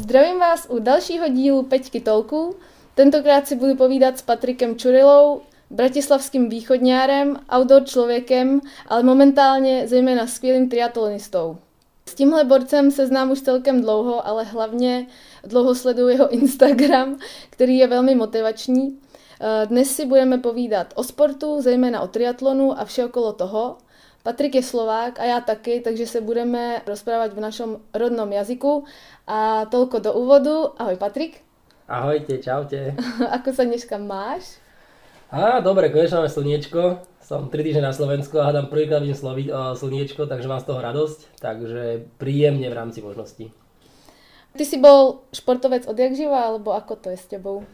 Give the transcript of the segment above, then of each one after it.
Zdravím vás u dalšího dílu Peťky Tolku. Tentokrát si budu povídat s Patrikem Čurilou, bratislavským východňárem, outdoor člověkem, ale momentálně zejména skvělým triatlonistou. S tímhle borcem se znám už celkem dlouho, ale hlavně dlouho sleduju jeho Instagram, který je velmi motivační. Dnes si budeme povídat o sportu, zejména o triatlonu a vše okolo toho. Patrik je Slovák a já taky, takže se budeme rozprávať v našom rodnom jazyku. A toľko do úvodu. Ahoj Patrik. Ahojte, čaute. Ako sa dneska máš? Á, dobre, konečne máme slniečko. Som 3 týždne na Slovensku a hádam prvýkrát vidím slovi, uh, slniečko, takže mám z toho radosť. Takže príjemne v rámci možností. Ty si bol športovec odjak živa, alebo ako to je s tebou?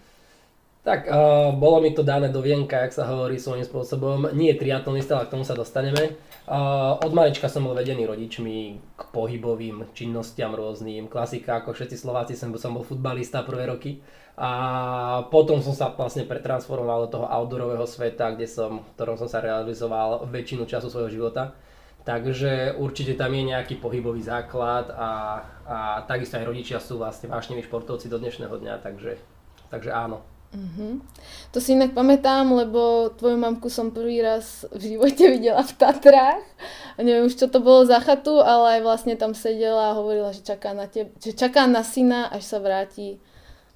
Tak uh, bolo mi to dané do vienka, jak sa hovorí svojím spôsobom. Nie triatlonista, ale k tomu sa dostaneme. Od malička som bol vedený rodičmi k pohybovým činnostiam rôznym. Klasika, ako všetci Slováci, som, som bol futbalista prvé roky. A potom som sa vlastne pretransformoval do toho outdoorového sveta, kde som, v ktorom som sa realizoval väčšinu času svojho života. Takže určite tam je nejaký pohybový základ a, a takisto aj rodičia sú vlastne vášniví športovci do dnešného dňa, takže, takže áno. Uh-huh. To si inak pamätám, lebo tvoju mamku som prvý raz v živote videla v Tatrách. A neviem už, čo to bolo za chatu, ale aj vlastne tam sedela a hovorila, že čaká na, teb- že čaká na syna, až sa vráti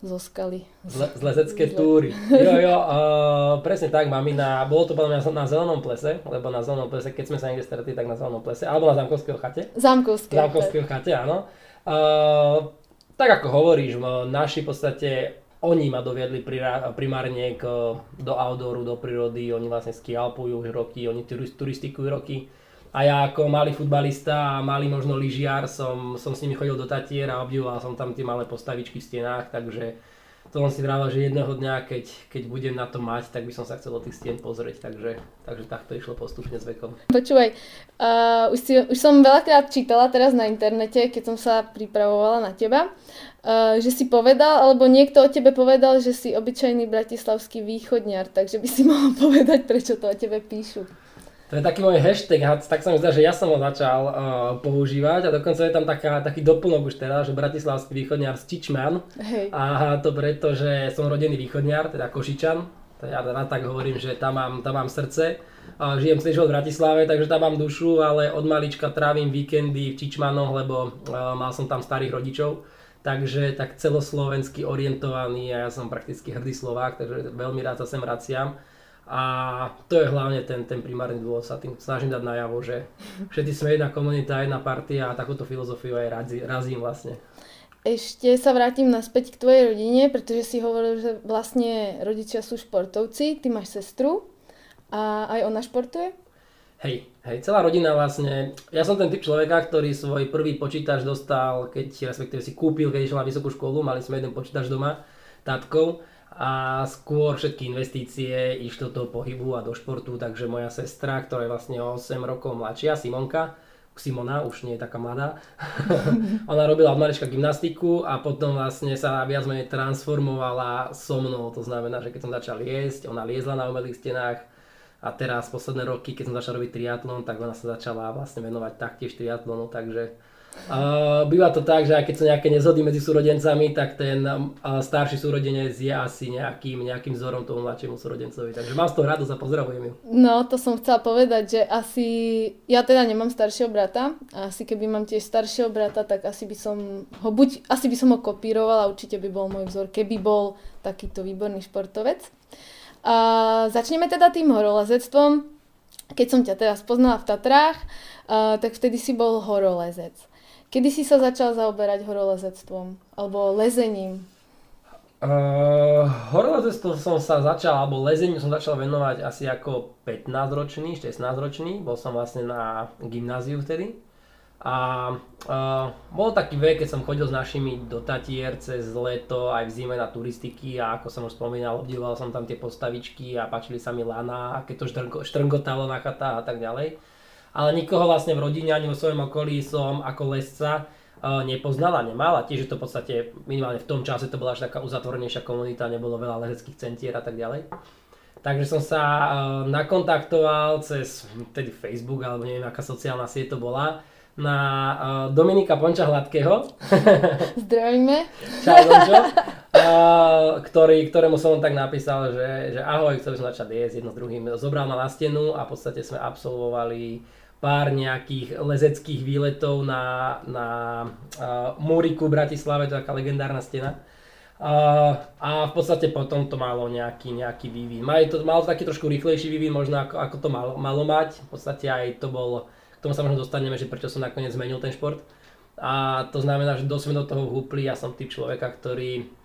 zo skaly. Z, z lezecké Zle. túry. Jo, jo, uh, presne tak, mamina, bolo to podľa mňa na zelenom plese, lebo na zelenom plese, keď sme sa niekde stretli, tak na zelenom plese, alebo na Zamkovského chate. Zamkovského. Zamkovského chate, áno. Uh, tak ako hovoríš, naši v podstate oni ma doviedli primárne k, do outdooru, do prírody, oni vlastne skialpujú roky, oni turistikujú roky. A ja ako malý futbalista a malý možno lyžiar som, som s nimi chodil do Tatier a obdivoval som tam tie malé postavičky v stenách, takže to on si vravel, že jedného dňa, keď, keď budem na to mať, tak by som sa chcel do tých stien pozrieť, takže, takže takto išlo postupne s vekom. Počúvaj, uh, už, si, už som veľakrát čítala teraz na internete, keď som sa pripravovala na teba, že si povedal, alebo niekto o tebe povedal, že si obyčajný bratislavský východňar, takže by si mohol povedať, prečo to o tebe píšu. To je taký môj hashtag, tak sa mi zdá, že ja som ho začal uh, používať a dokonca je tam taká, taký doplnok už teraz, že bratislavský východňar Stičman. Hej. A to preto, že som rodený východňar, teda Košičan. To ja rád tak hovorím, že tam mám, tam mám srdce. Uh, žijem celý život v Bratislave, takže tam mám dušu, ale od malička trávim víkendy v Čičmanoch, lebo uh, mal som tam starých rodičov. Takže tak celoslovensky orientovaný a ja som prakticky hrdý Slovák, takže veľmi rád sa sem vraciam. A to je hlavne ten, ten primárny dôvod, sa tým snažím dať najavo, že všetci sme jedna komunita, jedna partia a takúto filozofiu aj razí, razím vlastne. Ešte sa vrátim naspäť k tvojej rodine, pretože si hovoril, že vlastne rodičia sú športovci, ty máš sestru a aj ona športuje? Hej, hej, celá rodina vlastne, ja som ten typ človeka, ktorý svoj prvý počítač dostal, keď respektíve si kúpil, keď išiel na vysokú školu, mali sme jeden počítač doma, tátkov a skôr všetky investície išli do toho pohybu a do športu, takže moja sestra, ktorá je vlastne 8 rokov mladšia, Simonka, Simona, už nie je taká mladá. Ona robila od malička gymnastiku a potom vlastne sa viac menej transformovala so mnou. To znamená, že keď som začal jesť, ona liezla na umelých stenách a teraz posledné roky, keď som začal robiť triatlon, tak ona sa začala vlastne venovať taktiež triatlonu, takže Uh, býva to tak, že aj keď sú nejaké nezhody medzi súrodencami, tak ten uh, starší súrodenec je asi nejakým, nejakým vzorom tomu mladšiemu súrodencovi. Takže mám z toho radosť a pozdravujem ju. No, to som chcela povedať, že asi, ja teda nemám staršieho brata, a asi keby mám tiež staršieho brata, tak asi by som ho buď, asi by som ho kopírovala, určite by bol môj vzor, keby bol takýto výborný športovec. A začneme teda tým horolezectvom. Keď som ťa teraz poznala v Tatrách, uh, tak vtedy si bol horolezec. Kedy si sa začal zaoberať horolezectvom? Alebo lezením? Uh, horolezectvom som sa začal, alebo lezeniu som začal venovať asi ako 15 ročný, 16 ročný. Bol som vlastne na gymnáziu vtedy. A uh, bol taký vek, keď som chodil s našimi do Tatier cez leto, aj v zime na turistiky a ako som už spomínal, obdivoval som tam tie postavičky a páčili sa mi lana, keď to štrngotalo na chata a tak ďalej ale nikoho vlastne v rodine ani vo svojom okolí som ako lesca uh, nepoznala, nemala. Tiež je to v podstate, minimálne v tom čase to bola až taká uzatvorenejšia komunita, nebolo veľa lezeckých centier a tak ďalej. Takže som sa uh, nakontaktoval cez tedy Facebook, alebo neviem aká sociálna sieť to bola, na uh, Dominika Ponča Hladkého. Zdravíme. Čau, Dončo. Uh, ktorý, ktorému som tak napísal, že, že ahoj, chcel by som začať jesť jedno s druhým. Zobral ma na stenu a v podstate sme absolvovali pár nejakých lezeckých výletov na, na uh, Múriku v Bratislave, to je taká legendárna stena. Uh, a v podstate potom to malo nejaký, nejaký vývin. Malo to, malo to taký trošku rýchlejší vývin, možno ako, ako to malo, malo mať. V podstate aj to bol, k tomu sa možno dostaneme, že prečo som nakoniec zmenil ten šport. A to znamená, že dosť sme do toho húpli, ja som typ človeka, ktorý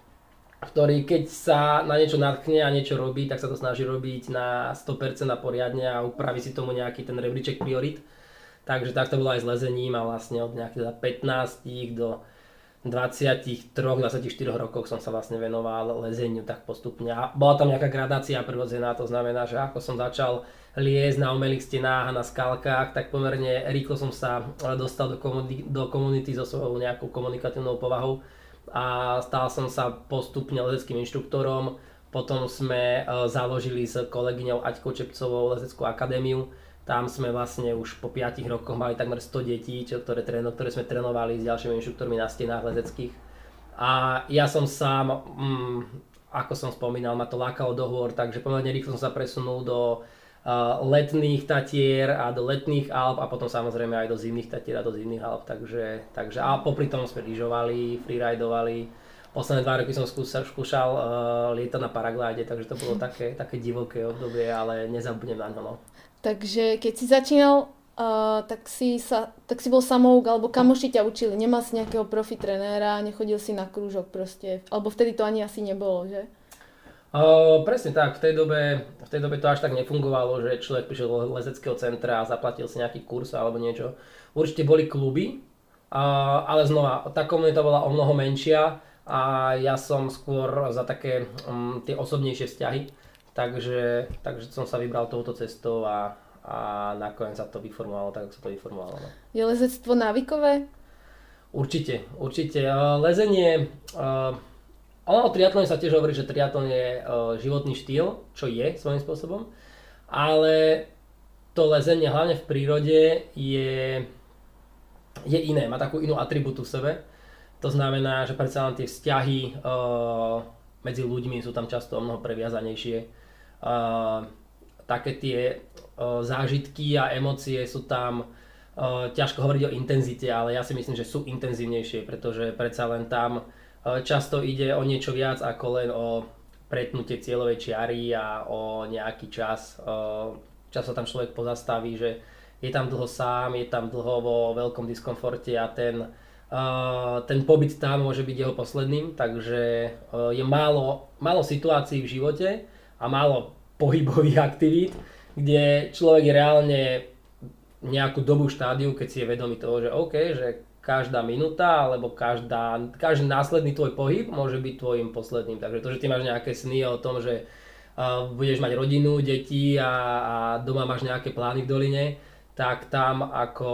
ktorý keď sa na niečo natkne a niečo robí, tak sa to snaží robiť na 100% a poriadne a upraví si tomu nejaký ten rebríček priorit. Takže tak to bolo aj s lezením a vlastne od nejakých 15 do 23-24 rokov som sa vlastne venoval lezeniu tak postupne. A bola tam nejaká gradácia prirodzená, to znamená, že ako som začal liesť na umelých stenách a na skalkách, tak pomerne rýchlo som sa dostal do, komunity, do komunity so svojou nejakou komunikatívnou povahou a stal som sa postupne lezeckým inštruktorom. Potom sme e, založili s kolegyňou Aťkou Čepcovou lezeckú akadémiu. Tam sme vlastne už po 5 rokoch mali takmer 100 detí, čo, ktoré, tréno, ktoré sme trénovali s ďalšími inštruktormi na stenách lezeckých. A ja som sám, mm, ako som spomínal, ma to lákalo do hôr, takže pomerne rýchlo som sa presunul do letných Tatier a do letných Alp a potom samozrejme aj do zimných Tatier a do zimných Alp, takže, takže a popri tom sme lyžovali, freeridovali. Posledné dva roky som skúšal, skúšal uh, lietať na paraglide, takže to bolo také, také divoké obdobie, ale nezabudnem na ňo. No. Takže keď si začínal, uh, tak, si sa, tak si bol samouk, alebo kamoši ťa učili, nemal si nejakého profi trenéra, nechodil si na krúžok proste, alebo vtedy to ani asi nebolo, že? Uh, presne tak, v tej, dobe, v tej dobe to až tak nefungovalo, že človek prišiel do lezeckého centra a zaplatil si nejaký kurz alebo niečo. Určite boli kluby, uh, ale znova, tá komunita bola o mnoho menšia a ja som skôr za také um, tie osobnejšie vzťahy, takže, takže som sa vybral touto cestou a, a nakoniec sa to vyformovalo tak, ako sa to vyformovalo. No. Je lezectvo návykové? Určite, určite. Uh, lezenie... Uh, ono o triatlone sa tiež hovorí, že triatlon je uh, životný štýl, čo je svojím spôsobom, ale to lezenie hlavne v prírode je, je iné, má takú inú atributu v sebe. To znamená, že predsa len tie vzťahy uh, medzi ľuďmi sú tam často o mnoho previazanejšie. Uh, také tie uh, zážitky a emócie sú tam, uh, ťažko hovoriť o intenzite, ale ja si myslím, že sú intenzívnejšie, pretože predsa len tam Často ide o niečo viac ako len o pretnutie cieľovej čiary a o nejaký čas. Často tam človek pozastaví, že je tam dlho sám, je tam dlho vo veľkom diskomforte a ten, ten pobyt tam môže byť jeho posledným, takže je málo, málo situácií v živote a málo pohybových aktivít, kde človek je reálne nejakú dobu štádiu, keď si je vedomý toho, že OK, že každá minúta alebo každá, každý následný tvoj pohyb môže byť tvojim posledným. Takže to, že ty máš nejaké sny o tom, že uh, budeš mať rodinu, deti a, a doma máš nejaké plány v doline, tak tam ako,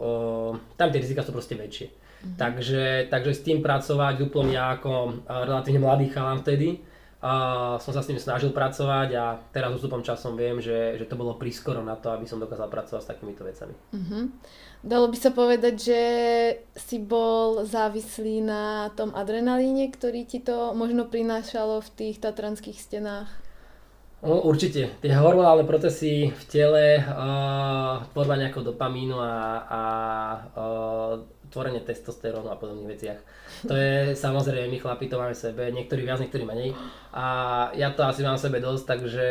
uh, tam tie rizika sú proste väčšie. Mm-hmm. Takže, takže s tým pracovať, duplom ja ako uh, relatívne mladý chalán vtedy, uh, som sa s tým snažil pracovať a teraz ústupom časom viem, že, že to bolo prískoro na to, aby som dokázal pracovať s takýmito vecami. Mm-hmm. Dalo by sa povedať, že si bol závislý na tom adrenalíne, ktorý ti to možno prinášalo v tých tatranských stenách? No, určite. Tie hormonálne procesy v tele, uh, tvorba nejakého dopamínu a, a uh, tvorenie testosterónu a podobných veciach. To je samozrejme, my chlapi to máme v sebe, niektorí viac, niektorí menej. A ja to asi mám v sebe dosť, takže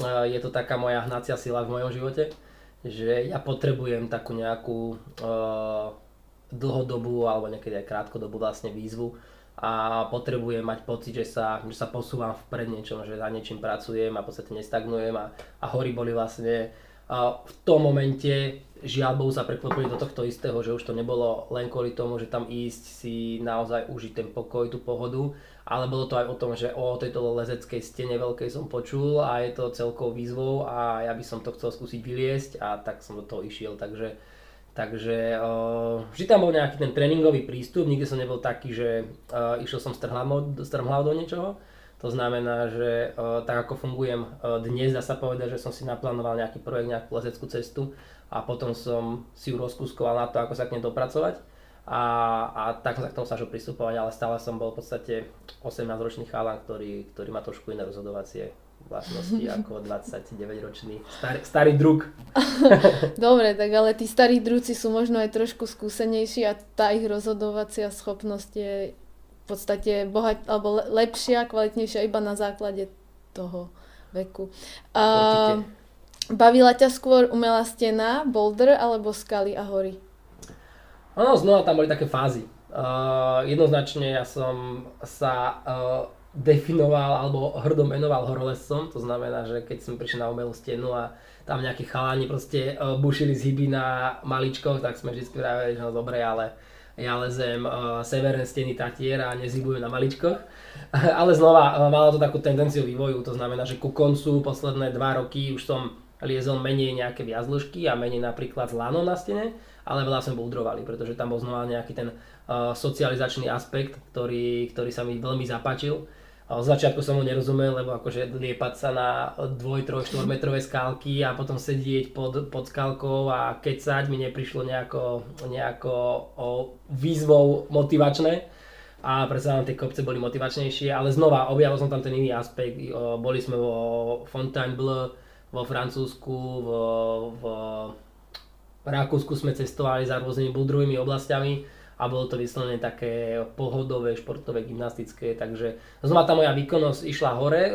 uh, je to taká moja hnacia sila v mojom živote že ja potrebujem takú nejakú uh, dlhodobú alebo niekedy aj krátkodobú vlastne výzvu a potrebujem mať pocit, že sa, že sa posúvam vpred niečom, že za niečím pracujem a v podstate nestagnujem a, a hory boli vlastne uh, v tom momente žiaľ Bohu sa preklopili do tohto istého, že už to nebolo len kvôli tomu, že tam ísť si naozaj užiť ten pokoj, tú pohodu, ale bolo to aj o tom, že o tejto lezeckej stene veľkej som počul a je to celkou výzvou a ja by som to chcel skúsiť vyliesť a tak som do toho išiel, takže Takže vždy tam bol nejaký ten tréningový prístup, nikdy som nebol taký, že išiel som strmhlav do niečoho. To znamená, že tak ako fungujem dnes, dá sa povedať, že som si naplánoval nejaký projekt, nejakú lezeckú cestu a potom som si ju rozkúskoval na to, ako sa k nej dopracovať a, a tak sa k tomu snažil pristupovať, ale stále som bol v podstate 18-ročný chalan, ktorý, ktorý má trošku iné rozhodovacie vlastnosti ako 29-ročný starý, starý druk. Dobre, tak ale tí starí druci sú možno aj trošku skúsenejší a tá ich rozhodovacia schopnosť je v podstate bohať, alebo lepšia, kvalitnejšia iba na základe toho veku. A, bavila ťa skôr umelá stena, boulder alebo skaly a hory? Áno, znova tam boli také fázy. Uh, jednoznačne ja som sa uh, definoval alebo hrdo menoval horolescom, to znamená, že keď som prišiel na umelú stenu a tam nejakí chalani proste uh, bušili z hyby na maličkoch, tak sme vždy vraveli, že no dobre, ale ja lezem uh, severné steny Tatier a nezhybujem na maličkoch. Ale znova, uh, malo to takú tendenciu vývoju, to znamená, že ku koncu posledné dva roky už som liezol menej nejaké viazložky a menej napríklad z na stene, ale veľa sme buldrovali, pretože tam bol znova nejaký ten uh, socializačný aspekt, ktorý, ktorý sa mi veľmi zapáčil. Z začiatku som ho nerozumel, lebo akože liepať sa na 2, 3, 4 metrové skálky a potom sedieť pod, pod skálkou a kecať mi neprišlo nejako, nejako o výzvou motivačné a predsa len tie kopce boli motivačnejšie, ale znova objavil som tam ten iný aspekt, boli sme vo Fontainebleau, vo Francúzsku, v, v Rakúsku sme cestovali za rôznymi buldrovými oblastiami a bolo to vyslovene také pohodové, športové, gymnastické, takže znova tá moja výkonnosť išla hore,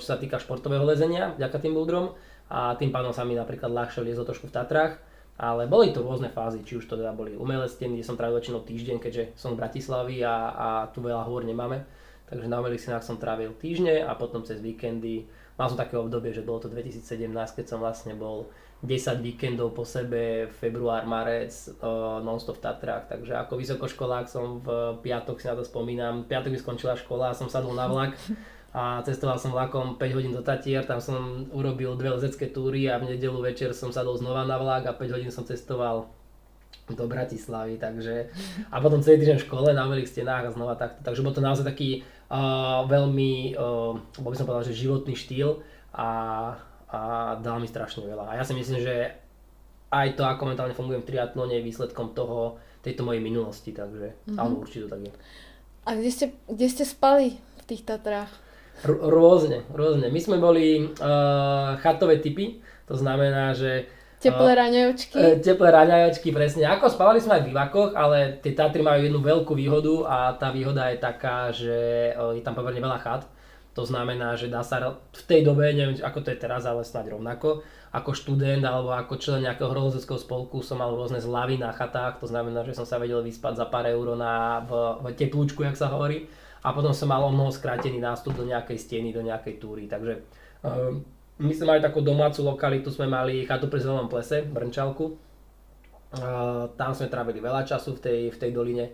čo sa týka športového lezenia, vďaka tým buldrom a tým pádom sa mi napríklad ľahšie liezlo trošku v Tatrách, ale boli to rôzne fázy, či už to teda boli umelé steny, kde som trávil väčšinou týždeň, keďže som z Bratislavy a, a tu veľa hôr nemáme, takže na umelých stenách som trávil týždne a potom cez víkendy, mal som také obdobie, že bolo to 2017, keď som vlastne bol 10 víkendov po sebe, február, marec, uh, non-stop v Tatrách, takže ako vysokoškolák som v piatok, si na to spomínam, piatok by skončila škola, som sadol na vlak a cestoval som vlakom 5 hodín do Tatier, tam som urobil dve lezecké túry a v nedelu večer som sadol znova na vlak a 5 hodín som cestoval do Bratislavy, takže a potom celý týždeň v škole na veľkých stenách a znova takto, takže bol to naozaj taký veľmi, bol by som povedal, že životný štýl a a dal mi strašne veľa. A ja si myslím, že aj to, ako momentálne fungujem v triatlone, je výsledkom toho, tejto mojej minulosti, takže mm-hmm. áno, určite tak je. A kde ste, kde ste spali v tých Tatrách? R- rôzne, rôzne. My sme boli uh, chatové typy, to znamená, že Teplé raňajočky? Uh, teplé raňajočky, presne. Ako spávali sme aj v bivakoch, ale tie Tatry majú jednu veľkú výhodu a tá výhoda je taká, že uh, je tam pomerne veľa chat to znamená, že dá sa v tej dobe, neviem ako to je teraz, ale snáď rovnako, ako študent alebo ako člen nejakého horolezeckého spolku som mal rôzne zlavy na chatách, to znamená, že som sa vedel vyspať za pár eur na, v, v teplúčku, jak sa hovorí. A potom som mal o mnoho skrátený nástup do nejakej steny, do nejakej túry. Takže um, my sme mali takú domácu lokalitu, sme mali chatu pri Zelenom plese, Brnčalku. Tam sme trávili veľa času v tej, v tej doline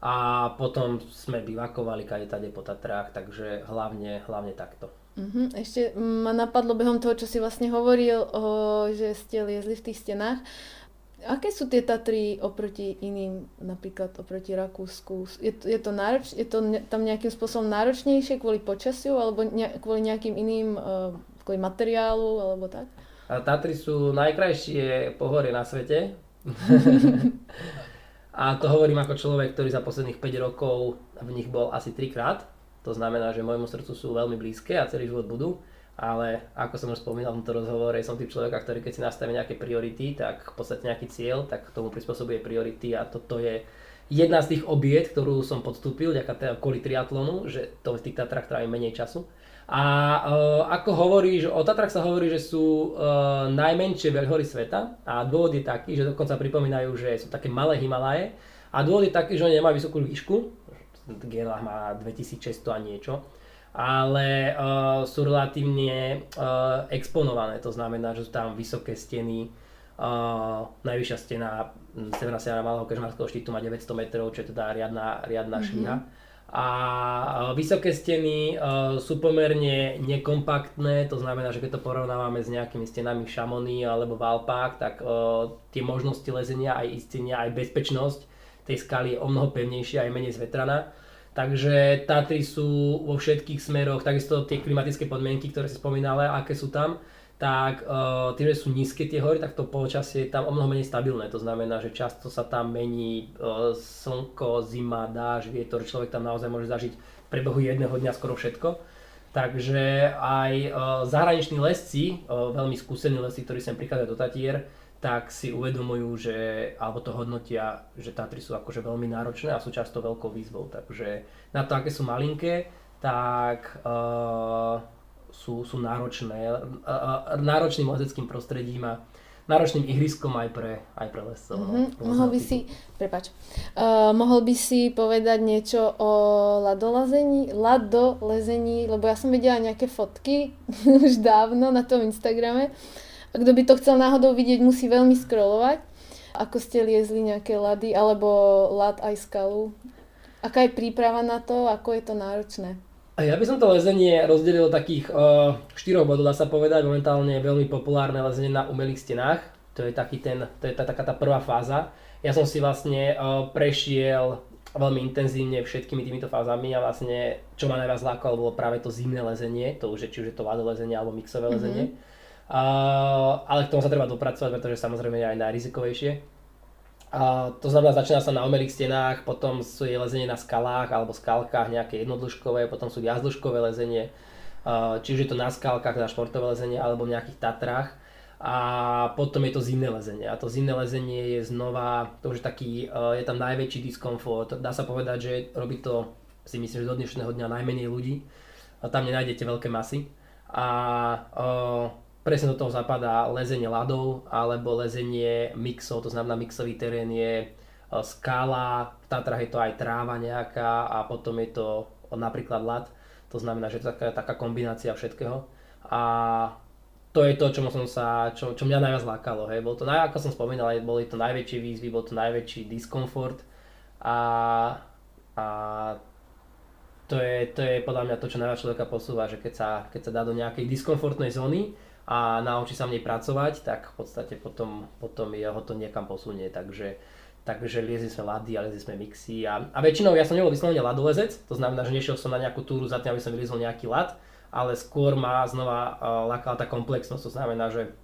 a potom sme bivakovali kade tade po Tatrách, takže hlavne, hlavne takto. Uh-huh. Ešte ma napadlo behom toho, čo si vlastne hovoril, o, že ste liezli v tých stenách. Aké sú tie Tatry oproti iným, napríklad oproti Rakúsku? Je, je, to, nároč, je to ne, tam nejakým spôsobom náročnejšie kvôli počasiu alebo ne, kvôli nejakým iným, kvôli materiálu alebo tak? A Tatry sú najkrajšie pohorie na svete. A to hovorím ako človek, ktorý za posledných 5 rokov v nich bol asi 3 krát. To znamená, že môjmu srdcu sú veľmi blízke a celý život budú. Ale ako som už spomínal v tomto rozhovore, som typ človeka, ktorý keď si nastaví nejaké priority, tak v podstate nejaký cieľ, tak k tomu prispôsobuje priority a toto je jedna z tých obiet, ktorú som podstúpil ďaká kvôli triatlonu, že to v tých Tatrách trávim menej času a uh, ako hovoríš, o Tatrach sa hovorí, že sú uh, najmenšie veľhory sveta a dôvod je taký, že dokonca pripomínajú, že sú také malé Himalaje. A dôvod je taký, že oni nemajú vysokú výšku, Gerlach má 2600 a niečo, ale uh, sú relatívne uh, exponované, to znamená, že sú tam vysoké steny, uh, najvyššia stena Severná stena Malého Kežmarského štítu má 900 metrov, čo je teda riadna, riadna mm-hmm. šviha a vysoké steny sú pomerne nekompaktné, to znamená, že keď to porovnávame s nejakými stenami Šamony alebo v Alpách, tak tie možnosti lezenia, aj istenia, aj bezpečnosť tej skaly je o mnoho pevnejšia, aj menej zvetraná. Takže Tatry sú vo všetkých smeroch, takisto tie klimatické podmienky, ktoré si spomínala, aké sú tam, tak uh, tým, že sú nízke tie hory, tak to počasie je tam o mnoho menej stabilné. To znamená, že často sa tam mení uh, slnko, zima, dáž, vietor, človek tam naozaj môže zažiť v priebehu jedného dňa skoro všetko. Takže aj uh, zahraniční lesci, uh, veľmi skúsení lesci, ktorí sem prichádzajú do Tatier, tak si uvedomujú, že, alebo to hodnotia, že Tatry sú akože veľmi náročné a sú často veľkou výzvou. Takže na to, aké sú malinké, tak uh, sú, sú náročné, náročným lezeckým prostredím a náročným ihriskom aj pre, aj pre lescov. Mm-hmm. No, mohol by si, prepač, uh, mohol by si povedať niečo o ladolazení, ladolezení, lebo ja som videla nejaké fotky už dávno na tom Instagrame. A kto by to chcel náhodou vidieť, musí veľmi scrollovať. Ako ste liezli nejaké lady, alebo lad aj skalu. Aká je príprava na to, ako je to náročné? Ja by som to lezenie rozdelil do takých uh, štyroch bodov, dá sa povedať. Momentálne je veľmi populárne lezenie na umelých stenách. To je, taký ten, to je tá, taká tá prvá fáza. Ja som si vlastne uh, prešiel veľmi intenzívne všetkými týmito fázami a vlastne čo ma najviac lákalo bolo práve to zimné lezenie, to už je či už je to lezenie alebo mixové mm-hmm. lezenie Uh, ale k tomu sa treba dopracovať, pretože samozrejme je aj najrizikovejšie. Uh, to znamená, začína sa na umelých stenách, potom sú je lezenie na skalách alebo skalkách nejaké jednodĺžkové, potom sú viazdĺžkové lezenie, či už je to na skalkách, na športové lezenie alebo v nejakých Tatrách. A potom je to zimné lezenie. A to zimné lezenie je znova, to už je taký, uh, je tam najväčší diskomfort. Dá sa povedať, že robí to, si myslím, že do dnešného dňa najmenej ľudí. A tam nenájdete veľké masy. A uh, presne do toho zapadá lezenie ľadov alebo lezenie mixov, to znamená mixový terén je e, skala, v Tatrach je to aj tráva nejaká a potom je to napríklad ľad, to znamená, že to je taká, taká kombinácia všetkého. A to je to, čo, som sa, čo, čo mňa najviac lákalo. Hej. Bol to, ako som spomínal, boli to najväčšie výzvy, bol to najväčší diskomfort a, a to, je, to je podľa mňa to, čo najviac človeka posúva, že keď sa, keď sa dá do nejakej diskomfortnej zóny, a naučí sa v nej pracovať, tak v podstate potom, potom jeho to niekam posunie. Takže, takže liezli sme lady a liezli sme mixy a, a väčšinou ja som nebol vyslovene ladolezec, to znamená, že nešiel som na nejakú túru za tým, aby som vyliezol nejaký lad, ale skôr ma znova uh, lákala tá komplexnosť, to znamená, že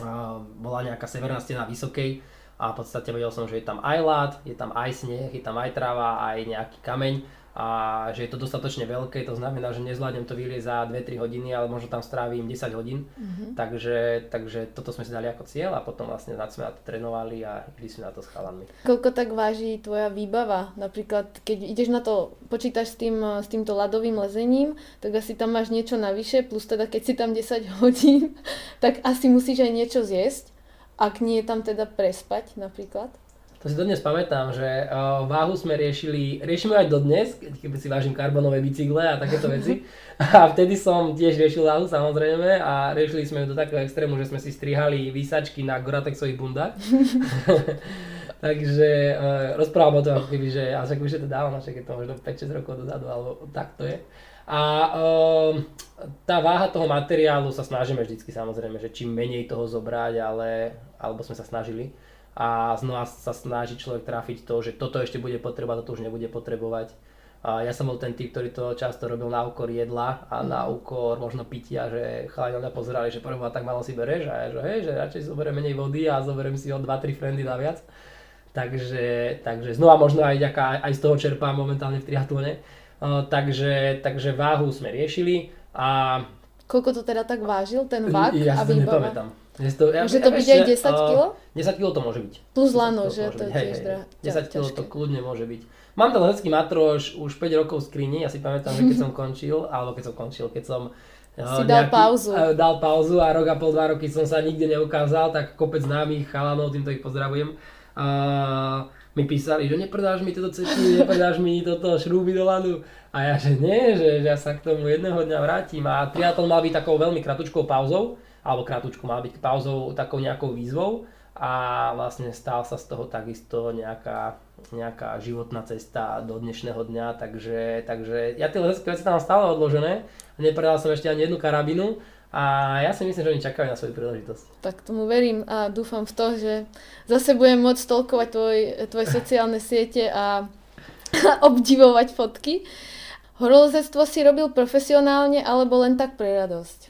uh, bola nejaká severná stena vysokej a v podstate vedel som, že je tam aj lad, je tam aj sneh, je tam aj tráva, aj nejaký kameň a že je to dostatočne veľké, to znamená, že nezvládnem to vyliezť za 2-3 hodiny, ale možno tam strávim 10 hodín. Mm-hmm. Takže, takže toto sme si dali ako cieľ a potom vlastne sme na to trénovali a išli sme na to s chalanmi. Koľko tak váži tvoja výbava? Napríklad, keď ideš na to, počítaš s, tým, s týmto ľadovým lezením, tak asi tam máš niečo navyše, plus teda keď si tam 10 hodín, tak asi musíš aj niečo zjesť. Ak nie tam teda prespať napríklad? To si dodnes pamätám, že uh, váhu sme riešili, riešime aj dodnes, keď si vážim karbonové bicykle a takéto veci. A vtedy som tiež riešil váhu samozrejme a riešili sme ju do takého extrému, že sme si strihali výsačky na Goratexových bundách. Takže uh, rozprávam o tom, ako keby, že a však už je to dávno, však je to možno 5-6 rokov dozadu, alebo tak to je. A uh, tá váha toho materiálu sa snažíme vždycky samozrejme, že čím menej toho zobrať, ale, alebo sme sa snažili a znova sa snaží človek trafiť to, že toto ešte bude potrebovať, toto už nebude potrebovať. A ja som bol ten typ, ktorý to často robil na úkor jedla a na mhm. úkor možno pitia, že chalani na pozerali, že prvá tak malo si bereš a ja, že hej, že radšej zoberiem menej vody a zoberiem si o 2-3 friendy naviac. Takže, takže znova možno aj, ďaká, aj z toho čerpám momentálne v triatlone. Uh, takže, takže váhu sme riešili a... Koľko to teda tak vážil, ten vák ja a výbava? nepamätám. To, ja, môže to byť aj 10 kg? 10 kg to môže byť. Plus lano, že to je tiež drahé. 10 kg to kľudne môže byť. Mám ten letecký matroš už 5 rokov v skrini, ja si pamätám, že keď som končil, alebo keď som končil, keď som si nejaký, dal pauzu. Dal pauzu a rok a pol, dva roky som sa nikde neukázal, tak kopec známych chalanov, týmto ich pozdravujem, uh, mi písali, že nepredáš mi toto cety, nepredáš mi toto šrúby do lanu. A ja, že nie, že, že ja sa k tomu jedného dňa vrátim. A triatlon mal byť takou veľmi kratučkou pauzou, alebo krátku mal byť pauzou takou nejakou výzvou a vlastne stál sa z toho takisto nejaká, nejaká životná cesta do dnešného dňa, takže, takže ja tie letecké veci tam stále odložené, nepredal som ešte ani jednu karabinu a ja si myslím, že oni čakajú na svoju príležitosť. Tak tomu verím a dúfam v to, že zase budem môcť stolkovať tvoj, tvoje sociálne siete a obdivovať fotky. Horolezectvo si robil profesionálne alebo len tak pre radosť?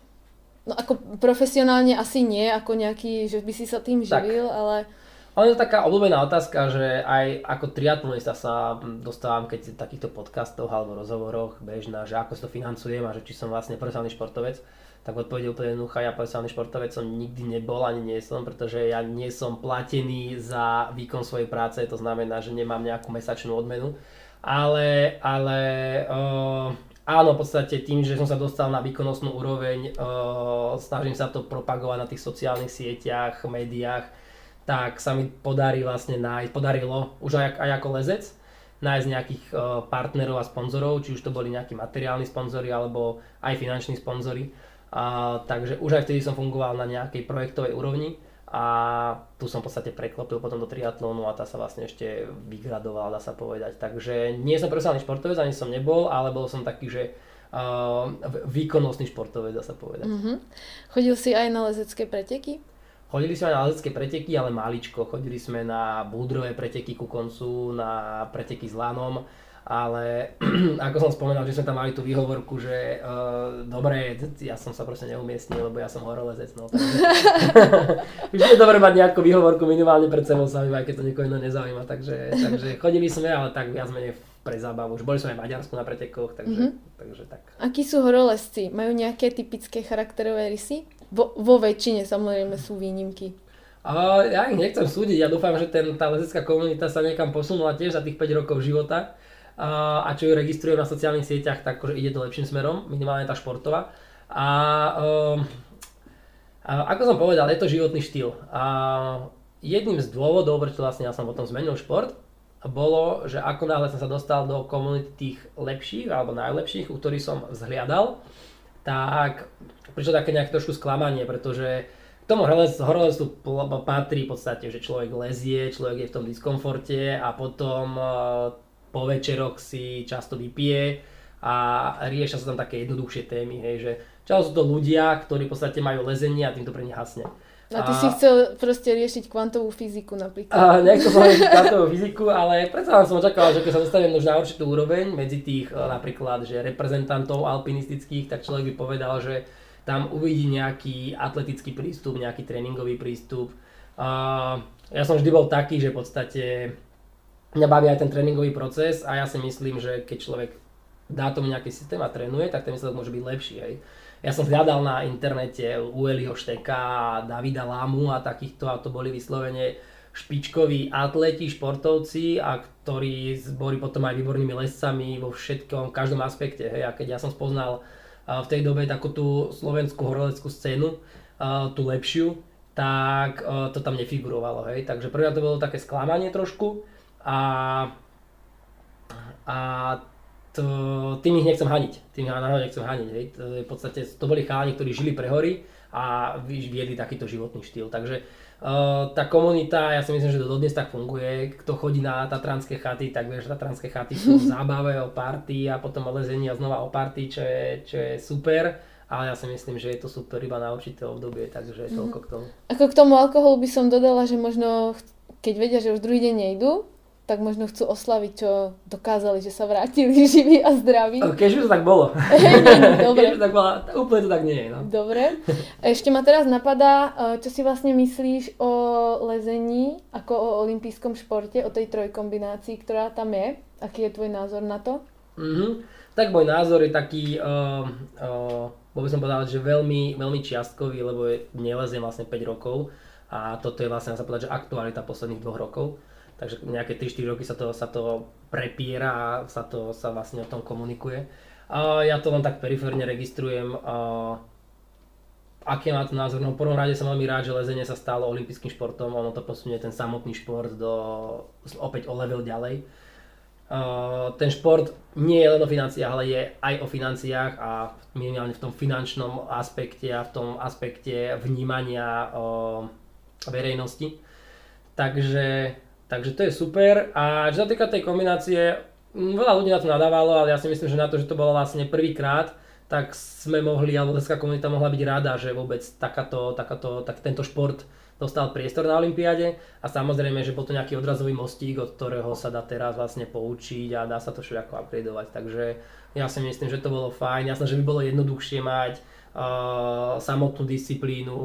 No ako profesionálne asi nie, ako nejaký, že by si sa tým živil, tak. ale... Ale je to taká obľúbená otázka, že aj ako triatlonista sa dostávam, keď v takýchto podcastoch alebo rozhovoroch bežná, že ako si to financujem a že či som vlastne profesionálny športovec tak odpoveď úplne jednoduchá, ja profesionálny športovec som nikdy nebol, ani nie som, pretože ja nie som platený za výkon svojej práce, to znamená, že nemám nejakú mesačnú odmenu, ale, ale uh, áno, v podstate tým, že som sa dostal na výkonnostnú úroveň, uh, snažím sa to propagovať na tých sociálnych sieťach, médiách, tak sa mi podarí vlastne nájsť, podarilo už aj, aj ako lezec, nájsť nejakých uh, partnerov a sponzorov, či už to boli nejakí materiálni sponzory alebo aj finanční sponzory. A, takže už aj vtedy som fungoval na nejakej projektovej úrovni a tu som v podstate preklopil potom do triatlónu a tá sa vlastne ešte vygradovala, dá sa povedať. Takže nie som profesionálny športovec, ani som nebol, ale bol som taký, že uh, výkonnostný športovec, dá sa povedať. Mm-hmm. Chodil si aj na lezecké preteky? Chodili sme na lezecké preteky, ale maličko. Chodili sme na búdrové preteky ku koncu, na preteky s lanom ale ako som spomenul, že sme tam mali tú výhovorku, že uh, dobre, ja som sa proste neumiestnil, lebo ja som horolezec, no vždy je dobre mať nejakú výhovorku minimálne pred sebou sami, aj keď to niekoho iného nezaujíma, takže, takže chodili sme, ale tak viac menej pre zábavu, už boli sme aj v Maďarsku na pretekoch, takže, mm-hmm. takže tak. Akí sú horolezci? Majú nejaké typické charakterové rysy? Vo, vo väčšine samozrejme sú výnimky. Uh, ja ich nechcem súdiť, ja dúfam, že ten, tá lezecká komunita sa niekam posunula tiež za tých 5 rokov života a čo ju registrujú na sociálnych sieťach, tak akože ide to lepším smerom, minimálne tá športová. A, um, a ako som povedal, je to životný štýl. A jedným z dôvodov, prečo vlastne ja som potom zmenil šport, bolo, že ako náhle som sa dostal do komunity tých lepších alebo najlepších, u ktorých som vzhliadal, tak prišlo také nejaké trošku sklamanie, pretože k tomu horolezu patrí v podstate, že človek lezie, človek je v tom diskomforte a potom po večeroch si často vypije a riešia sa tam také jednoduchšie témy, hej, že často sú to ľudia, ktorí v podstate majú lezenie a týmto pre nich hasne. A ty a, si chcel proste riešiť kvantovú fyziku napríklad. A nechcel som riešiť kvantovú fyziku, ale predsa som očakával, že keď sa dostanem už na určitú úroveň medzi tých e, napríklad, že reprezentantov alpinistických, tak človek by povedal, že tam uvidí nejaký atletický prístup, nejaký tréningový prístup. A ja som vždy bol taký, že v podstate mňa baví aj ten tréningový proces a ja si myslím, že keď človek dá tomu nejaký systém a trénuje, tak ten výsledok môže byť lepší. Hej. Ja som hľadal na internete Ueliho Šteka, Davida Lámu a takýchto a to boli vyslovene špičkoví atleti, športovci a ktorí boli potom aj výbornými lescami vo všetkom, v každom aspekte. Hej. A keď ja som spoznal v tej dobe takú tú slovenskú horoleckú scénu, tú lepšiu, tak to tam nefigurovalo. Hej. Takže prvá to bolo také sklamanie trošku, a, a to, tým ich nechcem haniť, tým ich nechcem haniť, hej. To, v podstate, to boli chalani, ktorí žili pre hory a viedli takýto životný štýl, takže uh, tá komunita, ja si myslím, že to dodnes tak funguje, kto chodí na tatranské chaty, tak vie, že tatranské chaty sú zábave o party a potom o lezení a znova o party, čo je, čo je super ale ja si myslím, že je to super iba na určité obdobie, takže mm-hmm. toľko k tomu. Ako k tomu alkoholu by som dodala, že možno keď vedia, že už druhý deň nejdu, tak možno chcú oslaviť, čo dokázali, že sa vrátili živí a zdraví. Keď už to tak bolo. dobre. Keď to tak bolo, úplne to tak nie je. No. Dobre. Ešte ma teraz napadá, e, čo si vlastne myslíš o lezení, ako o olympijskom športe, o tej trojkombinácii, ktorá tam je. Aký je tvoj názor na to? Mm-hmm. Tak môj názor je taký, uh, uh, by som povedal, že veľmi, veľmi čiastkový, lebo je, neleziem vlastne 5 rokov a toto je vlastne, sa povedať, že aktualita posledných dvoch rokov takže nejaké 3-4 roky sa to, sa to prepiera a sa, to, sa vlastne o tom komunikuje. A ja to len tak periférne registrujem. A aký má to názor? No v prvom rade som veľmi rád, že lezenie sa stalo olympijským športom, ono to posunie ten samotný šport do, opäť o level ďalej. Uh, ten šport nie je len o financiách, ale je aj o financiách a minimálne v tom finančnom aspekte a v tom aspekte vnímania uh, verejnosti. Takže Takže to je super. A čo sa týka tej kombinácie, veľa ľudí na to nadávalo, ale ja si myslím, že na to, že to bolo vlastne prvýkrát, tak sme mohli, alebo leská komunita mohla byť rada, že vôbec takáto, takáto, tak tento šport dostal priestor na Olympiáde a samozrejme, že bol to nejaký odrazový mostík, od ktorého sa dá teraz vlastne poučiť a dá sa to všetko upgradeovať. Takže ja si myslím, že to bolo fajn. Jasné, že by bolo jednoduchšie mať uh, samotnú disciplínu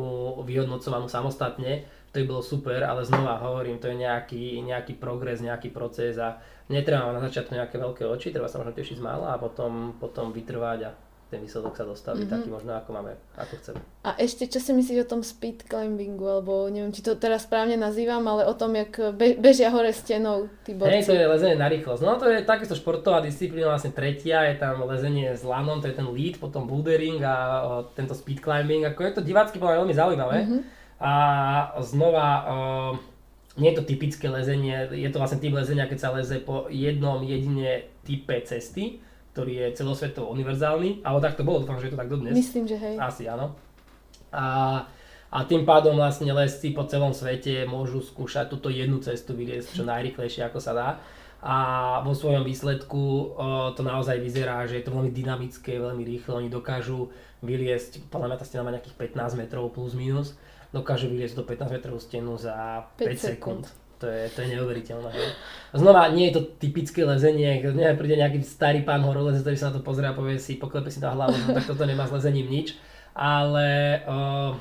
vyhodnocovanú samostatne, to by bolo super, ale znova hovorím, to je nejaký, nejaký progres, nejaký proces a netreba na začiatku nejaké veľké oči, treba sa možno tešiť z mála a potom, potom vytrvať a ten výsledok sa dostaví mm-hmm. taký možno ako máme, ako chceme. A ešte čo si myslíš o tom speed climbingu, alebo neviem, či to teraz správne nazývam, ale o tom, jak be- bežia hore stenou tí borci. Hej, to je lezenie na rýchlosť. No to je takisto športová disciplína, vlastne tretia, je tam lezenie s lanom, to je ten lead, potom bouldering a o, tento speed climbing, ako je to divácky veľmi zaujímavé. Mm-hmm. A znova, o, nie je to typické lezenie, je to vlastne typ lezenia, keď sa leze po jednom jedine type cesty, ktorý je celosvetovo univerzálny, ale tak to bolo, dúfam, že je to tak dodnes. Myslím, že hej. Asi áno. A, a tým pádom vlastne lesci po celom svete môžu skúšať túto jednu cestu vyliesť čo najrychlejšie ako sa dá. A vo svojom výsledku o, to naozaj vyzerá, že je to veľmi dynamické, veľmi rýchle. Oni dokážu vyliesť, podľa mňa tá stena má nejakých 15 metrov plus minus, dokážu vyliesť do 15 metrovú stenu za 5, 5 sekúnd. to je, to je neuveriteľné. A znova, nie je to typické lezenie, keď príde nejaký starý pán horolezec, ktorý sa na to pozrie a povie si, poklepe si na hlavu, no, tak toto nemá s lezením nič. Ale uh,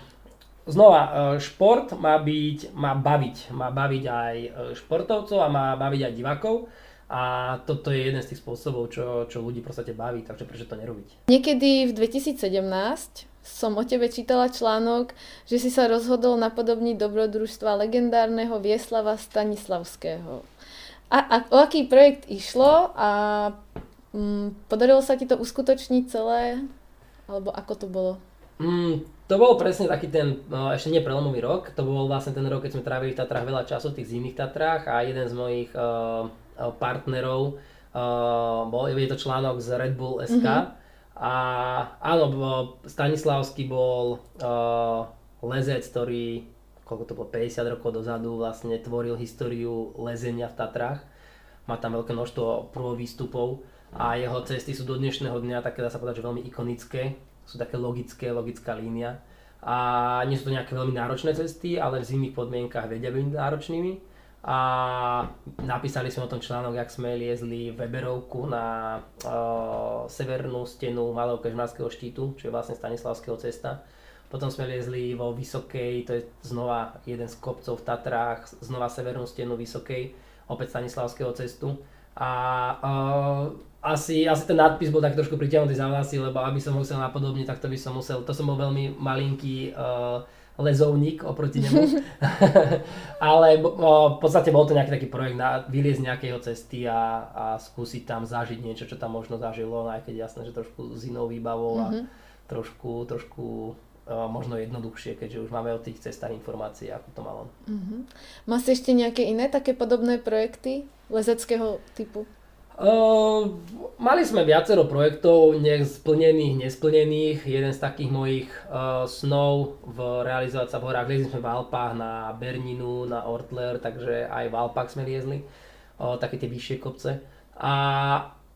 znova, šport má byť, má baviť, má baviť aj športovcov a má baviť aj divákov. A toto je jeden z tých spôsobov, čo, čo ľudí podstate baví, takže prečo to nerobiť? Niekedy v 2017 som o tebe čítala článok, že si sa rozhodol napodobniť dobrodružstva legendárneho Vieslava Stanislavského. A, a o aký projekt išlo a mm, podarilo sa ti to uskutočniť celé? Alebo ako to bolo? Mm, to bol presne taký ten, no, ešte nie prelomový rok, to bol vlastne ten rok, keď sme trávili v Tatrách veľa času, v tých zimných Tatrách a jeden z mojich uh, partnerov, uh, bol, je to článok z Red Bull SK, mm-hmm a áno, Stanislavský bol uh, lezec, ktorý, koľko to bolo, 50 rokov dozadu vlastne tvoril históriu lezenia v Tatrách. Má tam veľké množstvo výstupov a jeho cesty sú do dnešného dňa také, dá sa povedať, že veľmi ikonické. Sú také logické, logická línia. A nie sú to nejaké veľmi náročné cesty, ale v zimných podmienkach vedia byť náročnými a napísali sme o tom článok, jak sme liezli Weberovku na uh, severnú stenu Malého kežmarského štítu, čo je vlastne Stanislavského cesta. Potom sme liezli vo Vysokej, to je znova jeden z kopcov v Tatrách, znova severnú stenu Vysokej, opäť Stanislavského cestu. A uh, asi, asi ten nadpis bol tak trošku pritiahnutý za vlasy, lebo aby som musel napodobniť, tak to by som musel, to som bol veľmi malinký uh, lezovník oproti nemu. Ale o, v podstate bol to nejaký taký projekt na vyliezť nejakého cesty a, a skúsiť tam zažiť niečo, čo tam možno zažilo, no aj keď jasné, že trošku s inou výbavou a mm-hmm. trošku, trošku o, možno jednoduchšie, keďže už máme o tých cestách informácie, ako to malo. Mm-hmm. Máte ešte nejaké iné také podobné projekty lezeckého typu? Uh, mali sme viacero projektov, splnených, nesplnených. Jeden z takých mojich uh, snov v realizovať sa v horách, liezli sme v Alpách na Berninu, na Ortler, takže aj v Alpách sme liezli, uh, také tie vyššie kopce. A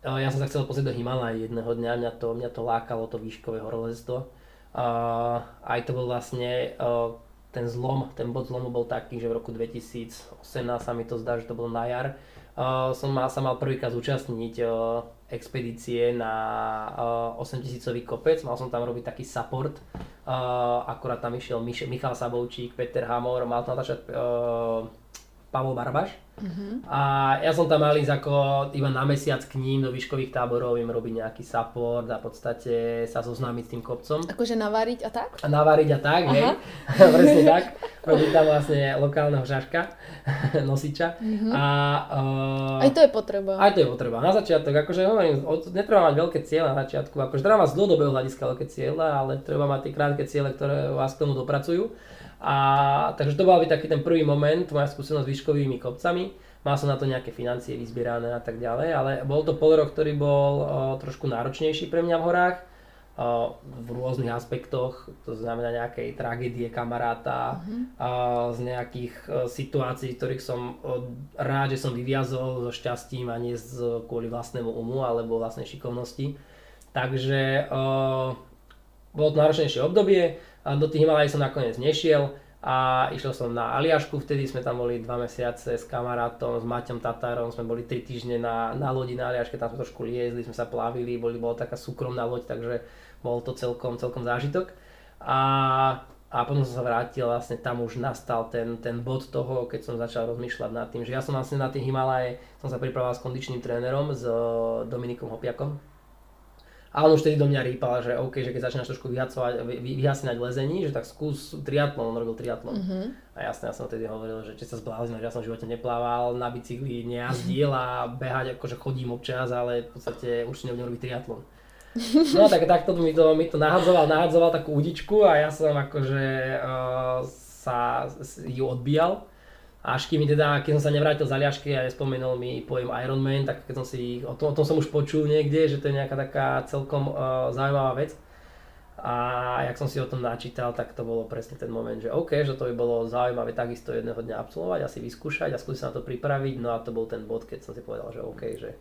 uh, ja som sa chcel pozrieť do Himalaj jedného dňa, mňa to, mňa to lákalo, to výškové horolezstvo. Uh, aj to bol vlastne uh, ten zlom, ten bod zlomu bol taký, že v roku 2018 sa mi to zdá, že to bolo na jar, som mal, sa mal prvýkrát zúčastniť uh, expedície na uh, 8000 kopec, mal som tam robiť taký support, uh, akurát tam išiel Mich- Michal Sabovčík, Peter Hamor, mal tam uh, Pavol Barbaš, Uh-huh. A ja som tam mal ísť ako iba na mesiac k ním do výškových táborov, im robiť nejaký support a v podstate sa zoznámiť s tým kopcom. Akože navariť a tak? A navariť a tak, Aha. hej. Presne tak. Robiť tam vlastne lokálneho žaška, nosiča. Uh-huh. A, uh, aj to je potreba. Aj to je potreba. Na začiatok, akože hovorím, netreba mať veľké cieľe na začiatku. Akože treba mať z dlhodobého hľadiska veľké cieľe, ale treba mať tie krátke ciele, ktoré vás k tomu dopracujú. A takže to bol by taký ten prvý moment, moja skúsenosť s výškovými kopcami. Mal som na to nejaké financie vyzbierané a tak ďalej, ale bol to pol rok, ktorý bol o, trošku náročnejší pre mňa v horách. O, v rôznych aspektoch, to znamená nejakej tragédie kamaráta, mm-hmm. o, z nejakých o, situácií, ktorých som o, rád, že som vyviazol so šťastím a nie z, kvôli vlastnému umu alebo vlastnej šikovnosti. Takže uh, bolo to náročnejšie obdobie, a do tých Himalají som nakoniec nešiel a išiel som na Aliašku, vtedy sme tam boli dva mesiace s kamarátom, s Maťom Tatárom, sme boli 3 týždne na, na lodi na Aliaške, tam sme trošku liezli, sme sa plavili, boli, bola taká súkromná loď, takže bol to celkom, celkom zážitok. A, a potom som sa vrátil, vlastne tam už nastal ten, ten bod toho, keď som začal rozmýšľať nad tým, že ja som vlastne na tých Himalaje, som sa pripravoval s kondičným trénerom, s Dominikom Hopiakom, a on už tedy do mňa rýpal, že OK, že keď začínaš trošku vyhasínať lezení, že tak skús triatlon, on robil triatlon. Mm-hmm. A jasne, ja som vtedy hovoril, že či sa zbláznil, že ja som v živote neplával, na bicykli nejazdil a behať akože chodím občas, ale v podstate už si nebudem robiť triatlon. No tak takto mi to, mi to nahadzoval, nahadzoval takú udičku a ja som akože uh, sa ju odbíjal. Až kým mi teda, keď som sa nevrátil z Aliašky a nespomenul mi pojem Ironman, tak keď som si, o tom, o tom som už počul niekde, že to je nejaká taká celkom uh, zaujímavá vec. A jak som si o tom načítal, tak to bolo presne ten moment, že OK, že to by bolo zaujímavé takisto jedného dňa absolvovať a si vyskúšať a skúsiť sa na to pripraviť. No a to bol ten bod, keď som si povedal, že OK, že,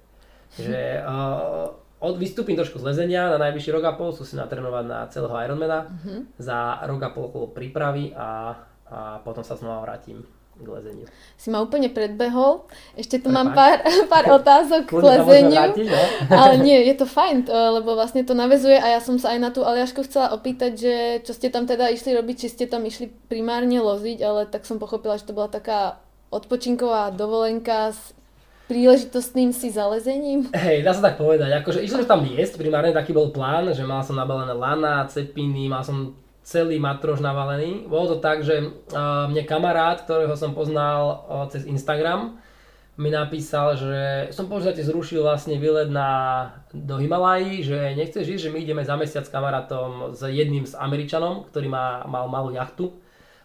že uh, od, vystúpim trošku z lezenia na najvyšší rok a pol, skúsim natrénovať na celého Ironmana, mm-hmm. za rok a pol prípravy a, a potom sa znova vrátim k lezeniu. Si ma úplne predbehol. Ešte tu mám pár, pár otázok k lezeniu. Vrátiť, no? Ale nie, je to fajn, lebo vlastne to navezuje a ja som sa aj na tú Aliašku chcela opýtať, že čo ste tam teda išli robiť, či ste tam išli primárne loziť, ale tak som pochopila, že to bola taká odpočinková dovolenka s príležitostným si zalezením? Hej, dá sa tak povedať. Akože išli tam jesť, primárne taký bol plán, že mal som nabalené lana, cepiny, mal som celý matrož navalený. Bolo to tak, že mne kamarát, ktorého som poznal cez Instagram, mi napísal, že som podstate zrušil vlastne výlet na, do Himalají, že nechceš ísť, že my ideme za mesiac s kamarátom s jedným s Američanom, ktorý má, mal malú jachtu.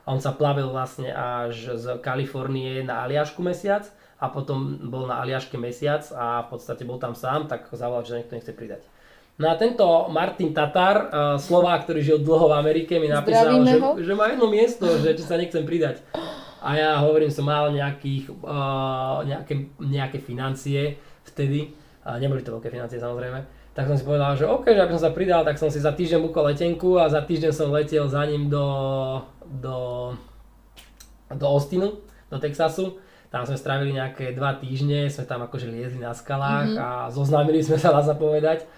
A on sa plavil vlastne až z Kalifornie na Aliašku mesiac a potom bol na Aliaške mesiac a v podstate bol tam sám, tak zavolal, že niekto nechce pridať. No a tento Martin Tatar, uh, Slovák, ktorý žil dlho v Amerike, mi napísal, že, že má jedno miesto, že či sa nechcem pridať. A ja hovorím, som mal nejakých, uh, nejaké, nejaké financie vtedy, a neboli to veľké financie samozrejme, tak som si povedal, že OK, že aby som sa pridal, tak som si za týždeň bukol letenku a za týždeň som letel za ním do, do, do Austinu, do Texasu. Tam sme strávili nejaké dva týždne, sme tam akože liezli na skalách mm-hmm. a zoznámili sme sa, dá sa povedať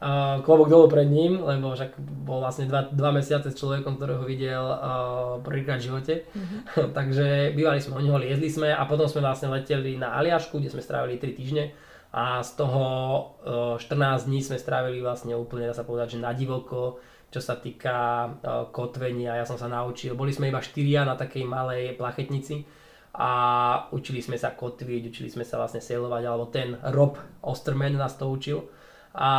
uh, klobok dolu pred ním, lebo však bol vlastne dva, dva mesiace s človekom, ktorého videl uh, prvýkrát v živote. Mm-hmm. Takže bývali sme o neho, liezli sme a potom sme vlastne leteli na Aliašku, kde sme strávili 3 týždne a z toho uh, 14 dní sme strávili vlastne úplne, dá sa povedať, že na divoko, čo sa týka uh, kotvenia, ja som sa naučil, boli sme iba štyria na takej malej plachetnici a učili sme sa kotviť, učili sme sa vlastne sailovať, alebo ten Rob Osterman nás to učil a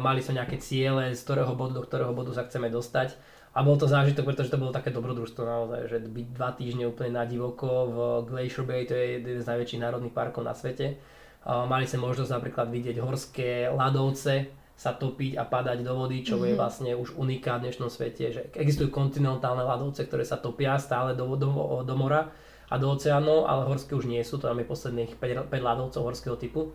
mali sme nejaké ciele, z ktorého bodu do ktorého bodu sa chceme dostať. A bol to zážitok, pretože to bolo také dobrodružstvo naozaj, že byť dva týždne úplne na divoko v Glacier Bay, to je jeden z najväčších národných parkov na svete. Mali sme možnosť napríklad vidieť horské ľadovce, sa topiť a padať do vody, čo mm-hmm. je mhm. vlastne už unikát v dnešnom svete, že existujú kontinentálne ľadovce, ktoré sa topia stále do, do, do mora a do oceánov, ale horské už nie sú, to máme posledných 5, 5 ľadovcov horského typu.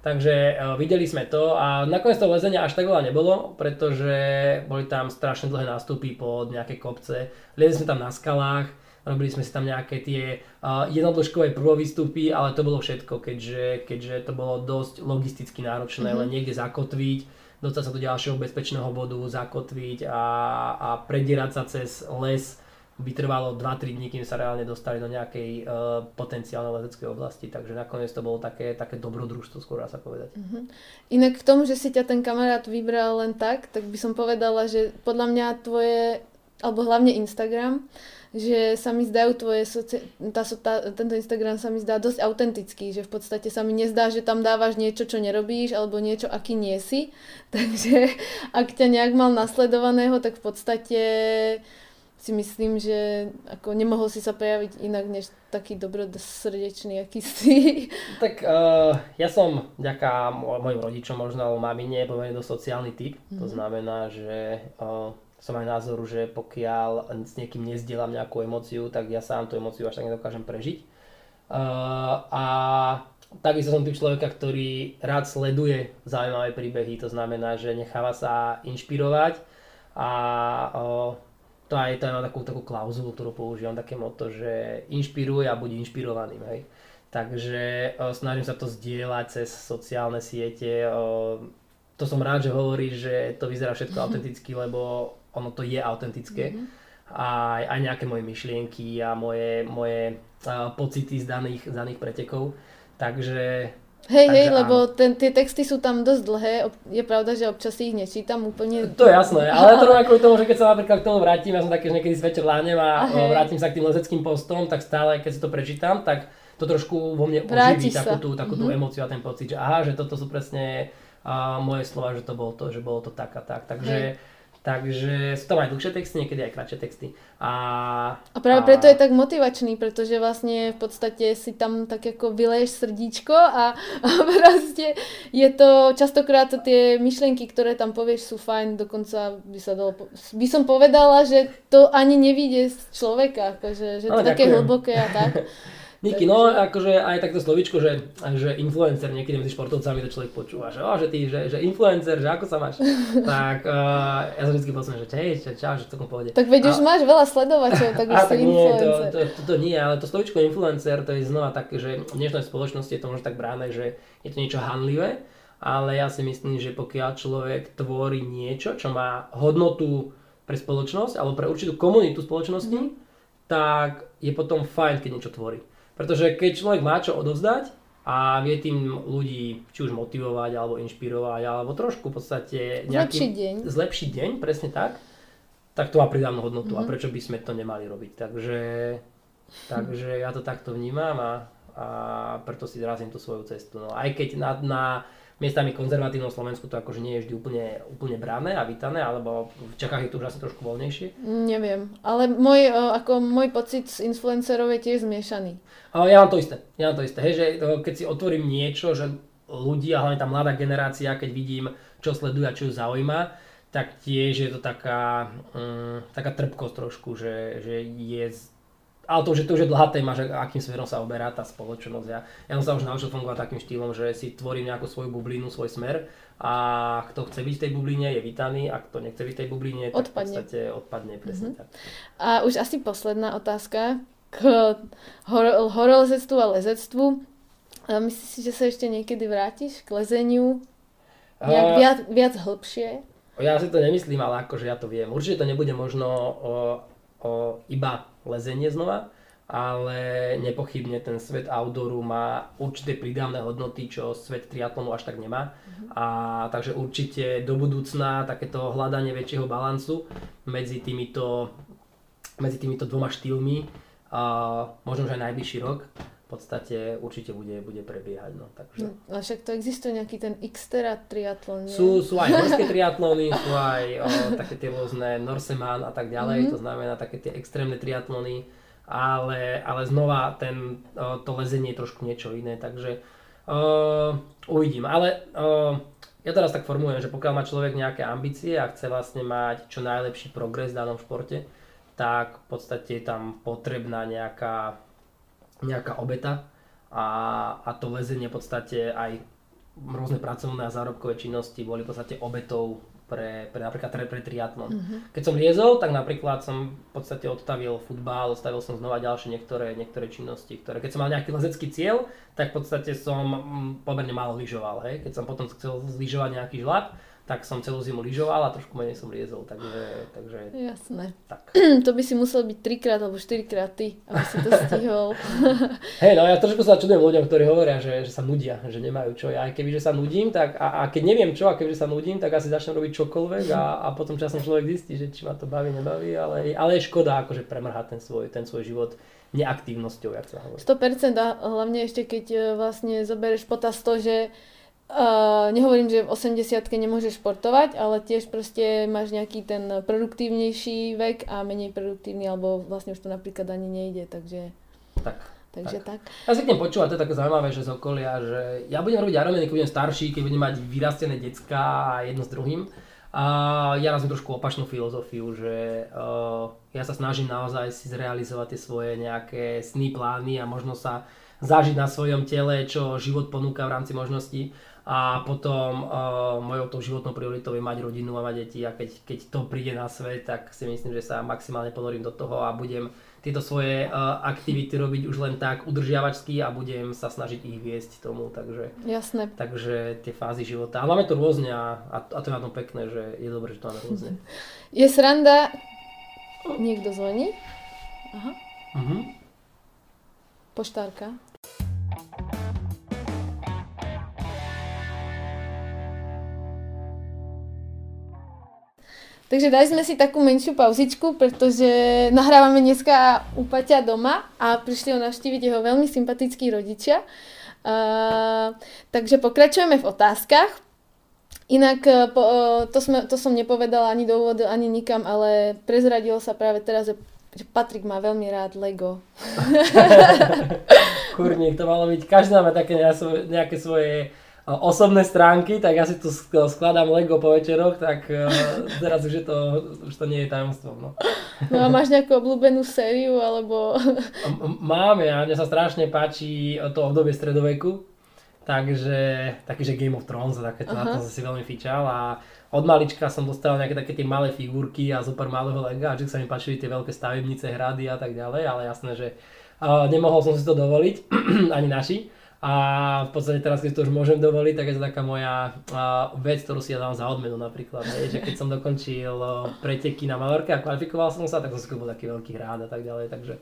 Takže uh, videli sme to a nakoniec to lezenia až tak veľa nebolo, pretože boli tam strašne dlhé nástupy pod nejaké kopce. Liezli sme tam na skalách, robili sme si tam nejaké tie uh, jednodĺžkové prvovýstupy, ale to bolo všetko, keďže, keďže to bolo dosť logisticky náročné, mm-hmm. len niekde zakotviť, dostať sa do ďalšieho bezpečného bodu, zakotviť a, a predierať sa cez les by trvalo 2-3 dní, kým sa reálne dostali do nejakej uh, potenciálnej leteckej oblasti, takže nakoniec to bolo také, také dobrodružstvo, skôr sa povedať. Uh-huh. Inak k tomu, že si ťa ten kamarát vybral len tak, tak by som povedala, že podľa mňa tvoje, alebo hlavne Instagram, že sa mi zdajú tvoje, soci... tá, tá, tento Instagram sa mi zdá dosť autentický, že v podstate sa mi nezdá, že tam dávaš niečo, čo nerobíš, alebo niečo, aký nie si. Takže ak ťa nejak mal nasledovaného, tak v podstate si myslím, že ako nemohol si sa prejaviť inak, než taký dobrodosrdečný, aký si. Tak uh, ja som vďaka mojim rodičom možno, alebo mamine, pomerne do sociálny typ. Mm-hmm. To mhm. znamená, že uh, som aj názoru, že pokiaľ s niekým nezdielam nejakú emóciu, tak ja sám tú emóciu až tak nedokážem prežiť. Uh, a takisto som typ človeka, ktorý rád sleduje zaujímavé príbehy, to znamená, že necháva sa inšpirovať a o, to aj to aj má takú, takú klauzulu, ktorú používam, také moto, že inšpiruje a buď inšpirovaným, hej. Takže o, snažím sa to zdieľať cez sociálne siete. O, to som rád, že hovorí, že to vyzerá všetko autenticky, lebo ono to je autentické. Mm-hmm. A aj nejaké moje myšlienky a moje, moje uh, pocity z daných, z daných pretekov. Takže Hej, hej, lebo ten, tie texty sú tam dosť dlhé, je pravda, že občas ich nečítam úplne. To je jasné, ale to rovnako tomu, že keď sa napríklad k tomu vrátim, ja som taký, že niekedy z večer lánem a, a vrátim sa k tým lezeckým postom, tak stále, keď si to prečítam, tak to trošku vo mne oživí takú tú, takú tú mm-hmm. emóciu a ten pocit, že aha, že toto sú presne a moje slova, že to bolo to, že bolo to tak a tak. Takže hej Takže sú tam aj dlhšie texty, niekedy aj kratšie texty. A, a práve a... preto je tak motivačný, pretože vlastne v podstate si tam tak ako vyleješ srdíčko a, a proste je to, častokrát to tie myšlienky, ktoré tam povieš sú fajn, dokonca by sa dalo, by som povedala, že to ani nevíde z človeka, akože, že to no, také hlboké a tak. Niky, no akože aj takto slovičko, že, že influencer niekedy medzi športovcami to človek počúva, že, že ty, že, že influencer, že ako sa máš, tak uh, ja som vždy posmiem, že hej, čau, čau, že celkom pohode. Tak veď už máš veľa sledovateľov, tak už si influencer. Nie, to, to, to, to, nie, ale to slovičko influencer, to je znova také, že v dnešnej spoločnosti je to možno tak bráne, že je to niečo hanlivé, ale ja si myslím, že pokiaľ človek tvorí niečo, čo má hodnotu pre spoločnosť alebo pre určitú komunitu spoločnosti, mm. tak je potom fajn, keď niečo tvorí. Pretože keď človek má čo odovzdať a vie tým ľudí či už motivovať alebo inšpirovať alebo trošku v podstate nejaký, zlepšiť deň. Zlepšiť deň, presne tak, tak to má pridávnu hodnotu mm-hmm. a mhm. prečo by sme to nemali robiť. Takže, takže ja to takto vnímam a, a preto si razím tú svoju cestu. No, aj keď na, na miestami konzervatívnom Slovensku to akože nie je vždy úplne, úplne brané a vítané, alebo v Čechách je to už asi trošku voľnejšie? Neviem, ale môj, ako môj pocit z influencerov je tiež zmiešaný. Ja mám to isté, ja mám to isté, hej, že keď si otvorím niečo, že ľudia, hlavne tá mladá generácia, keď vidím, čo sleduje a čo ju zaujíma, tak tiež je to taká, um, taká trpkosť trošku, že, že je ale to už, je, to už je dlhá téma, že akým smerom sa oberá tá spoločnosť. Ja, ja som sa už naučil fungovať takým štýlom, že si tvorím nejakú svoju bublinu, svoj smer a kto chce byť v tej bubline je vítaný a kto nechce byť v tej bubline, tak odpadne. v podstate odpadne presne mm-hmm. tak. A už asi posledná otázka k hor- horolezectvu a lezectvu. Myslíš si, že sa ešte niekedy vrátiš k lezeniu? Nejak uh, viac, viac hĺbšie? Ja si to nemyslím, ale akože ja to viem. Určite to nebude možno o, o iba lezenie znova, ale nepochybne ten svet outdooru má určité pridávne hodnoty, čo svet triatlonu až tak nemá. Uh-huh. A takže určite do budúcna takéto hľadanie väčšieho balancu medzi týmito, medzi týmito dvoma štýlmi, a možno už aj najbližší rok, podstate určite bude, bude prebiehať. No, takže. No, a však to existuje nejaký ten Xterra triatlon, Sú, sú aj horské triatlony, sú aj o, také tie rôzne Norseman a tak ďalej, mm-hmm. to znamená také tie extrémne triatlony, ale, ale znova ten, o, to lezenie je trošku niečo iné, takže o, uvidím. Ale o, ja teraz tak formujem, že pokiaľ má človek nejaké ambície a chce vlastne mať čo najlepší progres v danom športe, tak v podstate je tam potrebná nejaká nejaká obeta a, a to lezenie v podstate aj rôzne pracovné a zárobkové činnosti boli v podstate obetou pre, pre napríklad pre, pre triatlon. Mm-hmm. Keď som liezol, tak napríklad som v podstate odstavil futbal, odstavil som znova ďalšie niektoré, niektoré činnosti, ktoré keď som mal nejaký lezecký cieľ, tak v podstate som mm, pomerne málo lyžoval. Hej? Keď som potom chcel zlyžovať nejaký žlab, tak som celú zimu lyžoval a trošku menej som liezol, takže... takže Jasné. Tak. to by si musel byť trikrát alebo štyrikrát ty, aby si to stihol. Hej, no ja trošku sa čudujem ľuďom, ktorí hovoria, že, že sa nudia, že nemajú čo. Ja aj keby, že sa nudím, tak a, a keď neviem čo, a keby sa nudím, tak asi začnem robiť čokoľvek a, a potom časom človek zistí, že či ma to baví, nebaví, ale, ale je škoda akože premrhať ten svoj, ten svoj život neaktívnosťou, jak sa hovorí. 100% a hlavne ešte keď e, vlastne zoberieš potaz to, že Uh, nehovorím, že v 80 nemôžeš športovať, ale tiež proste máš nejaký ten produktívnejší vek a menej produktívny, alebo vlastne už to napríklad ani nejde, takže... Tak. Takže tak. tak. Ja chcem počúvať, to je také zaujímavé, že z okolia, že ja budem robiť Ironman, keď budem starší, keď budem mať vyrastené decka a jedno s druhým. A ja razím trošku opačnú filozofiu, že uh, ja sa snažím naozaj si zrealizovať tie svoje nejaké sny, plány a možno sa zažiť na svojom tele, čo život ponúka v rámci možností a potom uh, mojou tou životnou prioritou je mať rodinu a mať deti a keď, keď to príde na svet, tak si myslím, že sa maximálne ponorím do toho a budem tieto svoje uh, aktivity robiť už len tak udržiavačsky a budem sa snažiť ich viesť tomu, takže, Jasné. takže tie fázy života. A máme to rôzne a, a to je na tom pekné, že je dobré, že to máme rôzne. Je sranda... Niekto zvoní? Aha. Uh-huh. Poštárka. Takže dali sme si takú menšiu pauzičku, pretože nahrávame dneska u Paťa doma a prišli ho navštíviť jeho veľmi sympatickí rodičia. Uh, takže pokračujeme v otázkach. Inak po, to, sme, to som nepovedala ani do úvodu, ani nikam, ale prezradilo sa práve teraz, že, že Patrik má veľmi rád Lego. Kurník, to malo byť, každý máme také nejaké svoje osobné stránky, tak ja si tu skladám Lego po večeroch, tak uh, teraz už, je to, už to nie je tajomstvo. No. no a máš nejakú obľúbenú sériu, alebo... Mám, ja, mne sa strašne páči to obdobie stredoveku, takže taký, že Game of Thrones a takéto, na to som si veľmi fičal a od malička som dostal nejaké také tie malé figurky a super malého Lega a že sa mi páčili tie veľké stavebnice, hrady a tak ďalej, ale jasné, že nemohol som si to dovoliť, ani naši. A v podstate teraz, keď to už môžem dovoliť, tak je to taká moja uh, vec, ktorú si ja dám za odmenu napríklad. Hej, že keď som dokončil preteky na Malorke a kvalifikoval som sa, tak som si bol taký veľký hrád a tak ďalej. Takže,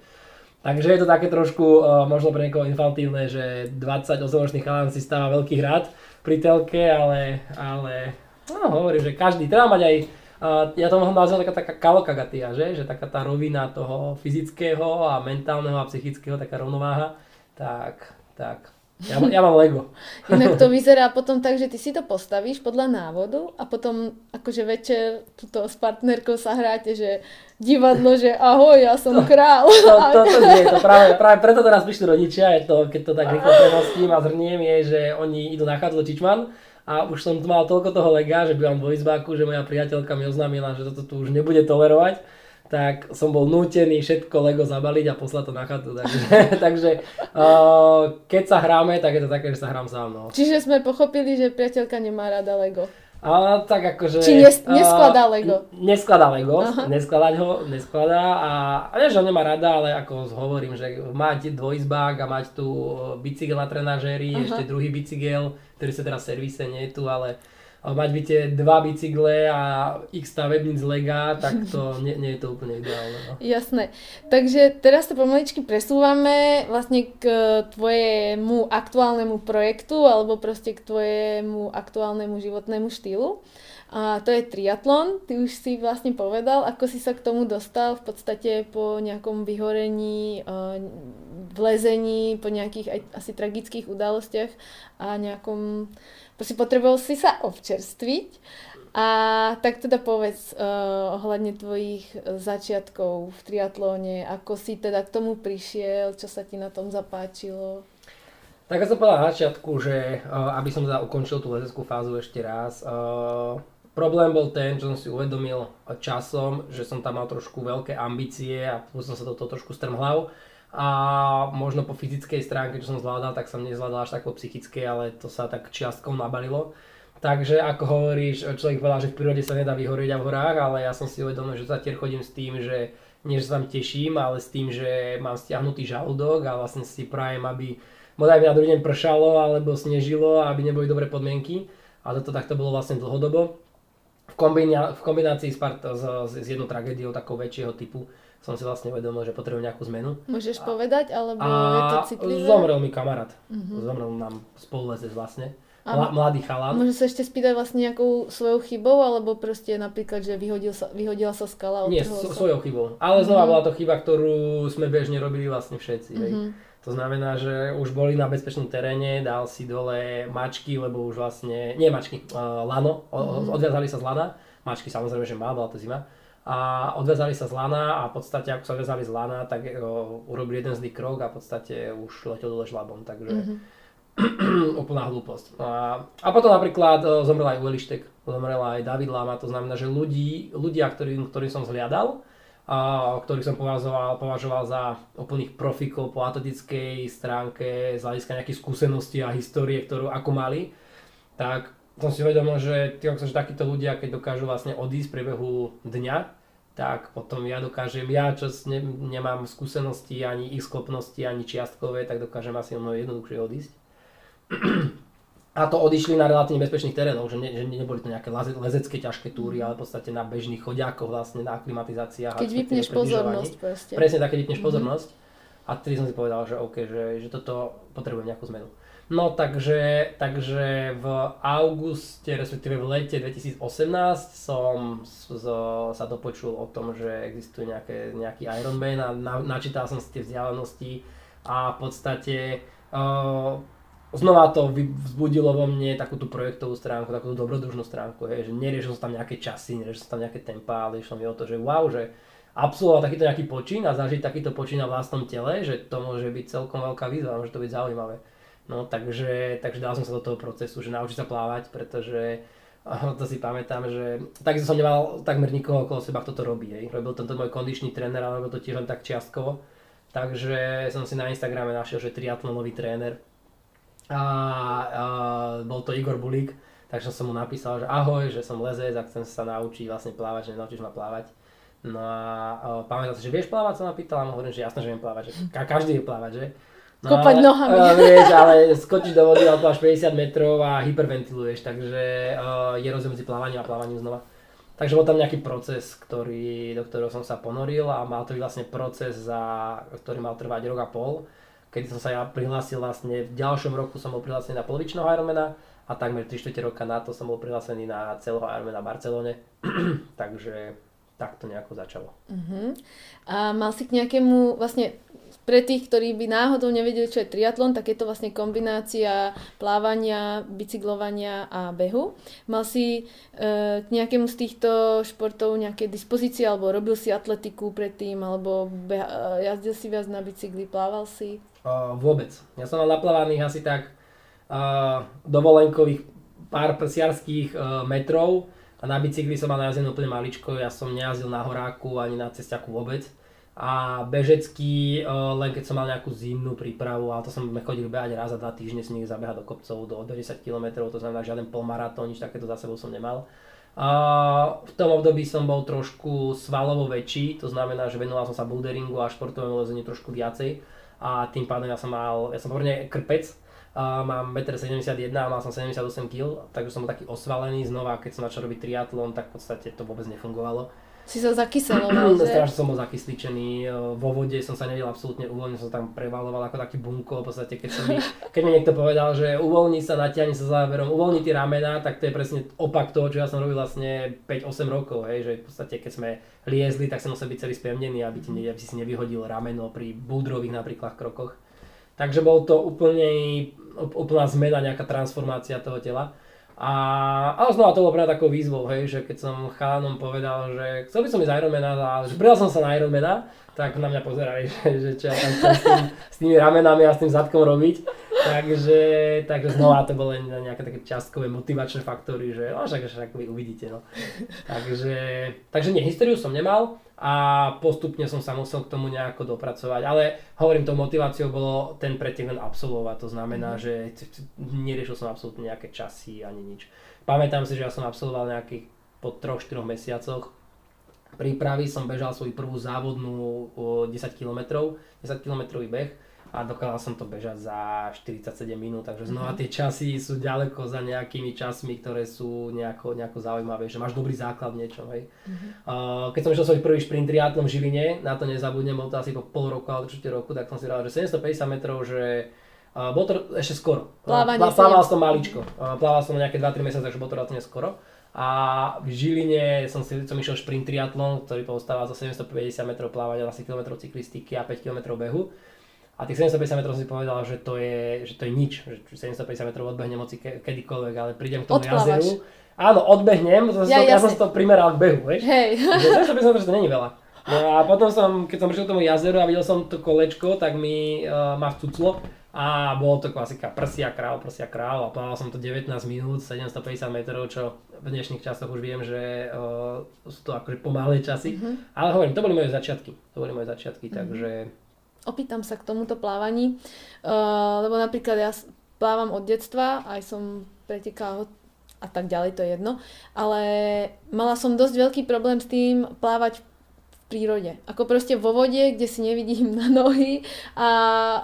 takže je to také trošku uh, možno pre niekoho infantilné, že 28-ročný chalán si stáva veľký hrad pri telke, ale, ale no, hovorím, že každý, treba mať aj Uh, ja to mohol nazvať taká, taká kalokagatia, že? že taká tá rovina toho fyzického a mentálneho a psychického, taká rovnováha, tak, tak ja, ja mám Lego. Inak to vyzerá potom tak, že ty si to postavíš podľa návodu a potom akože večer tuto s partnerkou sa hráte, že divadlo, že ahoj, ja som král. To, to, to, nie, to práve, práve preto teraz prišli rodičia, je to, keď to tak rýchlo premostím a zhrniem, je, že oni idú na chadlo Čičman a už som mal toľko toho lega, že bývam v dvojizbáku, že moja priateľka mi oznámila, že toto tu už nebude tolerovať tak som bol nútený všetko Lego zabaliť a poslať to na chatu. Takže, takže uh, keď sa hráme, tak je to také, že sa hrám sám. No. Čiže sme pochopili, že priateľka nemá rada Lego. A tak akože... Či nes, neskladá Lego? Uh, neskladá Lego, Aha. neskladať ho, neskladá a, a nie, že ho nemá rada, ale ako hovorím, že mať dvojizbák a mať tu bicykel na trenažéri, ešte druhý bicykel, ktorý sa teraz servise nie je tu, ale mať byte dva bicykle a x stavebníc lega, tak to nie, nie je to úplne ideálne. No. Jasné. Takže teraz to pomaličky presúvame vlastne k tvojemu aktuálnemu projektu alebo proste k tvojemu aktuálnemu životnému štýlu. A to je triatlon. Ty už si vlastne povedal, ako si sa k tomu dostal v podstate po nejakom vyhorení, vlezení, po nejakých aj asi tragických udalostiach a nejakom proste potreboval si sa občerstviť. A tak teda povedz uh, ohľadne tvojich začiatkov v triatlóne, ako si teda k tomu prišiel, čo sa ti na tom zapáčilo? Tak som povedal na začiatku, že uh, aby som teda ukončil tú lezeckú fázu ešte raz, uh, problém bol ten, že som si uvedomil časom, že som tam mal trošku veľké ambície a som sa do toho trošku strmhlav a možno po fyzickej stránke, čo som zvládal, tak som nezvládal až tak po psychickej, ale to sa tak čiastkou nabalilo. Takže ako hovoríš, človek povedal, že v prírode sa nedá vyhorieť a v horách, ale ja som si uvedomil, že zatiaľ chodím s tým, že nie že sa tam teším, ale s tým, že mám stiahnutý žalúdok a vlastne si prajem, aby možno na druhý deň pršalo alebo snežilo aby neboli dobré podmienky. A toto takto bolo vlastne dlhodobo. V, kombiná- v kombinácii s, part- s, s jednou tragédiou takou väčšieho typu, som si vlastne uvedomil, že potrebujem nejakú zmenu. Môžeš a, povedať, alebo a je to citlivé? zomrel mi kamarát. Uh-huh. Zomrel nám spolulezec vlastne. Mla, mladý chalán. Môže sa ešte spýtať vlastne nejakou svojou chybou, alebo proste napríklad, že vyhodil sa, vyhodila sa skala? Nie, so, svojou chybou. Ale znova uh-huh. bola to chyba, ktorú sme bežne robili vlastne všetci. Uh-huh. To znamená, že už boli na bezpečnom teréne, dal si dole mačky, lebo už vlastne, nie mačky, uh, lano, uh-huh. odviazali sa z lana. Mačky samozrejme, že má, bola to zima a odvezali sa z lana a v podstate ako sa odvezali z lana, tak uh, urobili jeden zlý krok a v podstate už letel dole žlabom, takže mm-hmm. úplná hlúposť. A, a potom napríklad uh, zomrel aj Uli Štek, zomrel aj David Lama, to znamená, že ľudí, ľudia, ktorým, ktorým som zhliadal, ktorých som považoval, považoval za úplných profikov po atletickej stránke z hľadiska nejakých skúseností a histórie, ktorú ako mali, tak som si uvedomil, že, že takíto ľudia, keď dokážu vlastne odísť v priebehu dňa, tak potom ja dokážem, ja čo ne, nemám skúsenosti, ani ich schopnosti, ani čiastkové, tak dokážem asi o mnoho jednoduchšie odísť. A to odišli na relatívne bezpečných terénoch, že, ne, že neboli to nejaké lezecké ťažké túry, ale v podstate na bežných chodiakoch vlastne na aklimatizáciách. Keď vypneš pozornosť proste. Presne tak, keď vypneš mm-hmm. pozornosť. A vtedy som si povedal, že OK, že, že toto potrebujem nejakú zmenu. No takže, takže v auguste, respektíve v lete 2018 som z, sa dopočul o tom, že existuje nejaké, nejaký Ironman a na, načítal som si tie vzdialenosti a v podstate uh, znova to vzbudilo vo mne takú tú projektovú stránku, takú tú dobrodružnú stránku, hej, že neriešil som tam nejaké časy, neriešil som tam nejaké tempa, ale išlo mi o to, že wow, že absolvovať takýto nejaký počín a zažiť takýto počín na vlastnom tele, že to môže byť celkom veľká výzva, môže to byť zaujímavé. No takže, takže dal som sa do toho procesu, že naučiť sa plávať, pretože to si pamätám, že takisto som nemal takmer nikoho okolo seba, kto to robí. Hej. Robil tento môj kondičný tréner, ale robil to tiež len tak čiastkovo. Takže som si na Instagrame našiel, že triatlonový tréner, a, a bol to Igor Bulík, takže som mu napísal, že ahoj, že som lezec a chcem sa naučiť vlastne plávať, že naučíš ma plávať. No a, a pamätám si, že vieš plávať, som ma pýtal a hovorím, že jasné, že viem plávať, že ka- každý vie plávať, že? No, Kopať nohami. Uh, vieš, ale skočíš do vody, plávaš 50 metrov a hyperventiluješ, takže uh, je rozdiel medzi plávaním a plávaním znova. Takže bol tam nejaký proces, ktorý, do ktorého som sa ponoril a mal to byť vlastne proces, za, ktorý mal trvať rok a pol kedy som sa ja prihlásil vlastne, v ďalšom roku som bol prihlásený na polovičného Ironmana a takmer 3 4 roka na to som bol prihlásený na celého Ironmana v Barcelone. Takže tak to nejako začalo. Uh-huh. A mal si k nejakému, vlastne pre tých, ktorí by náhodou nevedeli, čo je triatlon, tak je to vlastne kombinácia plávania, bicyklovania a behu. Mal si e, k nejakému z týchto športov nejaké dispozície, alebo robil si atletiku predtým, alebo beha, jazdil si viac na bicykli, plával si? Uh, vôbec. Ja som mal naplávaných asi tak uh, dovolenkových pár prsiarských uh, metrov a na bicykli som mal najazdenú úplne maličko, ja som nejazdil na horáku ani na cestiaku vôbec. A bežecký, uh, len keď som mal nejakú zimnú prípravu, ale to som chodil behať raz za dva týždne, s nich zabehať do kopcov do 10 km, to znamená žiaden polmaratón, nič takéto za sebou som nemal. Uh, v tom období som bol trošku svalovo väčší, to znamená, že venoval som sa boulderingu a športovému lezeniu trošku viacej a tým pádom ja som mal, ja som pomerne krpec, a mám 1,71 m a mal som 78 kg, takže som bol taký osvalený znova, keď som začal robiť triatlon, tak v podstate to vôbec nefungovalo. Si sa zakyseloval, že? Strašne som bol zakysličený, e, vo vode som sa nevedel absolútne uvoľniť, som tam prevaloval ako taký bunko, v podstate keď, som mi, keď mi niekto povedal, že uvoľni sa, natiahni sa záverom, uvoľni tie ramena, tak to je presne opak toho, čo ja som robil vlastne 5-8 rokov, hej, že v podstate keď sme liezli, tak som musel byť celý spevnený, aby, ti, aby si si nevyhodil rameno pri búdrových napríklad krokoch. Takže bol to úplne, úplná zmena, nejaká transformácia toho tela. A, ale znova to bolo pre takou výzvou, hej, že keď som chánom povedal, že chcel by som ísť Ironmana, ale že pridal som sa na Ironmana, tak na mňa pozerali, že, že čo ja tam s, tým, s tými ramenami a s tým zadkom robiť. Takže, takže znova to bolo nejaké také častkové motivačné faktory, že no však, však uvidíte. No. Takže, takže nie, históriu som nemal, a postupne som sa musel k tomu nejako dopracovať. Ale hovorím, tou motiváciou bolo ten pretek len absolvovať, to znamená, mm. že neriešil som absolútne nejaké časy ani nič. Pamätám si, že ja som absolvoval nejakých po 3-4 mesiacoch prípravy, som bežal svoju prvú závodnú 10 km, 10 km beh a dokázal som to bežať za 47 minút, takže znova mhm. tie časy sú ďaleko za nejakými časmi, ktoré sú nejako, nejako zaujímavé, že máš dobrý základ v niečom, hej. Uh, keď som išiel svoj prvý šprint triatlom v Žiline, na to nezabudnem, bol to asi po pol roku alebo určite roku, tak som si dal, že 750 metrov, že uh, bol to ešte skoro. Plávanie uh, plával som maličko, uh, plával som nejaké 2-3 mesiace, takže bol to relatívne skoro. A v Žiline som, si, som išiel šprint triatlon, ktorý postával zo 750 metrov plávania, asi km cyklistiky a 5 km behu. A tých 750 metrov som si povedal, že to je, že to je nič, že 750 metrov odbehnem moci ke, kedykoľvek, ale prídem k tomu Odplávaš. jazeru. Áno, odbehnem, to, ja, to, ja som to primeral k behu, vieš. Hej. 750 metrov to není veľa. No a potom som, keď som prišiel k tomu jazeru a videl som to kolečko, tak mi uh, ma vcuclo a bolo to klasika prsia král, prsia král a plával som to 19 minút, 750 metrov, čo v dnešných časoch už viem, že uh, sú to akože pomalé časy. Mm-hmm. Ale hovorím, to boli moje začiatky. To boli moje začiatky, mm-hmm. takže... Opýtam sa k tomuto plávaní, uh, lebo napríklad ja plávam od detstva, aj som pretekala a tak ďalej, to je jedno. Ale mala som dosť veľký problém s tým plávať v prírode. Ako proste vo vode, kde si nevidím na nohy, a,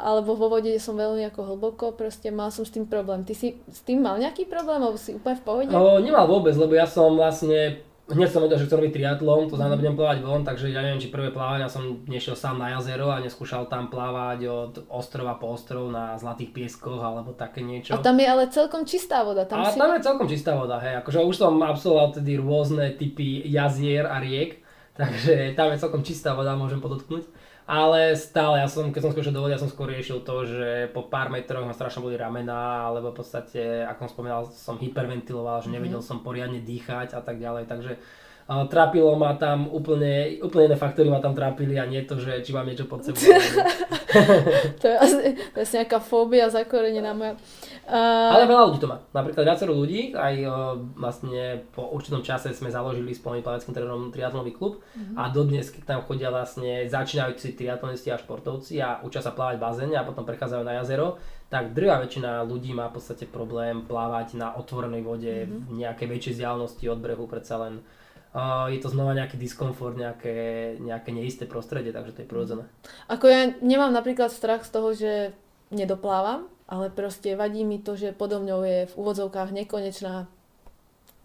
alebo vo vode, kde som veľmi ako hlboko, proste mal som s tým problém. Ty si s tým mal nejaký problém, alebo si úplne v pohode? O, nemal vôbec, lebo ja som vlastne hneď som vedel, že chcem robiť triatlon, to znamená, budem plávať von, takže ja neviem, či prvé plávania som nešiel sám na jazero a neskúšal tam plávať od ostrova po ostrov na Zlatých pieskoch alebo také niečo. A tam je ale celkom čistá voda. Tam a si... tam je celkom čistá voda, hej. Akože už som absolvoval tedy rôzne typy jazier a riek, takže tam je celkom čistá voda, môžem podotknúť. Ale stále, ja som, keď som skúšal do vody, ja som skôr riešil to, že po pár metroch ma strašne boli ramena, alebo v podstate, ako som spomínal, som hyperventiloval, že nevedel mm-hmm. som poriadne dýchať a tak ďalej, takže uh, trápilo ma tam úplne, úplne iné faktory ma tam trápili a nie to, že či mám niečo pod sebou. to, je asi, to je asi nejaká fóbia zakorenená moja. Uh... Ale veľa ľudí to má. Napríklad viacero ľudí, aj uh, vlastne po určitom čase sme založili spolu plaveckým trénerom triatlonový klub uh-huh. a dodnes, tam chodia vlastne začínajúci triatlonisti a športovci a učia sa plávať v bazéne a potom prechádzajú na jazero, tak drvá väčšina ľudí má v podstate problém plávať na otvorenej vode uh-huh. v nejakej väčšej vzdialenosti od brehu, predsa len uh, je to znova nejaký diskomfort, nejaké, nejaké neisté prostredie, takže to je prirodzené. Ako ja nemám napríklad strach z toho, že nedoplávam, ale proste vadí mi to, že podo mňou je v úvodzovkách nekonečná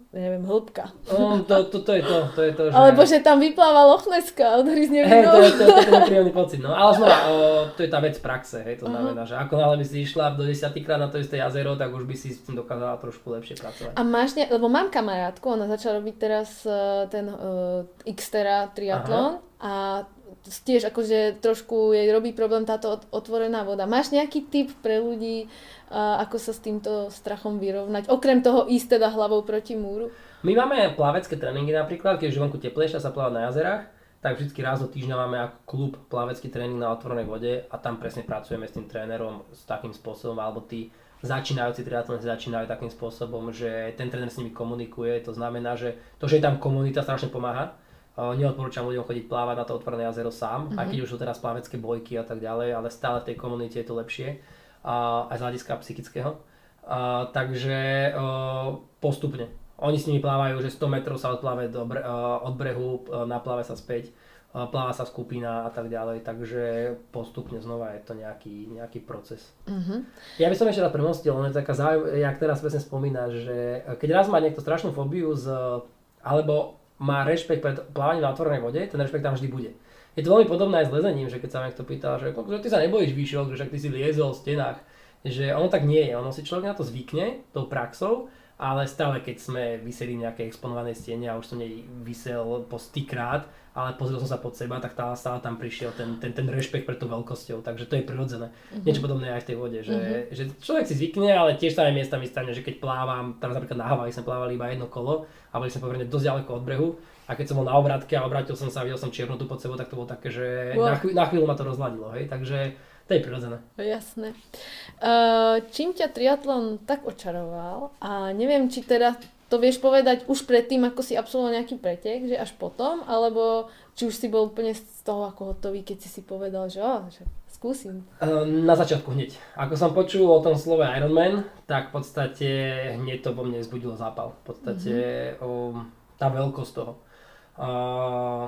neviem, hĺbka. No, to, to, to, je to, to je to, že... Alebo že tam vypláva lochneska a odhryzne Hej, to, je, to, to, to je nepríjemný pocit, no. Ale znova, o, to je tá vec praxe, hej, to uh-huh. znamená, že ako náhle by si išla do desiatýkrát na to isté jazero, tak už by si s tým dokázala trošku lepšie pracovať. A máš ne, lebo mám kamarátku, ona začala robiť teraz uh, ten uh, Xtera triatlon a tiež akože trošku jej robí problém táto otvorená voda. Máš nejaký tip pre ľudí, ako sa s týmto strachom vyrovnať? Okrem toho ísť teda hlavou proti múru? My máme plavecké tréningy napríklad, keď už vonku teplejšie sa plávať na jazerách, tak vždy raz do týždňa máme ako klub plavecký tréning na otvorenej vode a tam presne pracujeme s tým trénerom s takým spôsobom, alebo tí začínajúci triatlonisti začínajú takým spôsobom, že ten tréner s nimi komunikuje, to znamená, že to, že je tam komunita, strašne pomáha Neodporúčam ľuďom chodiť plávať na to otvorené jazero sám, mm-hmm. aj keď už sú teraz plavecké bojky a tak ďalej, ale stále v tej komunite je to lepšie, a, aj z hľadiska psychického. A, takže a, postupne. Oni s nimi plávajú, že 100 metrov sa odpláve do bre, a, od brehu, napláve sa späť, a, pláva sa skupina a tak ďalej, takže postupne znova je to nejaký, nejaký proces. Mm-hmm. Ja by som ešte raz premostil, len taká zaujímavá, jak teraz presne spomínaš, že keď raz má niekto strašnú fóbiu z, alebo má rešpekt pred plávaním na otvorenej vode, ten rešpekt tam vždy bude. Je to veľmi podobné aj s lezením, že keď sa niekto pýta, že, ty sa nebojíš výšok, že ty si liezol v stenách, že ono tak nie je, ono si človek na to zvykne tou praxou, ale stále keď sme vyseli v nejakej exponovanej stene a už som nej vysel po stýkrát, ale pozrel som sa pod seba, tak tá, stále tam prišiel ten, ten, ten rešpekt pred tou veľkosťou, takže to je prirodzené. Uh-huh. Niečo podobné aj v tej vode, že, uh-huh. že človek si zvykne, ale tiež sa aj miestami stane, že keď plávam, teraz napríklad na Havaji sme plávali iba jedno kolo a boli sme pomerne dosť ďaleko od brehu a keď som bol na obratke a obrátil som sa a videl som čiernotu pod sebou, tak to bolo také, že wow. na, chvíľu, na chvíľu ma to rozladilo, hej, takže to je prirodzené. Jasné. Uh, čím ťa triatlon tak očaroval a neviem, či teda to vieš povedať už predtým, ako si absolvoval nejaký pretek, že až potom, alebo či už si bol úplne z toho ako hotový, keď si si povedal, že, oh, že skúsim. Na začiatku hneď. Ako som počul o tom slove Ironman, tak v podstate hneď to vo mne zbudilo zápal. V podstate mm-hmm. o, tá veľkosť toho. Uh,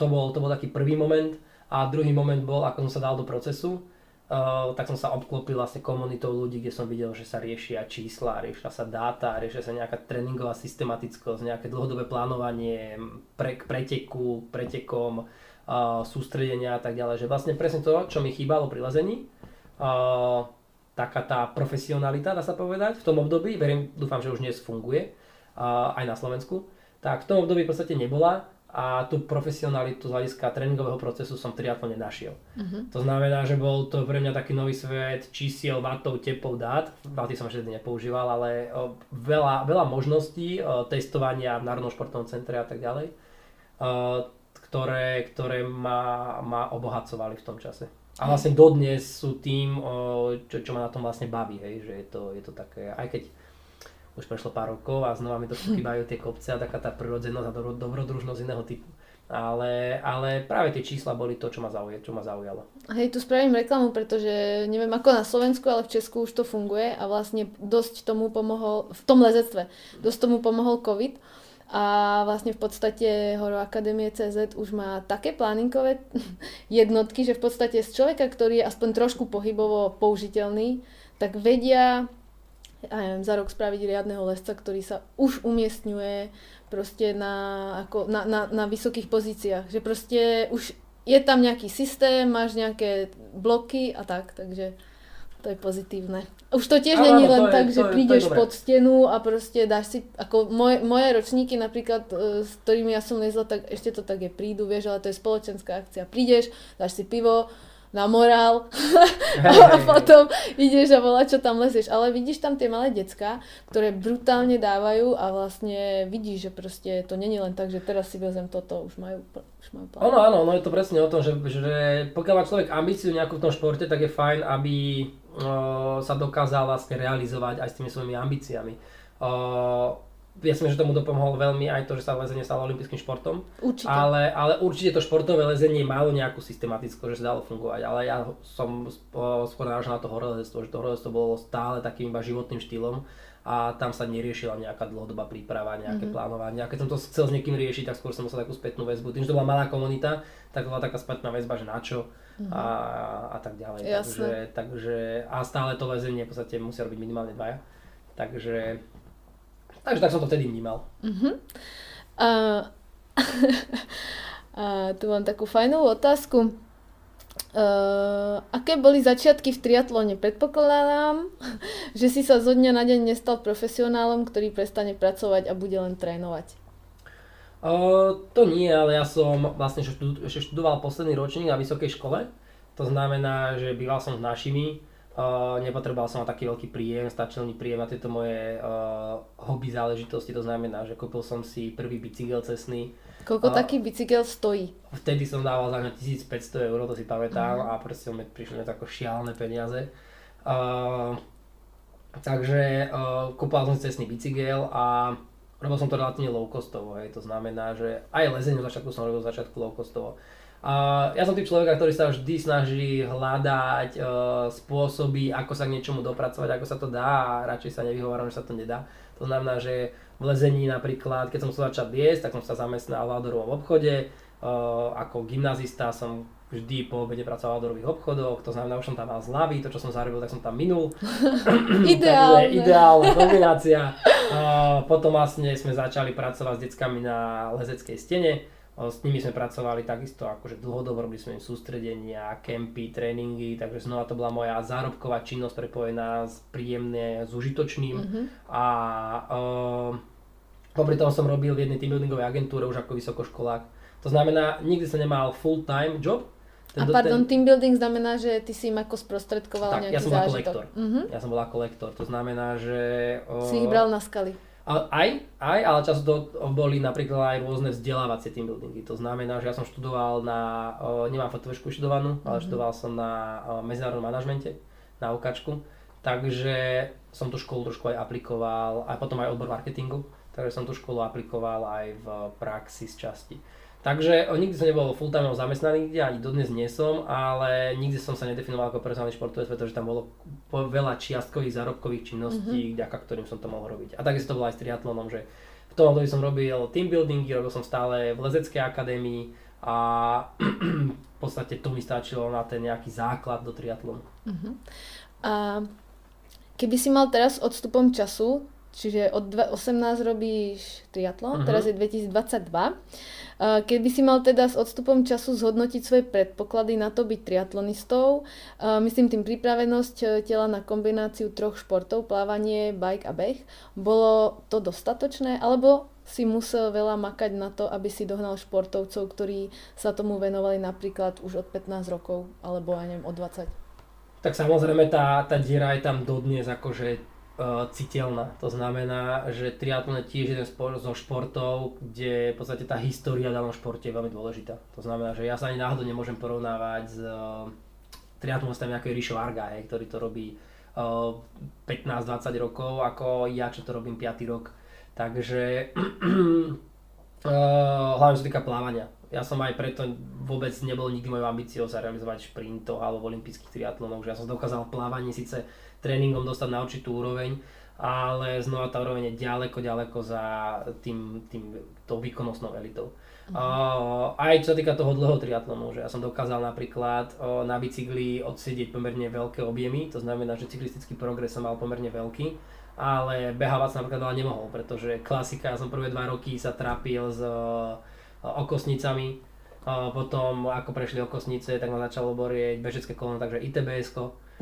to, bol, to bol taký prvý moment. A druhý moment bol, ako som sa dal do procesu, uh, tak som sa obklopil vlastne komunitou ľudí, kde som videl, že sa riešia čísla, riešia sa dáta, riešia sa nejaká tréningová systematickosť, nejaké dlhodobé plánovanie pre, k preteku, pretekom, uh, sústredenia a tak ďalej. Že vlastne presne to, čo mi chýbalo pri lezení, uh, taká tá profesionalita, dá sa povedať, v tom období, verím, dúfam, že už dnes funguje, aj na Slovensku, tak v tom období v podstate nebola a tú profesionalitu z hľadiska tréningového procesu som v triatlone našiel. Uh-huh. To znamená, že bol to pre mňa taký nový svet čísiel, vatov, tepov, dát. Vaty som vždy nepoužíval, ale o, veľa, veľa možností o, testovania v Národnom športovom centre a tak ďalej. O, ktoré, ktoré ma, ma obohacovali v tom čase. A vlastne dodnes sú tým, čo, čo ma na tom vlastne baví, hej, že je to, je to také, aj keď už prešlo pár rokov a znova mi to chýbajú tie kopce a taká tá prirodzenosť a dobrodružnosť iného typu. Ale, ale práve tie čísla boli to, čo ma, zaujalo, čo ma zaujalo. Hej, tu spravím reklamu, pretože neviem ako na Slovensku, ale v Česku už to funguje a vlastne dosť tomu pomohol, v tom lezectve, dosť tomu pomohol COVID a vlastne v podstate Horo Akadémie CZ už má také pláninkové jednotky, že v podstate z človeka, ktorý je aspoň trošku pohybovo použiteľný, tak vedia ja neviem, za rok spraviť riadneho lesca, ktorý sa už umiestňuje proste na, ako, na, na, na vysokých pozíciách. Že proste už je tam nejaký systém, máš nejaké bloky a tak, takže to je pozitívne. Už to tiež není len tak, že prídeš pod stenu a proste dáš si, ako moje, moje ročníky napríklad, e, s ktorými ja som lezla, tak ešte to tak je, prídu, vieš, ale to je spoločenská akcia. Prídeš, dáš si pivo, na morál a potom ideš a volá, čo tam lezieš. Ale vidíš tam tie malé decka, ktoré brutálne dávajú a vlastne vidíš, že proste to není len tak, že teraz si vezem toto, už majú, už majú plán. Áno, áno, no je to presne o tom, že, že pokiaľ má človek ambíciu nejakú v tom športe, tak je fajn, aby uh, sa dokázal vlastne realizovať aj s tými svojimi ambíciami. Uh, ja si že tomu dopomohol veľmi aj to, že sa lezenie stalo olympijským športom. Určite. Ale, ale určite to športové lezenie malo nejakú systematickú, že sa dalo fungovať. Ale ja som skôr narážal na to horolezstvo, že to horolezstvo bolo stále takým iba životným štýlom a tam sa neriešila nejaká dlhodobá príprava, nejaké mm-hmm. plánovanie. A keď som to chcel s niekým riešiť, tak skôr som musel takú spätnú väzbu. Tým, že to bola malá komunita, tak bola taká spätná väzba, že na čo mm-hmm. a, a tak ďalej. Takže, takže, a stále to lezenie v podstate musia robiť minimálne dvaja. Takže Takže tak som to vtedy vnímal. Uh-huh. A, a tu mám takú fajnú otázku. Uh, aké boli začiatky v triatlone? Predpokladám, že si sa zo dňa na deň nestal profesionálom, ktorý prestane pracovať a bude len trénovať. Uh, to nie, ale ja som vlastne ešte študoval posledný ročník na vysokej škole. To znamená, že býval som s našimi Uh, nepotreboval som taký veľký príjem, stačil mi príjem na tieto moje uh, hobby záležitosti, to znamená, že kúpil som si prvý bicykel cestný. Koľko uh, taký bicykel stojí? Vtedy som dával za 1500 eur, to si pamätám, uh-huh. a proste mi prišli na to ako šialené peniaze. Uh, takže uh, kúpil som si cestný bicykel a robil som to relatívne low costovo, hej. to znamená, že aj lezenie v začiatku som robil v začiatku low costovo. Uh, ja som typ človeka, ktorý sa vždy snaží hľadať uh, spôsoby, ako sa k niečomu dopracovať, ako sa to dá a radšej sa nevyhováram, že sa to nedá. To znamená, že v lezení napríklad, keď som chcel začať liesť, tak som sa zamestnal v outdoorovom obchode. Uh, ako gymnazista som vždy po obede pracoval v outdoorových obchodoch, to znamená, už som tam mal zľavy, to čo som zarobil, tak som tam minul. Ideálne. ideálna kombinácia. Uh, potom vlastne sme začali pracovať s deckami na lezeckej stene s nimi sme pracovali takisto akože dlhodobo, robili sme im sústredenia, kempy, tréningy, takže znova to bola moja zárobková činnosť prepojená s príjemne, s užitočným. Mm-hmm. A uh, popri tom som robil v jednej teambuildingovej agentúre už ako vysokoškolák. To znamená, nikdy som nemal full-time job, ten, a pardon, ten... team building znamená, že ty si im ako sprostredkoval tak, nejaký ja som bol ako lektor. Mm-hmm. Ja som bol ako lektor, to znamená, že... O... Si ich bral na skaly. Aj, aj, ale často to boli napríklad aj rôzne vzdelávacie team buildingy. To znamená, že ja som študoval na, nemám fotovešku študovanú, ale mm-hmm. študoval som na medzinárodnom manažmente, na UKAčku. Takže som tú školu trošku aj aplikoval, aj potom aj odbor marketingu, takže som tú školu aplikoval aj v praxi z časti. Takže nikdy som nebol full-time zamestnaný nikde, ani dodnes nie som, ale nikdy som sa nedefinoval ako personálny športovec, pretože tam bolo veľa čiastkových zárobkových činností, mm-hmm. vďaka ktorým som to mohol robiť. A takisto to bolo aj s triatlonom, že v tom období som robil team buildingy, robil som stále v lezeckej akadémii a v podstate to mi stačilo na ten nejaký základ do triatlonu. Mm-hmm. A keby si mal teraz odstupom času, čiže od 18 robíš triatlon, mm-hmm. teraz je 2022, Keby si mal teda s odstupom času zhodnotiť svoje predpoklady na to byť triatlonistou, myslím tým pripravenosť e, tela na kombináciu troch športov, plávanie, bike a beh, bolo to dostatočné, alebo si musel veľa makať na to, aby si dohnal športovcov, ktorí sa tomu venovali napríklad už od 15 rokov, alebo ja neviem, od 20? Tak samozrejme tá, tá diera je tam dodnes, akože citeľná. To znamená, že triatlon je tiež jeden zo športov, kde v podstate tá história v danom športe je veľmi dôležitá. To znamená, že ja sa ani náhodou nemôžem porovnávať s uh, triatlonistami ako je Rišo Arga, hej, ktorý to robí uh, 15-20 rokov, ako ja, čo to robím 5. rok. Takže uh, hlavne sa týka plávania. Ja som aj preto vôbec nebol nikdy mojou ambíciou sa realizovať šprintov alebo olympijských triatlonov, že ja som dokázal plávanie síce tréningom dostať na určitú úroveň, ale znova tá úroveň je ďaleko, ďaleko za tým, tým tou výkonnostnou elitou. Uh-huh. Uh, aj čo sa týka toho dlhého triatlonu, že ja som dokázal napríklad uh, na bicykli odsedieť pomerne veľké objemy, to znamená, že cyklistický progres som mal pomerne veľký, ale behávať sa napríklad ale nemohol, pretože klasika, ja som prvé dva roky sa trápil s uh, okosnicami, potom ako prešli okosnice, tak ma začalo borieť bežecké koleno, takže ITBS,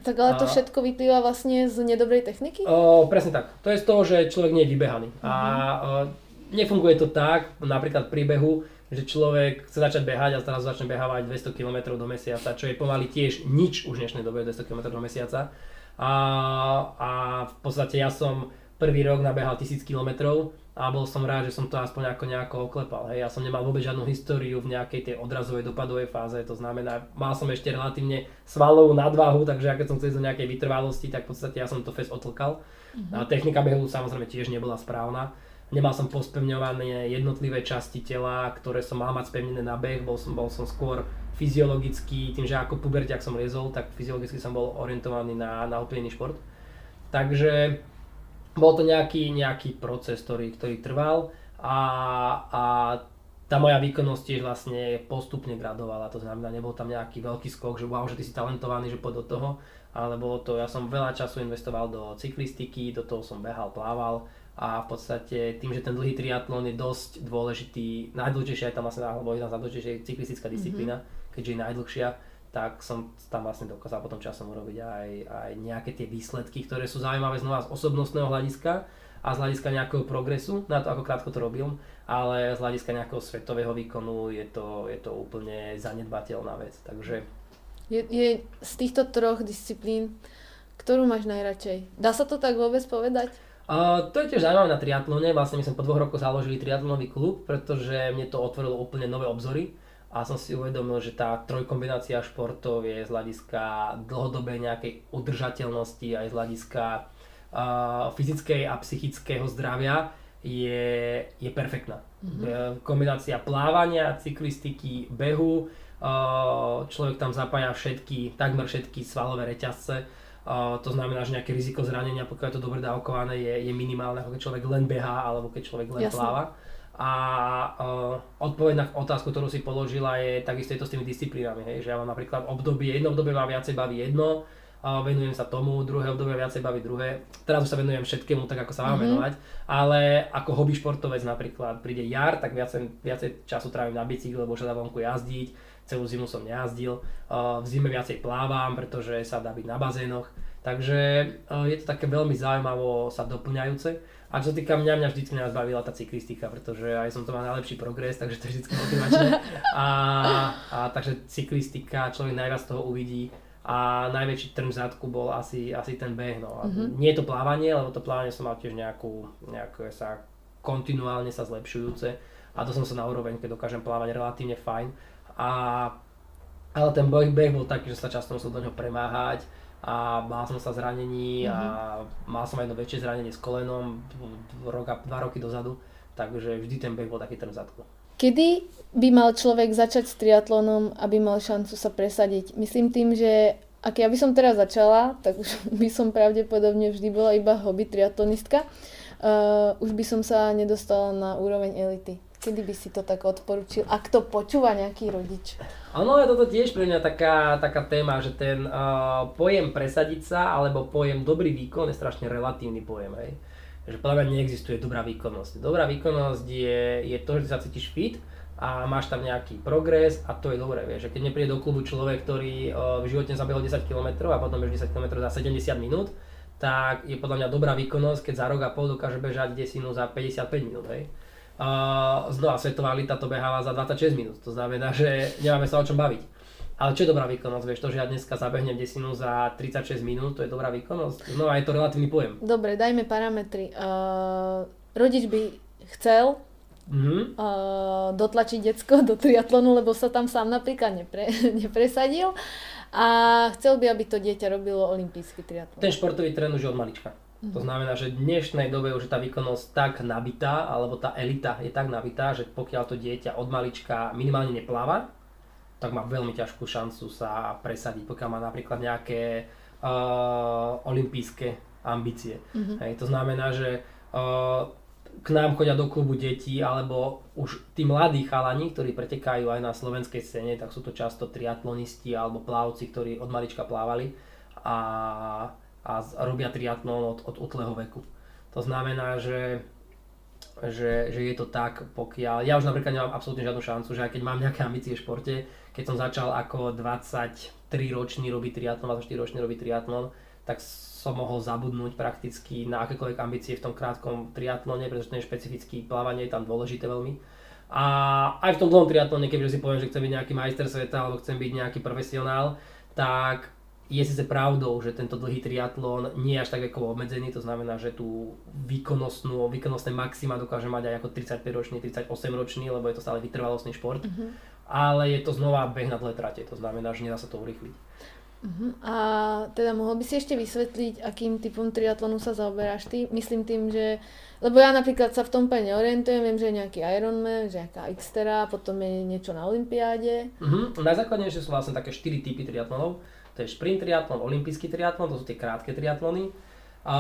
tak ale to všetko vyplýva vlastne z nedobrej techniky? O, presne tak. To je z toho, že človek nie je vybehaný. Uh-huh. A o, nefunguje to tak, napríklad pri behu, že človek chce začať behať a teraz začne behávať 200 km do mesiaca, čo je pomaly tiež nič už v dnešnej dobe 200 km do mesiaca. A, a v podstate ja som prvý rok nabehal 1000 km a bol som rád, že som to aspoň ako nejako oklepal. Hej. Ja som nemal vôbec žiadnu históriu v nejakej tej odrazovej dopadovej fáze, to znamená, mal som ešte relatívne svalovú nadvahu, takže keď som chcel do nejakej vytrvalosti, tak v podstate ja som to fest otlkal. Uh-huh. A technika behu samozrejme tiež nebola správna. Nemal som pospevňované jednotlivé časti tela, ktoré som mal mať spevnené na beh, bol som, bol som skôr fyziologicky, tým, že ako puberťak som liezol, tak fyziologicky som bol orientovaný na, na šport. Takže bol to nejaký, nejaký proces, ktorý, ktorý trval a, a tá moja výkonnosť tiež vlastne postupne gradovala, to znamená, nebol tam nejaký veľký skok, že wow, že ty si talentovaný, že poď do toho, ale bolo to, ja som veľa času investoval do cyklistiky, do toho som behal, plával a v podstate tým, že ten dlhý triatlon je dosť dôležitý, najdôležitejšia je tam vlastne, alebo jedna z najdôležitejšia cyklistická disciplína, mm-hmm. keďže je najdlhšia, tak som tam vlastne dokázal potom časom urobiť aj, aj nejaké tie výsledky, ktoré sú zaujímavé znova z osobnostného hľadiska a z hľadiska nejakého progresu, na to ako krátko to robil, ale z hľadiska nejakého svetového výkonu je to, je to úplne zanedbateľná vec. Takže... Je, je z týchto troch disciplín, ktorú máš najradšej? Dá sa to tak vôbec povedať? Uh, to je tiež zaujímavé na triatlone, vlastne my sme po dvoch rokoch založili triatlonový klub, pretože mne to otvorilo úplne nové obzory a som si uvedomil, že tá trojkombinácia športov je z hľadiska dlhodobej nejakej udržateľnosti aj z hľadiska uh, fyzickej a psychického zdravia je, je perfektná. Mm-hmm. Kombinácia plávania, cyklistiky, behu, uh, človek tam zapája všetky, takmer všetky svalové reťazce, uh, to znamená, že nejaké riziko zranenia, pokiaľ je to dobre dávkované, je, je minimálne, ako keď človek len behá alebo keď človek len Jasne. pláva. A uh, odpoveď na otázku, ktorú si položila, je takisto je to s tými disciplínami. Hej? Že ja mám napríklad obdobie, jedno obdobie ma viacej baví jedno, a venujem sa tomu, druhé obdobie viacej baví druhé. Teraz už sa venujem všetkému tak, ako sa mám mm-hmm. venovať, ale ako hobby športovec napríklad príde jar, tak viacej, viacej času trávim na bicykli, lebo sa dá vonku jazdiť, celú zimu som nejazdil, uh, v zime viacej plávam, pretože sa dá byť na bazénoch, takže uh, je to také veľmi zaujímavo sa doplňajúce. A čo sa týka mňa, mňa vždycky nás bavila tá cyklistika, pretože aj som to mal najlepší progres, takže to je vždycky motivačné. A, a takže cyklistika, človek najviac toho uvidí a najväčší trm zadku bol asi, asi ten beh. No. mm-hmm. Nie je to plávanie, lebo to plávanie som mal tiež nejakú, nejakú sa kontinuálne sa zlepšujúce a to som sa na úroveň, keď dokážem plávať relatívne fajn. A, ale ten beh, beh bol taký, že sa často musel do neho premáhať a mal som sa zranení mm-hmm. a mhm. mal som jedno väčšie zranenie s kolenom rok a dva roky dozadu, takže vždy ten beh bol taký ten zadku. Kedy by mal človek začať s triatlonom, aby mal šancu sa presadiť? Myslím tým, že ak ja by som teraz začala, tak už by som pravdepodobne vždy bola iba hobby triatlonistka. Uh, už by som sa nedostala na úroveň elity. Kedy by si to tak odporučil? Ak to počúva nejaký rodič. Áno, je toto tiež pre mňa taká, taká téma, že ten uh, pojem presadiť sa alebo pojem dobrý výkon je strašne relatívny pojem. Hej. Že podľa mňa neexistuje dobrá výkonnosť. Dobrá výkonnosť je, je to, že sa cítiš fit a máš tam nejaký progres a to je dobré. Vieš. Keď nepríde do klubu človek, ktorý uh, v živote zabehol 10 km a potom bež 10 km za 70 minút, tak je podľa mňa dobrá výkonnosť, keď za rok a pol dokáže bežať desinu za 55 minút. Hej. Uh, znova svetová elita to beháva za 26 minút, to znamená, že nemáme sa o čom baviť. Ale čo je dobrá výkonnosť? Vieš, to, že ja dneska zabehnem desinu za 36 minút, to je dobrá výkonnosť? No a je to relatívny pojem. Dobre, dajme parametry. Uh, rodič by chcel Mhm. uh, dotlačiť decko do triatlonu, lebo sa tam sám napríklad nepre, nepresadil a chcel by, aby to dieťa robilo olimpijský triatlon. Ten športový trén už od malička. To znamená, že v dnešnej dobe už je tá výkonnosť tak nabitá, alebo tá elita je tak nabitá, že pokiaľ to dieťa od malička minimálne nepláva, tak má veľmi ťažkú šancu sa presadiť, pokiaľ má napríklad nejaké uh, olympijské ambície. Mhm. Hej, to znamená, že uh, k nám chodia do klubu detí, alebo už tí mladí chalani, ktorí pretekajú aj na slovenskej scéne, tak sú to často triatlonisti alebo plavci, ktorí od malička plávali a, a z- robia triatlon od, od útleho veku. To znamená, že, že, že je to tak, pokiaľ... Ja už napríklad nemám absolútne žiadnu šancu, že aj keď mám nejaké ambície v športe, keď som začal ako 23-ročný robiť triatlon, 24-ročný robiť triatlon, tak som mohol zabudnúť prakticky na akékoľvek ambície v tom krátkom triatlone, pretože ten špecifický plávanie je tam dôležité veľmi. A aj v tom dlhom triatlone, keďže si poviem, že chcem byť nejaký majster sveta alebo chcem byť nejaký profesionál, tak je síce pravdou, že tento dlhý triatlon nie je až tak vekovo obmedzený, to znamená, že tú výkonnostnú, výkonnostné maxima dokáže mať aj ako 35-ročný, 38-ročný, lebo je to stále vytrvalostný šport, ale je to znova beh na dlhé trate, to znamená, že nedá sa to urýchliť. Uh-huh. A teda mohol by si ešte vysvetliť, akým typom triatlonu sa zaoberáš ty? Myslím tým, že... Lebo ja napríklad sa v tom úplne neorientujem, viem, že je nejaký Ironman, že nejaká Xtera, potom je niečo na Olympiáde. Mhm. Najzákladnejšie sú vlastne také 4 typy triatlonov. To je šprint triatlon, olimpijský triatlon, to sú tie krátke triatlony. A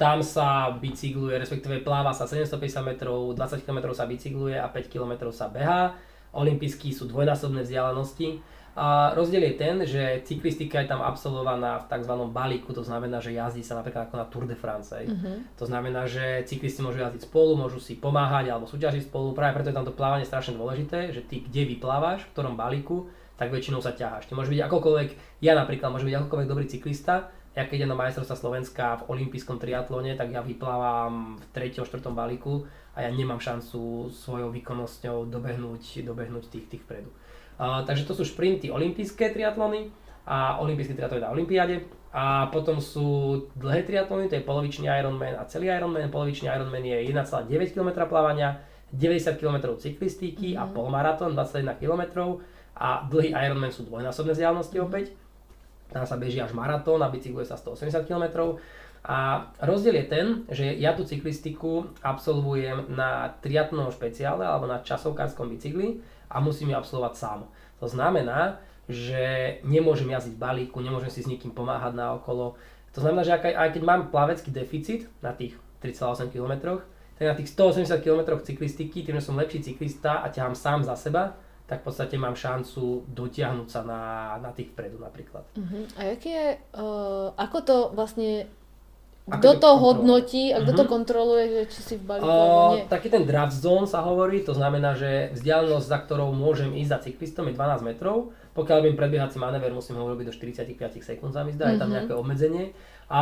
tam sa bicykluje, respektíve pláva sa 750 metrov, 20 km sa bicykluje a 5 km sa behá. Olympijský sú dvojnásobné vzdialenosti. A rozdiel je ten, že cyklistika je tam absolvovaná v tzv. balíku, to znamená, že jazdí sa napríklad ako na Tour de France. hej. To znamená, že cyklisti môžu jazdiť spolu, môžu si pomáhať alebo súťažiť spolu, práve preto je tam to plávanie strašne dôležité, že ty kde vyplávaš, v ktorom balíku, tak väčšinou sa ťaháš. Ty môžeš byť akokoľvek, ja napríklad môžem byť akokoľvek dobrý cyklista, ja keď idem na majstrovstvá Slovenska v olympijskom triatlone, tak ja vyplávam v 3. 4. balíku a ja nemám šancu svojou výkonnosťou dobehnúť, dobehnúť tých, tých vpredu. Uh, takže to sú šprinty olympijské triatlony a olympijské triatlony na olympiáde. A potom sú dlhé triatlony, to je polovičný Ironman a celý Ironman. Polovičný Ironman je 1,9 km plávania, 90 km cyklistiky a polmaratón 21 km a dlhý Ironman sú dvojnásobné vzdialenosti opäť. Tam sa beží až maratón a bicykluje sa 180 km. A rozdiel je ten, že ja tú cyklistiku absolvujem na triatlonovom špeciále alebo na časovkárskom bicykli a musím ju absolvovať sám. To znamená, že nemôžem jazdiť balíku, nemôžem si s nikým pomáhať na okolo. To znamená, že aj, aj keď mám plavecký deficit na tých 3,8 km, tak na tých 180 km cyklistiky, tým, že som lepší cyklista a ťahám sám za seba, tak v podstate mám šancu dotiahnuť sa na, na tých vpredu napríklad. Uh-huh. A jaký je, uh, ako to vlastne, kto to to hodnotí a kto to Mhm. kontroluje, že či si v balíku alebo Uh, nie? taký ten draft zone sa hovorí, to znamená, že vzdialenosť, za ktorou môžem ísť za cyklistom je 12 metrov. Pokiaľ robím predbiehací manéver, musím ho urobiť do 45 sekúnd, sa mi zdá, je tam Mhm. nejaké obmedzenie. A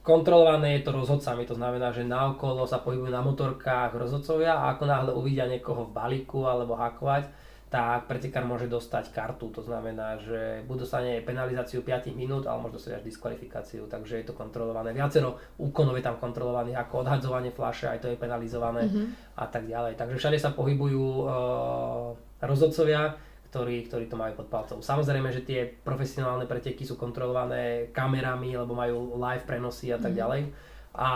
kontrolované je to rozhodcami, to znamená, že naokolo sa pohybujú na motorkách rozhodcovia a ako náhle uvidia niekoho v balíku alebo hakovať, tak pretekár môže dostať kartu, to znamená, že buď dostane penalizáciu 5 minút, ale môže dostať až diskvalifikáciu, takže je to kontrolované. Viacero úkonov je tam kontrolovaných, ako odhadzovanie fľaše, aj to je penalizované a tak ďalej. Takže všade sa pohybujú uh, rozhodcovia, ktorí, ktorí to majú pod palcom. Samozrejme, že tie profesionálne preteky sú kontrolované kamerami, lebo majú live prenosy a tak ďalej. A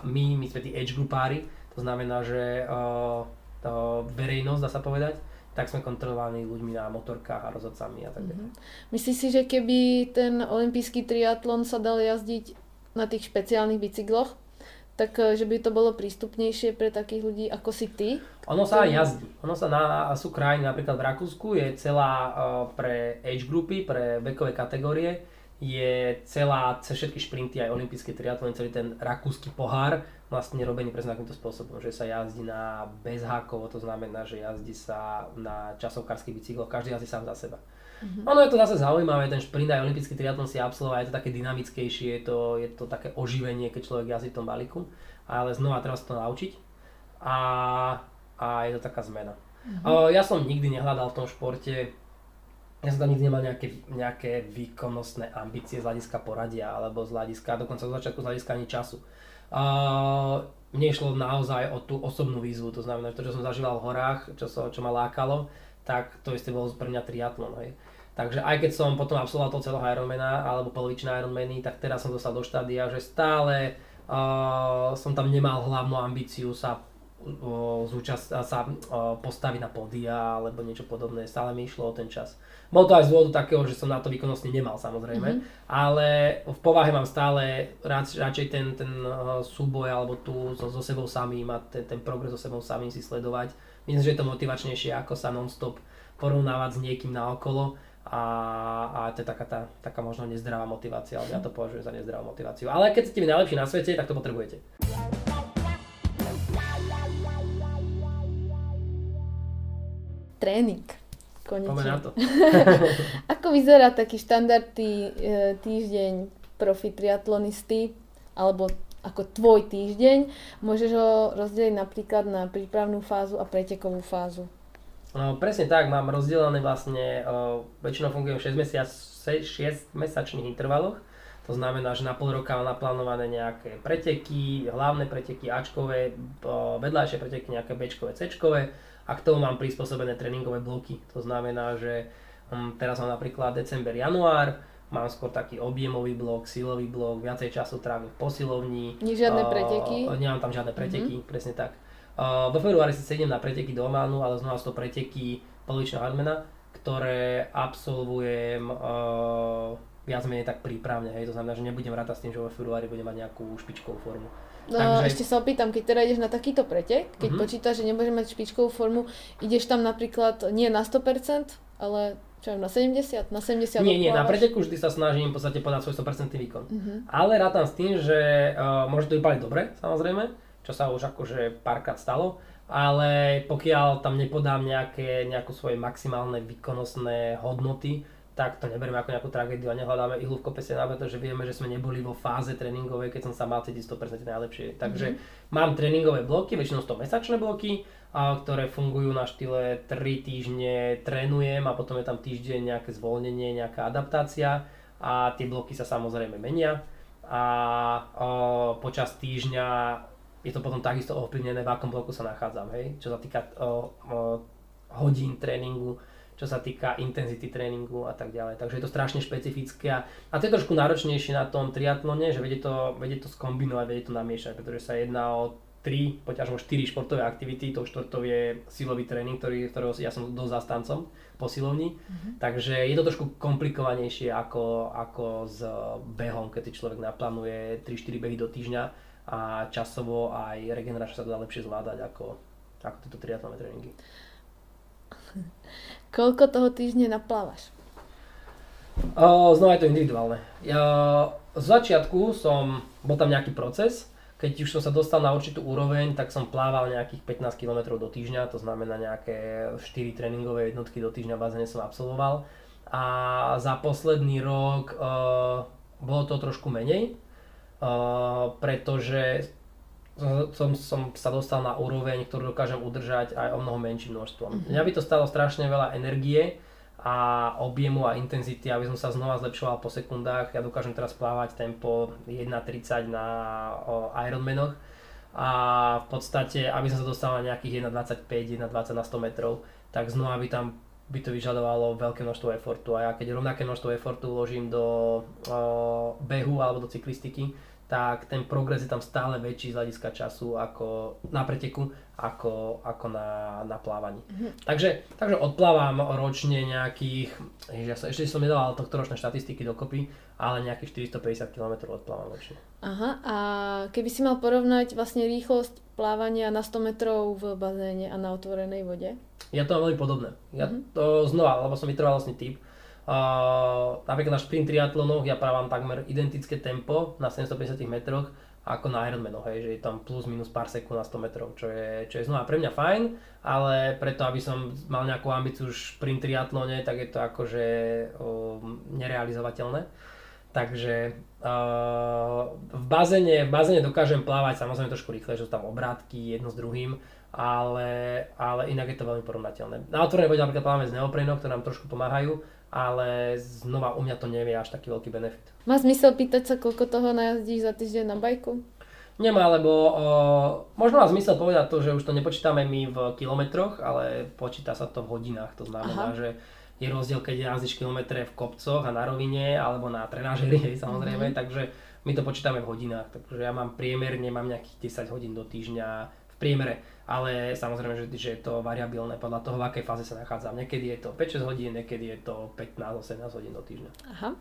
my, my sme tí edge grupári, to znamená, že uh, to verejnosť, dá sa povedať, tak sme kontrolovaní ľuďmi na motorkách a rozhodcami a tak ďalej. Myslíš si, že keby ten olimpijský triatlon sa dal jazdiť na tých špeciálnych bicykloch, tak eh, že by to bolo prístupnejšie pre takých ľudí ako si ty? Ono sa jazdí. Ono sa na, sú krajiny, napríklad v Rakúsku je celá uh, pre age grupy, pre vekové kategórie, je celá, cez všetky šprinty aj olympijské triatlony, celý ten rakúsky pohár vlastne robený presne takýmto spôsobom, že sa jazdí na bezhákovo, to znamená, že jazdí sa na časovkárskych bicykloch, každý jazdí sám za seba. Mm-hmm. Ono je to zase zaujímavé, ten šprint aj olympijský triatlon si absolvovať, je to také dynamickejšie, je to, je to také oživenie, keď človek jazdí v tom balíku, ale znova treba sa to naučiť a, a je to taká zmena. Mm-hmm. Ja som nikdy nehľadal v tom športe ja som tam nikdy nemal nejaké, nejaké výkonnostné ambície z hľadiska poradia alebo z hľadiska, dokonca z začiatku z hľadiska ani času. Uh, mne išlo naozaj o tú osobnú výzvu, to znamená, že to, čo som zažíval v horách, čo, so, čo ma lákalo, tak to isté bolo pre mňa triatlon. Hej. Takže aj keď som potom absolvoval to celého Ironmana alebo polovičné Ironmany, tak teraz som dostal do štádia, že stále uh, som tam nemal hlavnú ambíciu sa zúčast, sa postaviť na pódia alebo niečo podobné, stále mi išlo o ten čas. Bolo to aj z dôvodu takého, že som na to výkonnostne nemal samozrejme, mm-hmm. ale v povahe mám stále rád, radšej ten, ten súboj alebo tu so, so sebou samým a ten, ten progres so sebou samým si sledovať. Myslím, že je to motivačnejšie ako sa non-stop porovnávať s niekým na okolo a, a to je taká, tá, taká možno nezdravá motivácia, ale ja to považujem za nezdravú motiváciu. Ale keď ste vy najlepší na svete, tak to potrebujete. Tréning. Konečne. na to. Ako vyzerá taký štandardný e, týždeň profi triatlonisty, alebo ako tvoj týždeň? Môžeš ho rozdeliť napríklad na prípravnú fázu a pretekovú fázu. No, presne tak, mám rozdelené vlastne, uh, väčšinou fungujem v 6, mesiac, 6 mesačných intervaloch. To znamená, že na pol roka mám naplánované nejaké preteky, hlavné preteky Ačkové, vedľajšie preteky nejaké Bčkové, Cčkové a k tomu mám prispôsobené tréningové bloky. To znamená, že um, teraz mám napríklad december, január, mám skôr taký objemový blok, silový blok, viacej času trávim v posilovni. Nie žiadne preteky? Uh, nemám tam žiadne preteky, mm-hmm. presne tak. Uh, vo februári si sedem na preteky do Ománu, ale znova sú to preteky polovičného Armena, ktoré absolvujem uh, viac menej tak prípravne, hej, to znamená, že nebudem rátať s tým, že vo februári budem mať nejakú špičkovú formu. No, Takže... ešte sa opýtam, keď teda ideš na takýto pretek, keď uh-huh. počítaš, že nebudeš mať špičkovú formu, ideš tam napríklad nie na 100%, ale čo na 70, na 70 Nie, nie, na preteku vždy sa snažím v podstate podať svoj 100% výkon. Uh-huh. Ale rátam s tým, že uh, môže to vypaliť dobre, samozrejme, čo sa už akože párkrát stalo, ale pokiaľ tam nepodám nejaké, nejakú svoje maximálne výkonnostné hodnoty, tak to neberieme ako nejakú tragédiu a nehľadáme ihlu v kopese na pretože vieme, že sme neboli vo fáze tréningovej, keď som sa mal cítiť 100% najlepšie. Takže mm-hmm. mám tréningové bloky, väčšinou 100 mesačné bloky, a, ktoré fungujú na štýle 3 týždne trénujem a potom je tam týždeň nejaké zvolnenie, nejaká adaptácia a tie bloky sa samozrejme menia a o, počas týždňa je to potom takisto ovplyvnené, v akom bloku sa nachádzam, hej, čo sa týka o, o, hodín tréningu čo sa týka intenzity tréningu a tak ďalej. Takže je to strašne špecifické a, a to je trošku náročnejšie na tom triatlone, že vedie to, vedie to skombinovať, vedie to namiešať, pretože sa jedná o 3, poťažmo 4 športové aktivity, to štvrtou je silový tréning, ktorý, ktorého ja som dosť zastancom posilovni, mm-hmm. takže je to trošku komplikovanejšie ako, ako s behom, keď si človek naplánuje 3-4 behy do týždňa a časovo aj regenerácia sa to dá lepšie zvládať ako, ako tieto triatlové tréningy. Koľko toho týždne naplávaš? Uh, znova je to individuálne. Ja, z začiatku som, bol tam nejaký proces, keď už som sa dostal na určitú úroveň, tak som plával nejakých 15 km do týždňa, to znamená nejaké 4 tréningové jednotky do týždňa v bazéne som absolvoval. A za posledný rok uh, bolo to trošku menej, uh, pretože som, som sa dostal na úroveň, ktorú dokážem udržať aj o mnoho menším množstvom. Mm-hmm. Mňa by to stalo strašne veľa energie a objemu a intenzity, aby som sa znova zlepšoval po sekundách. Ja dokážem teraz plávať tempo 1.30 na Ironmanoch. A v podstate, aby som sa dostal na nejakých 1.25, 1.20 na 100 metrov, tak znova by tam by to vyžadovalo veľké množstvo efortu. A ja keď rovnaké množstvo efortu vložím do o, behu alebo do cyklistiky, tak ten progres je tam stále väčší z hľadiska času ako na preteku, ako, ako na, na plávaní. Mm-hmm. Takže, takže odplávam ročne nejakých, ja sa, ešte som nedával tohto ročné štatistiky dokopy, ale nejakých 450 km odplávam ročne. Aha, a keby si mal porovnať vlastne rýchlosť plávania na 100 metrov v bazéne a na otvorenej vode? Ja to mám veľmi podobné. Ja mm-hmm. to znova, lebo som vytrvalostný typ, Uh, napríklad na sprint triatlonoch ja právam takmer identické tempo na 750 metroch ako na Ironmanoch, hej, že je tam plus minus pár sekúnd na 100 metrov, čo je, čo je znova pre mňa fajn, ale preto, aby som mal nejakú ambíciu v sprint triatlone, tak je to akože um, nerealizovateľné. Takže uh, v, bazéne, v bazéne dokážem plávať samozrejme trošku rýchle, že sú tam obrátky jedno s druhým, ale, ale inak je to veľmi porovnateľné. Na otvorenej vode napríklad plávame z neoprenov, ktoré nám trošku pomáhajú, ale znova u mňa to nevie až taký veľký benefit. Má zmysel pýtať sa, koľko toho najazdíš za týždeň na bajku? Nemá, lebo uh, možno má zmysel povedať to, že už to nepočítame my v kilometroch, ale počíta sa to v hodinách. To znamená, Aha. že je rozdiel, keď jazdíš kilometre v kopcoch a na rovine, alebo na trenážeri, samozrejme, mm-hmm. takže my to počítame v hodinách. Takže ja mám priemerne, mám nejakých 10 hodín do týždňa v priemere, ale samozrejme, že, že je to variabilné podľa toho, v akej fáze sa nachádzam. Niekedy je to 5-6 hodín, niekedy je to 15-18 hodín do týždňa. Aha.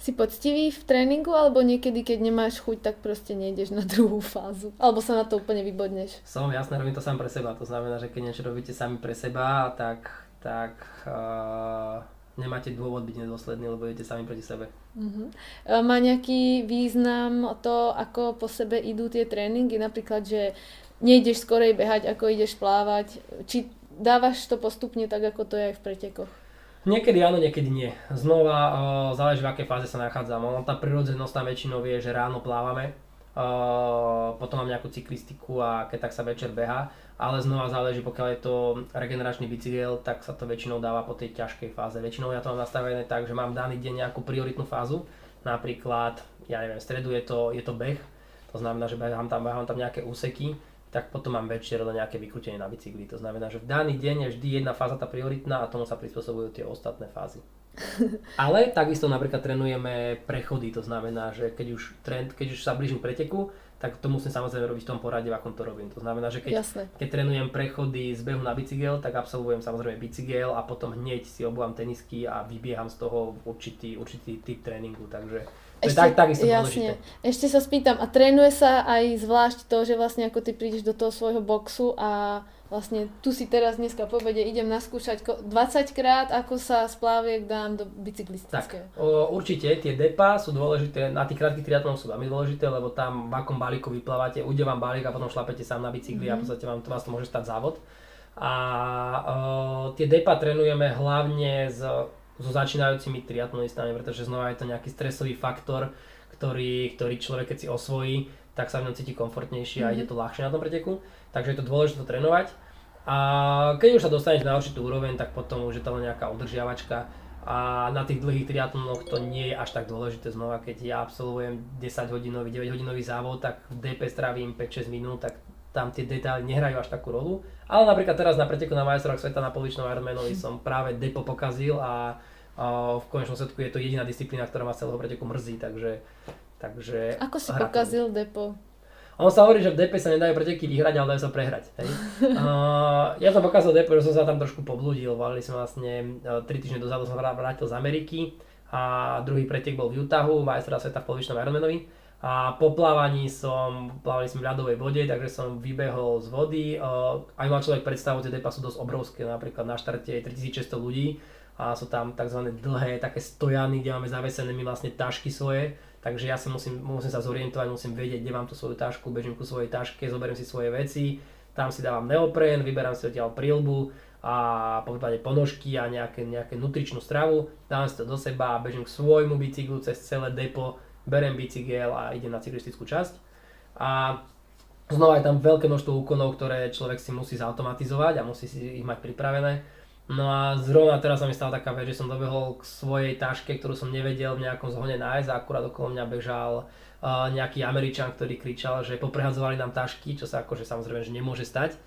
Si poctivý v tréningu, alebo niekedy, keď nemáš chuť, tak proste nejdeš na druhú fázu? Alebo sa na to úplne vybodneš? Som jasné, robím to sám pre seba. To znamená, že keď niečo robíte sami pre seba, tak, tak uh, nemáte dôvod byť nedôsledný, lebo idete sami proti sebe. Uh-huh. Má nejaký význam to, ako po sebe idú tie tréningy? Napríklad, že nejdeš skorej behať, ako ideš plávať? Či dávaš to postupne tak, ako to je aj v pretekoch? Niekedy áno, niekedy nie. Znova uh, záleží v akej fáze sa nachádzam. Ono, tá prirodzenosť tam väčšinou je, že ráno plávame, uh, potom mám nejakú cyklistiku a keď tak sa večer beha, ale znova záleží, pokiaľ je to regeneračný bicykel, tak sa to väčšinou dáva po tej ťažkej fáze. Väčšinou ja to mám nastavené tak, že mám daný deň nejakú prioritnú fázu, napríklad, ja neviem, v stredu je to, je to beh, to znamená, že behám tam, behám tam nejaké úseky, tak potom mám večer na nejaké vykrutenie na bicykli. To znamená, že v daný deň je vždy jedna fáza tá prioritná a tomu sa prispôsobujú tie ostatné fázy. Ale takisto napríklad trénujeme prechody, to znamená, že keď už, trend, keď už sa blížim preteku, tak to musím samozrejme robiť v tom porade, v akom to robím. To znamená, že keď, keď trénujem prechody z behu na bicykel, tak absolvujem samozrejme bicykel a potom hneď si obúvam tenisky a vybieham z toho určitý, určitý typ tréningu. Takže ešte, tak, takisto jasne. Dôležité. Ešte sa spýtam, a trénuje sa aj zvlášť to, že vlastne ako ty prídeš do toho svojho boxu a vlastne tu si teraz dneska povede, idem naskúšať 20 krát, ako sa z pláviek dám do bicyklistického. Tak, o, určite tie depa sú dôležité, na tých krátkych triatlonov sú veľmi dôležité, lebo tam v akom balíku vyplávate, ujde vám balík a potom šlapete sám na bicykli mm-hmm. a v mhm. podstate vám, to vás to môže stať závod. A o, tie depa trénujeme hlavne z so začínajúcimi triatlonistami, pretože znova je to nejaký stresový faktor, ktorý, ktorý človek keď si osvojí, tak sa v ňom cíti komfortnejšie mm-hmm. a ide to ľahšie na tom preteku. Takže je to dôležité to trénovať. A keď už sa dostaneš na určitú úroveň, tak potom už je to len nejaká udržiavačka a na tých dlhých triatlonoch to nie je až tak dôležité znova, keď ja absolvujem 10 hodinový, 9 hodinový závod, tak v DP strávim 5-6 minút, tak tam tie detaily nehrajú až takú rolu. Ale napríklad teraz na preteku na majstrovách sveta na poličnom Ironmanovi som práve depo pokazil a v konečnom sledku je to jediná disciplína, ktorá ma celého preteku mrzí, takže... takže Ako si pokazil depo? On sa hovorí, že v DP sa nedajú preteky vyhrať, ale dajú sa prehrať. Hej. Uh, ja som pokazil depo, že som sa tam trošku poblúdil. Valili sme vlastne 3 e, týždne dozadu som vrátil z Ameriky a druhý pretek bol v Utahu, majstra sveta v polovičnom Ironmanovi. A po plávaní som, plávali sme v ľadovej vode, takže som vybehol z vody. Uh, aj mal človek predstavu, tie depa sú dosť obrovské, napríklad na štarte je 3600 ľudí a sú tam tzv. dlhé také stojany, kde máme zavesené my vlastne tašky svoje, takže ja si musím, musím sa zorientovať, musím vedieť, kde mám tú svoju tašku, bežím ku svojej taške, zoberiem si svoje veci, tam si dávam neopren, vyberám si odtiaľ prílbu a po prípade ponožky a nejaké, nejaké nutričnú stravu, dávam si to do seba a bežím k svojmu bicyklu cez celé depo, berem bicykel a idem na cyklistickú časť. A znova je tam veľké množstvo úkonov, ktoré človek si musí zautomatizovať a musí si ich mať pripravené No a zrovna teraz sa mi stala taká vec, že som dobehol k svojej taške, ktorú som nevedel v nejakom zhone nájsť a akurát okolo mňa bežal uh, nejaký Američan, ktorý kričal, že poprehadzovali nám tašky, čo sa akože samozrejme že nemôže stať.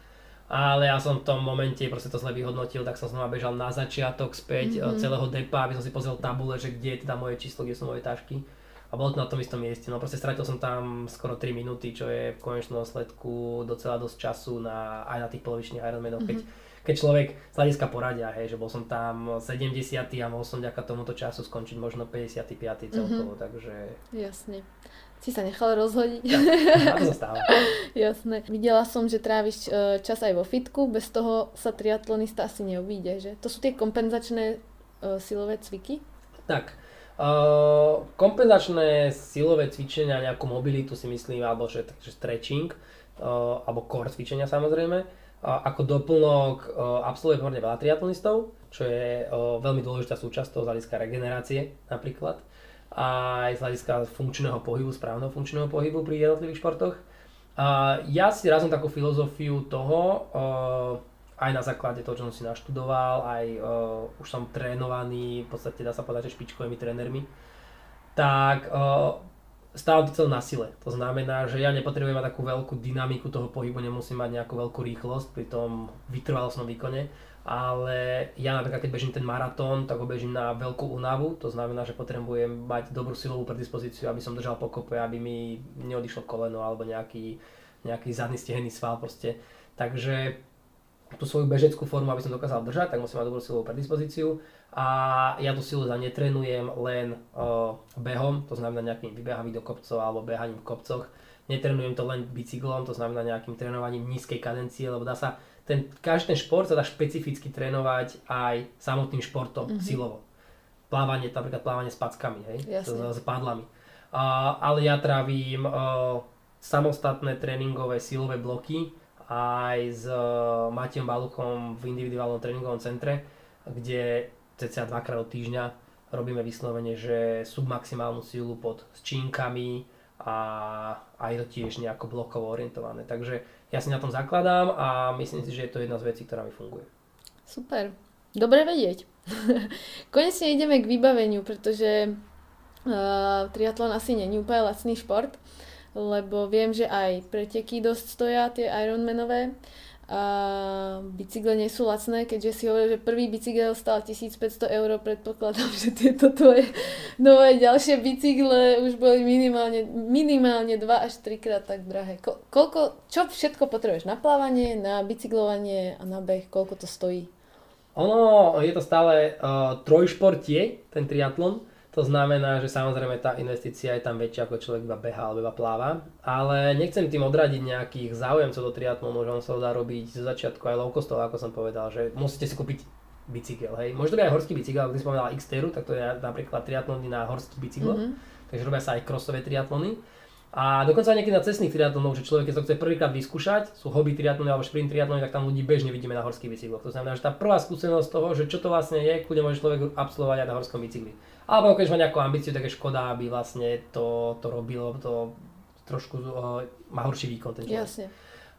Ale ja som v tom momente proste to zle vyhodnotil, tak som znova bežal na začiatok späť mm-hmm. celého depa, aby som si pozrel tabule, že kde je teda moje číslo, kde sú moje tašky. A bolo to na tom istom mieste. No proste stratil som tam skoro 3 minúty, čo je v konečnom sledku docela dosť času na, aj na tých polovičných Ironmanoch, mm-hmm. keď keď človek z hľadiska poradia, hej, že bol som tam 70. a mohol som ďaká tomuto času skončiť možno 55. celkovo, mm-hmm. takže... Jasne. Si sa nechal rozhodiť. Ja, to sa. Jasné. Videla som, že tráviš e, čas aj vo fitku, bez toho sa triatlonista asi neobíde, že? To sú tie kompenzačné uh, silové cviky? Tak, Uh, kompenzačné silové cvičenia, nejakú mobilitu si myslím, alebo že, že stretching, uh, alebo core cvičenia samozrejme, ako doplnok absolvuje pomerne veľa triatlonistov, čo je veľmi dôležitá súčasť toho z hľadiska regenerácie napríklad a aj z hľadiska funkčného pohybu, správneho funkčného pohybu pri jednotlivých športoch. A ja si razím takú filozofiu toho, aj na základe toho, čo som si naštudoval, aj už som trénovaný, v podstate dá sa povedať, že špičkovými trénermi, tak stále to celé na sile. To znamená, že ja nepotrebujem mať takú veľkú dynamiku toho pohybu, nemusím mať nejakú veľkú rýchlosť pri tom vytrvalostnom výkone, ale ja napríklad keď bežím ten maratón, tak ho bežím na veľkú únavu, to znamená, že potrebujem mať dobrú silovú predispozíciu, aby som držal pokope, aby mi neodišlo koleno alebo nejaký, nejaký zadný stehenný sval proste. Takže tú svoju bežeckú formu, aby som dokázal držať, tak musím mať dobrú silovú predispozíciu a ja tú silu za netrenujem len uh, behom, to znamená nejakými vybehami do kopcov alebo behaním v kopcoch. Netrenujem to len bicyklom, to znamená nejakým trénovaním nízkej kadencie, lebo dá sa ten, každý ten šport sa dá špecificky trénovať aj samotným športom, mm-hmm. silovo. Plávanie, napríklad plávanie s packami, hej, s, s padlami. Uh, ale ja trávim uh, samostatné tréningové silové bloky, aj s eh, Matejom Baluchom v individuálnom tréningovom centre, kde cca dvakrát do týždňa robíme vyslovene, že submaximálnu silu pod činkami a aj to tiež nejako blokovo orientované. Takže ja si na tom zakladám a myslím si, že je to jedna z vecí, ktorá mi funguje. Super. Dobre vedieť. Konečne ideme k vybaveniu, pretože uh, triatlon asi není úplne lacný šport lebo viem, že aj preteky dosť stoja, tie Ironmanové. A bicykle nie sú lacné, keďže si hovoril, že prvý bicykel stal 1500 eur, predpokladám, že tieto tvoje nové ďalšie bicykle už boli minimálne, minimálne 2 až 3 krát tak drahé. Ko, koľko, čo všetko potrebuješ na plávanie, na bicyklovanie a na beh, koľko to stojí? Ono je to stále uh, trojšportie, ten triatlon. To znamená, že samozrejme tá investícia je tam väčšia, ako človek iba beha alebo iba pláva. Ale nechcem tým odradiť nejakých záujemcov do triatlonu, že on sa dá robiť zo začiatku aj low costov, ako som povedal, že musíte si kúpiť bicykel, hej. Môže to byť aj horský bicykel, ako si spomínala x tak to je napríklad triatlony na horských bicykloch, mm-hmm. takže robia sa aj crossové triatlony. A dokonca niekedy na cestných triatlonov, že človek, keď sa chce prvýkrát vyskúšať, sú hobby triatlony alebo sprint triatlony, tak tam ľudí bežne vidíme na horských bicykloch. To znamená, že tá prvá skúsenosť toho, že čo to vlastne je, kľudne môže človek absolvovať aj na horskom bicykli. Alebo keď má nejakú ambíciu, tak je škoda, aby vlastne to, to robilo, to trošku uh, má horší výkon ten človek. Jasne.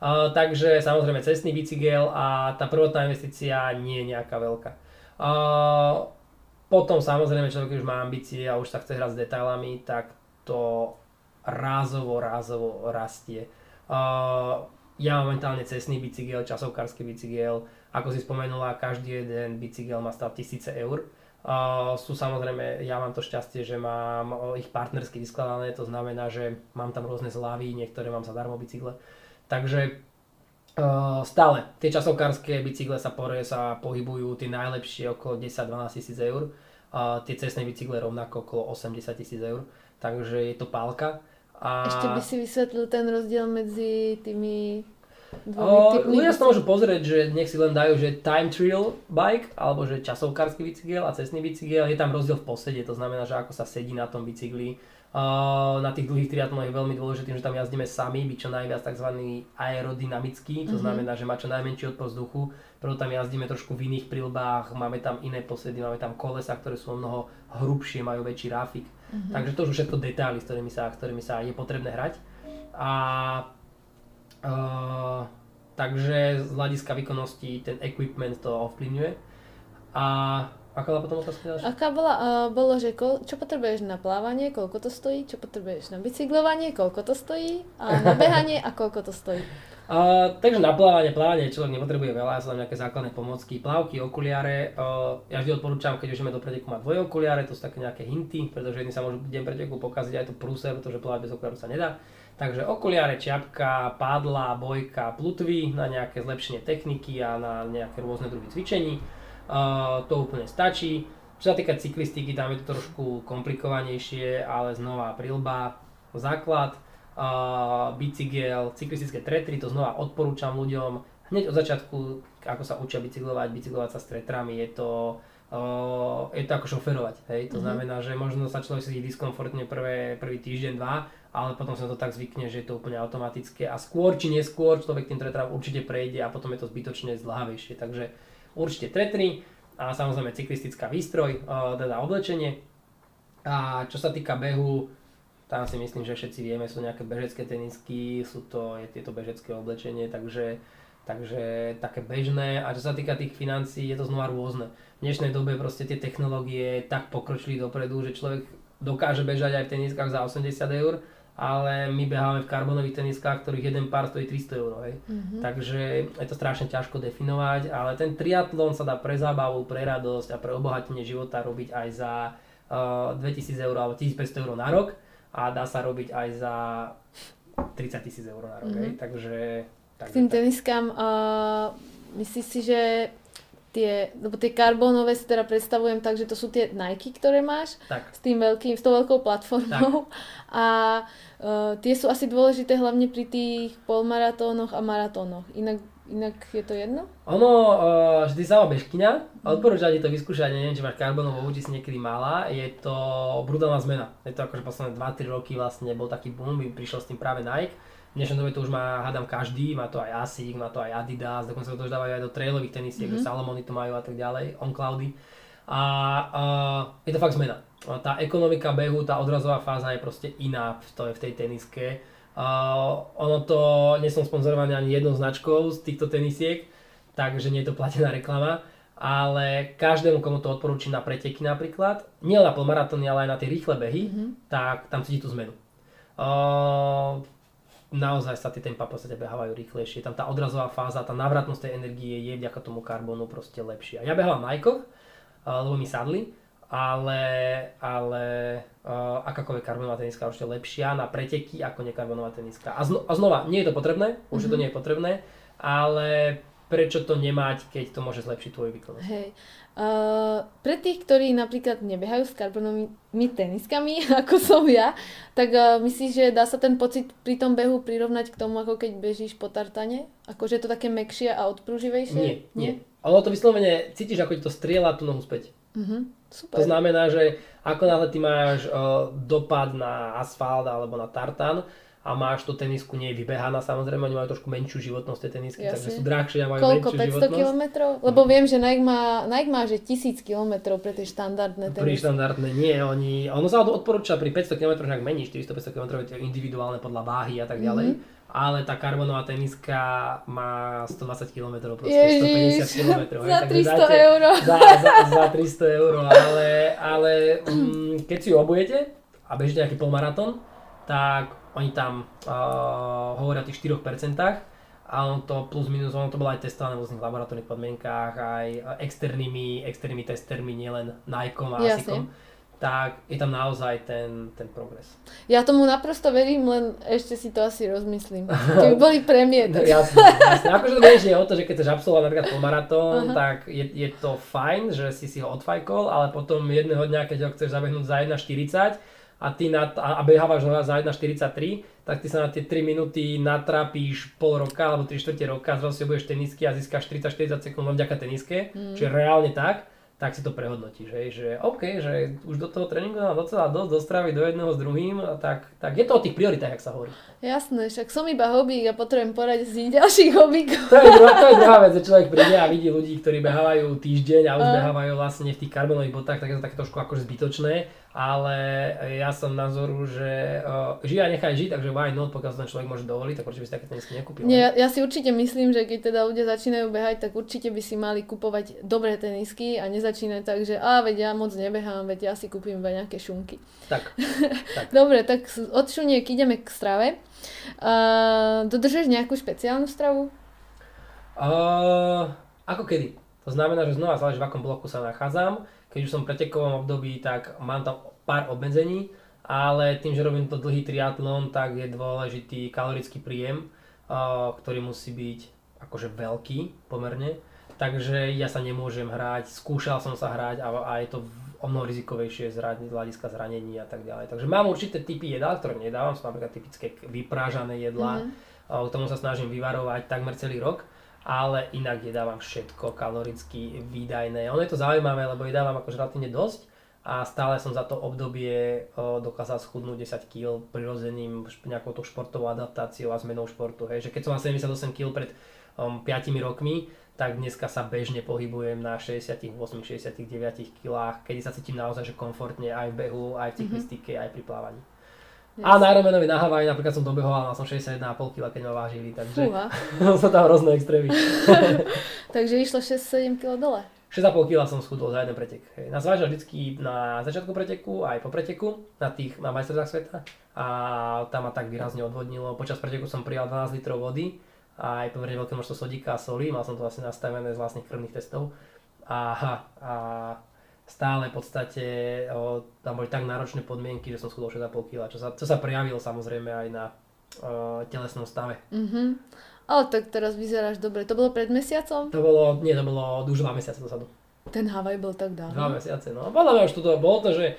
Uh, takže samozrejme cestný bicykel a tá prvotná investícia nie je nejaká veľká. Uh, potom samozrejme človek, keď už má ambície a už sa chce hrať s detailami, tak to rázovo, rázovo rastie. Uh, ja momentálne cestný bicykel, časovkársky bicykel, ako si spomenula, každý jeden bicykel má stav tisíce eur. Uh, sú samozrejme, ja mám to šťastie, že mám ich partnersky vyskladané, to znamená, že mám tam rôzne zľavy, niektoré mám zadarmo bicykle. Takže uh, stále tie časovkárske bicykle sa, pore, sa pohybujú tie najlepšie okolo 10-12 tisíc eur, uh, tie cestné bicykle rovnako okolo 80 tisíc eur, takže je to pálka. A... Ešte by si vysvetlil ten rozdiel medzi tými ľudia sa môžu pozrieť, že nech si len dajú, že time trial bike, alebo že časovkársky bicykel a cestný bicykel, je tam rozdiel v posede, to znamená, že ako sa sedí na tom bicykli. Uh, na tých dlhých triatlonoch je veľmi dôležité, že tam jazdíme sami, byť čo najviac tzv. aerodynamický, to mm-hmm. znamená, že má čo najmenší odpor vzduchu, preto tam jazdíme trošku v iných prilbách, máme tam iné posedy, máme tam kolesa, ktoré sú mnoho hrubšie, majú väčší ráfik. Mm-hmm. Takže to sú všetko detaily, s ktorými sa, ktorými sa je potrebné hrať. A uh, takže z hľadiska výkonnosti ten equipment to ovplyvňuje. A aká bola potom otázka? Aká bola, uh, bolo, že kol, čo potrebuješ na plávanie, koľko to stojí, čo potrebuješ na bicyklovanie, koľko to stojí, a na behanie a koľko to stojí. Uh, takže na plávanie, plávanie človek nepotrebuje veľa, sú tam nejaké základné pomocky, plávky, okuliare. Uh, ja vždy odporúčam, keď už ideme do preteku mať dvoje okuliare, to sú také nejaké hinty, pretože jedni sa môžu deň preteku pokaziť aj to prúser, pretože plávať bez okuliaru sa nedá. Takže okuliare, čiapka, pádla, bojka, plutvy na nejaké zlepšenie techniky a na nejaké rôzne druhy cvičení. Uh, to úplne stačí. Čo sa týka cyklistiky, tam je to trošku komplikovanejšie, ale znova prilba, základ, bicykel, cyklistické tretry, to znova odporúčam ľuďom. Hneď od začiatku, ako sa učia bicyklovať, bicyklovať sa s tretrami, je to, je to ako šoferovať. Hej? To mm-hmm. znamená, že možno sa človek si diskomfortne prvé, prvý týždeň, dva, ale potom sa to tak zvykne, že je to úplne automatické a skôr či neskôr človek tým tretram určite prejde a potom je to zbytočne zdlhavejšie. Takže určite tretry a samozrejme cyklistická výstroj, teda oblečenie. A čo sa týka behu, tam si myslím, že všetci vieme, sú nejaké bežecké tenisky, sú to, je tieto bežecké oblečenie, takže Takže také bežné a čo sa týka tých financií, je to znova rôzne. V dnešnej dobe proste tie technológie tak pokročili dopredu, že človek dokáže bežať aj v teniskách za 80 eur, ale my beháme v karbonových teniskách, ktorých jeden pár stojí 300 eur. Hej. Mm-hmm. Takže je to strašne ťažko definovať, ale ten triatlon sa dá pre zábavu, pre radosť a pre obohatenie života robiť aj za uh, 2000 eur alebo 1500 eur na rok a dá sa robiť aj za 30 tisíc eur na rok. Mm-hmm. Hej. Takže k tým teniskám, uh, myslíš si, že tie, lebo tie karbónové si teda predstavujem tak, že to sú tie Nike, ktoré máš tak. s tým veľkým, s tou veľkou platformou tak. a uh, tie sú asi dôležité hlavne pri tých polmaratónoch a maratónoch. Inak, inak je to jedno? Ono, uh, ty sama bežkyňa, mm. odporúčam ti to vyskúšať, neviem, či máš karbónovú či si niekedy mala, je to brutálna zmena. Je to akože posledné 2-3 roky vlastne bol taký boom, prišiel s tým práve Nike v dnešnej dobe to už má, hádam každý, má to aj ASIC, má to aj Adidas, dokonca to už dávajú aj do trailových tenisiek, mm-hmm. že Salomony to majú a tak ďalej, on cloudy. A uh, je to fakt zmena. Tá ekonomika behu, tá odrazová fáza je proste iná v, to, v tej teniske. Uh, ono to, nie som sponzorovaný ani jednou značkou z týchto tenisiek, takže nie je to platená reklama, ale každému, komu to odporúčam na preteky napríklad, nie na polmaratóny, ale aj na tie rýchle behy, mm-hmm. tak tam cíti tú zmenu. Uh, naozaj sa tie tempa v podstate behávajú rýchlejšie. Tam tá odrazová fáza, tá návratnosť tej energie je vďaka tomu karbónu proste lepšia. Ja behávam Nike, lebo mi sadli, ale, ale uh, akákoľvek karbónová teniska je určite lepšia na preteky ako nekarbónová teniska. A, zno, a znova, nie je to potrebné, už mm-hmm. to nie je potrebné, ale prečo to nemať, keď to môže zlepšiť tvoj výkonnosť. Hej. Uh, pre tých, ktorí napríklad nebehajú s karbonovými teniskami, ako som ja, tak uh, myslíš, že dá sa ten pocit pri tom behu prirovnať k tomu, ako keď bežíš po tartane? Akože je to také mekšie a odprúživejšie? Nie, nie. Ono to vyslovene cítiš, ako ti to strieľa tú nohu späť. Uh-huh. Super. To znamená, že ako náhle ty máš uh, dopad na asfalt alebo na tartan, a máš tú tenisku, nie je vybehaná samozrejme, oni majú trošku menšiu životnosť tej tenisky, Jasne. takže sú drahšie a majú Koľko, menšiu 500 životnosť. kilometrov? Lebo viem, že Nike má, Nike má že 1000 kilometrov pre tie štandardné tenisky. Pri štandardné nie, oni, ono sa odporúča pri 500 km, ak mení 400-500 km je to individuálne podľa váhy a tak ďalej. Mm-hmm ale tá karbonová teniska má 120 km, proste Ježiš, 150 km. Za 300 eur. Za, za, za 300 eur, ale, ale um, keď si ju obujete a bežíte nejaký polmaratón, tak oni tam uh, hovoria o tých 4% a on to plus minus, ono to bolo aj testované v rôznych laboratórnych podmienkách, aj externými, externými testermi, nielen Nikeom a Asicom tak je tam naozaj ten, ten progres. Ja tomu naprosto verím, len ešte si to asi rozmyslím. Keby boli premiet. No, jasne, jasne. Akože to vieš, je o to, že keď chceš absolvovať napríklad polmaratón, uh-huh. tak je, je to fajn, že si si ho odfajkol, ale potom jedného dňa, keď ho chceš zabehnúť za 1,40, a ty na, a behávaš za 1,43, tak ty sa na tie 3 minúty natrapíš pol roka alebo 3 čtvrte roka, zrazu si budeš tenisky a získaš 30-40 sekúnd vďaka teniske, mm. čiže reálne tak tak si to prehodnotíš, hej, že OK, že už do toho tréningu mám docela dosť dostraviť do jedného s druhým, tak, tak je to o tých prioritách, jak sa hovorí. Jasné, však som iba hobík a potrebujem poradiť si ďalších hobíkov. To je, druhá, to je druhá vec, že človek príde a vidí ľudí, ktorí behávajú týždeň a už behávajú vlastne v tých karbonových botách, tak je to také trošku akože zbytočné ale ja som názoru, že uh, žij a nechaj žiť, takže why not, pokiaľ ten človek môže dovoliť, tak prečo by si také tenisky nekúpil? Nie, ja, ja si určite myslím, že keď teda ľudia začínajú behať, tak určite by si mali kupovať dobré tenisky a nezačínať tak, že a veď ja moc nebehám, veď ja si kúpim iba nejaké šunky. Tak. tak. Dobre, tak od šuniek ideme k strave. Uh, dodržuješ nejakú špeciálnu stravu? Uh, ako kedy? To znamená, že znova záleží, v akom bloku sa nachádzam keď už som v pretekovom období, tak mám tam pár obmedzení, ale tým, že robím to dlhý triatlon, tak je dôležitý kalorický príjem, ktorý musí byť akože veľký pomerne. Takže ja sa nemôžem hrať, skúšal som sa hrať a, a je to o mnoho rizikovejšie z hľadiska zranení a tak ďalej. Takže mám určité typy jedál, ktoré nedávam, sú napríklad typické vyprážané jedlá, mm-hmm. k tomu sa snažím vyvarovať takmer celý rok ale inak jedávam všetko kaloricky výdajné. Ono je to zaujímavé, lebo jedávam akože relatívne dosť a stále som za to obdobie dokázal schudnúť 10 kg prirodzeným nejakou tou športovou adaptáciou a zmenou športu. Hej. Že keď som mal 78 kg pred um, 5 rokmi, tak dneska sa bežne pohybujem na 68-69 kg, kedy sa cítim naozaj že komfortne aj v behu, aj v cyklistike, mm-hmm. aj pri plávaní. A na Ironmanovi na Hawaii napríklad som dobehoval, mal som 61,5 kg, keď ma vážili, takže Fúha. sú tam rôzne extrémy. Takže išlo 6-7 kg dole. 6,5 kg som schudol za jeden pretek. Hej. Nás vážil vždycky na začiatku preteku, aj po preteku, na tých na majstrovstvách sveta. A tam ma tak výrazne odvodnilo. Počas preteku som prijal 12 litrov vody a aj pomerne veľké množstvo sodíka a soli. Mal som to vlastne nastavené z vlastných krvných testov. A, a stále v podstate o, tam boli tak náročné podmienky, že som schudol 6,5 kg, čo sa, čo sa prejavilo samozrejme aj na o, telesnom stave. Mhm. Ale tak teraz vyzeráš dobre. To bolo pred mesiacom? To bolo, nie, to bolo už 2 mesiace dozadu. Ten Havaj bol tak dávno. 2 mesiace, no. Podľa mňa už toto bolo to, že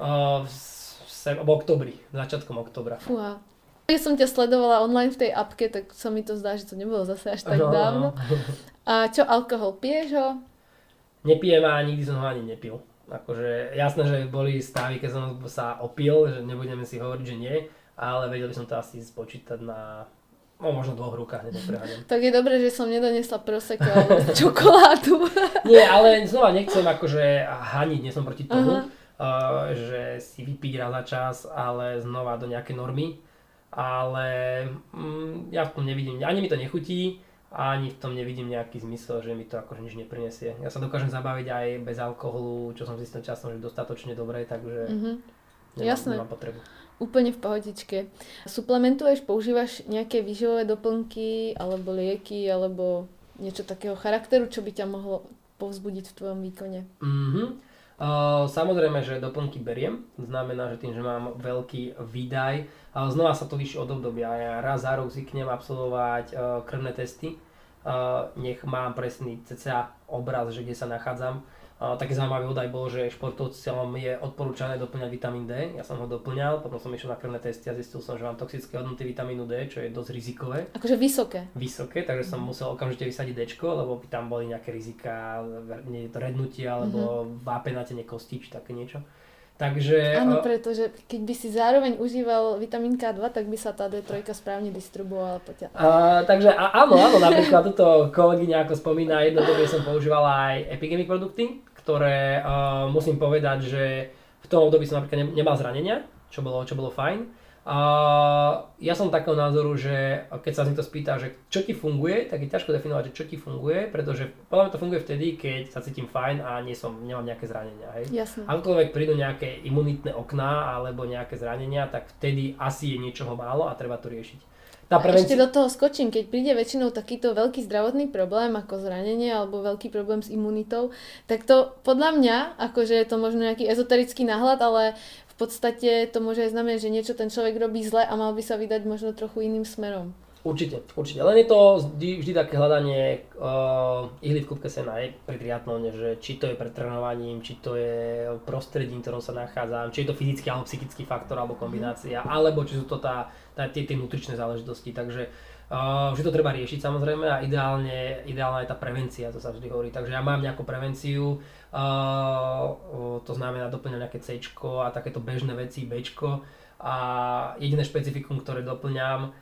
v, sem, v oktobri, začiatkom oktobra. Fúha. Keď som ťa sledovala online v tej apke, tak sa mi to zdá, že to nebolo zase až tak No, no, dávno. no. A čo, alkohol piješ ho? Nepijem a nikdy som ho ani nepil. Akože jasné, že boli stavy, keď som sa opil, že nebudeme si hovoriť, že nie, ale vedel by som to asi spočítať na no, možno dvoch rukách, nepreháňam. Tak je dobré, že som nedonesla prosecco alebo čokoládu. Nie, ale znova nechcem akože haniť, nie som proti tomu, Aha. uh, že si vypiť raz za čas, ale znova do nejaké normy. Ale mm, ja v tom nevidím, ani mi to nechutí, ani v tom nevidím nejaký zmysel, že mi to akože nič neprinesie. Ja sa dokážem zabaviť aj bez alkoholu, čo som zistil časom, že dostatočne dobre, takže Mhm. nemám, Jasné. nemám potrebu. Úplne v pohodičke. Suplementuješ, používaš nejaké výživové doplnky, alebo lieky, alebo niečo takého charakteru, čo by ťa mohlo povzbudiť v tvojom výkone? Mhm. Uh, samozrejme, že doplnky beriem, znamená, že tým, že mám veľký výdaj, znova sa to líši od obdobia. Ja raz za rok zvyknem absolvovať uh, krvné testy, uh, nech mám presný cca obraz, že kde sa nachádzam. Uh, taký zaujímavý údaj bol, že športovcom je odporúčané doplňať vitamín D, ja som ho doplňal, potom som išiel na krvné testy a zistil som, že mám toxické hodnoty vitamínu D, čo je dosť rizikové Akože vysoké. vysoké, takže som musel okamžite vysadiť D, lebo by tam boli nejaké rizika, nie, to rednutie alebo mm-hmm. vápenatenie kostí, či také niečo. Takže Áno, pretože keď by si zároveň užíval vitamín K2, tak by sa tá D3 správne distribuovala po ťa. a, takže áno, áno, napríklad toto kolegyňa ako spomína, jedno dobe som používala aj epigemic produkty, ktoré uh, musím povedať, že v tom období som napríklad ne- nemal zranenia, čo bolo, čo bolo fajn. A ja som takého názoru, že keď sa niekto spýta, že čo ti funguje, tak je ťažko definovať, že čo ti funguje, pretože podľa mňa to funguje vtedy, keď sa cítim fajn a nie som, nemám nejaké zranenia. Hej. Jasné. Akokoľvek prídu nejaké imunitné okná alebo nejaké zranenia, tak vtedy asi je niečoho málo a treba to riešiť. Tá A ešte do toho skočím, keď príde väčšinou takýto veľký zdravotný problém ako zranenie alebo veľký problém s imunitou, tak to podľa mňa, akože je to možno nejaký ezoterický náhľad, ale podstate to môže aj znamenať, že niečo ten človek robí zle a mal by sa vydať možno trochu iným smerom. Určite, určite. Len je to vždy, vždy také hľadanie uh, ihly v kúpke sena aj pri triatlone, že či to je pred trénovaním, či to je prostredím, v ktorom sa nachádzam, či je to fyzický alebo psychický faktor alebo kombinácia, alebo či sú to tá, tá, tie, tie nutričné záležitosti. Takže uh, vždy to treba riešiť samozrejme a ideálne, ideálna je tá prevencia, to sa vždy hovorí. Takže ja mám nejakú prevenciu, to znamená doplňam nejaké C a takéto bežné veci, B a jediné špecifikum, ktoré doplňam,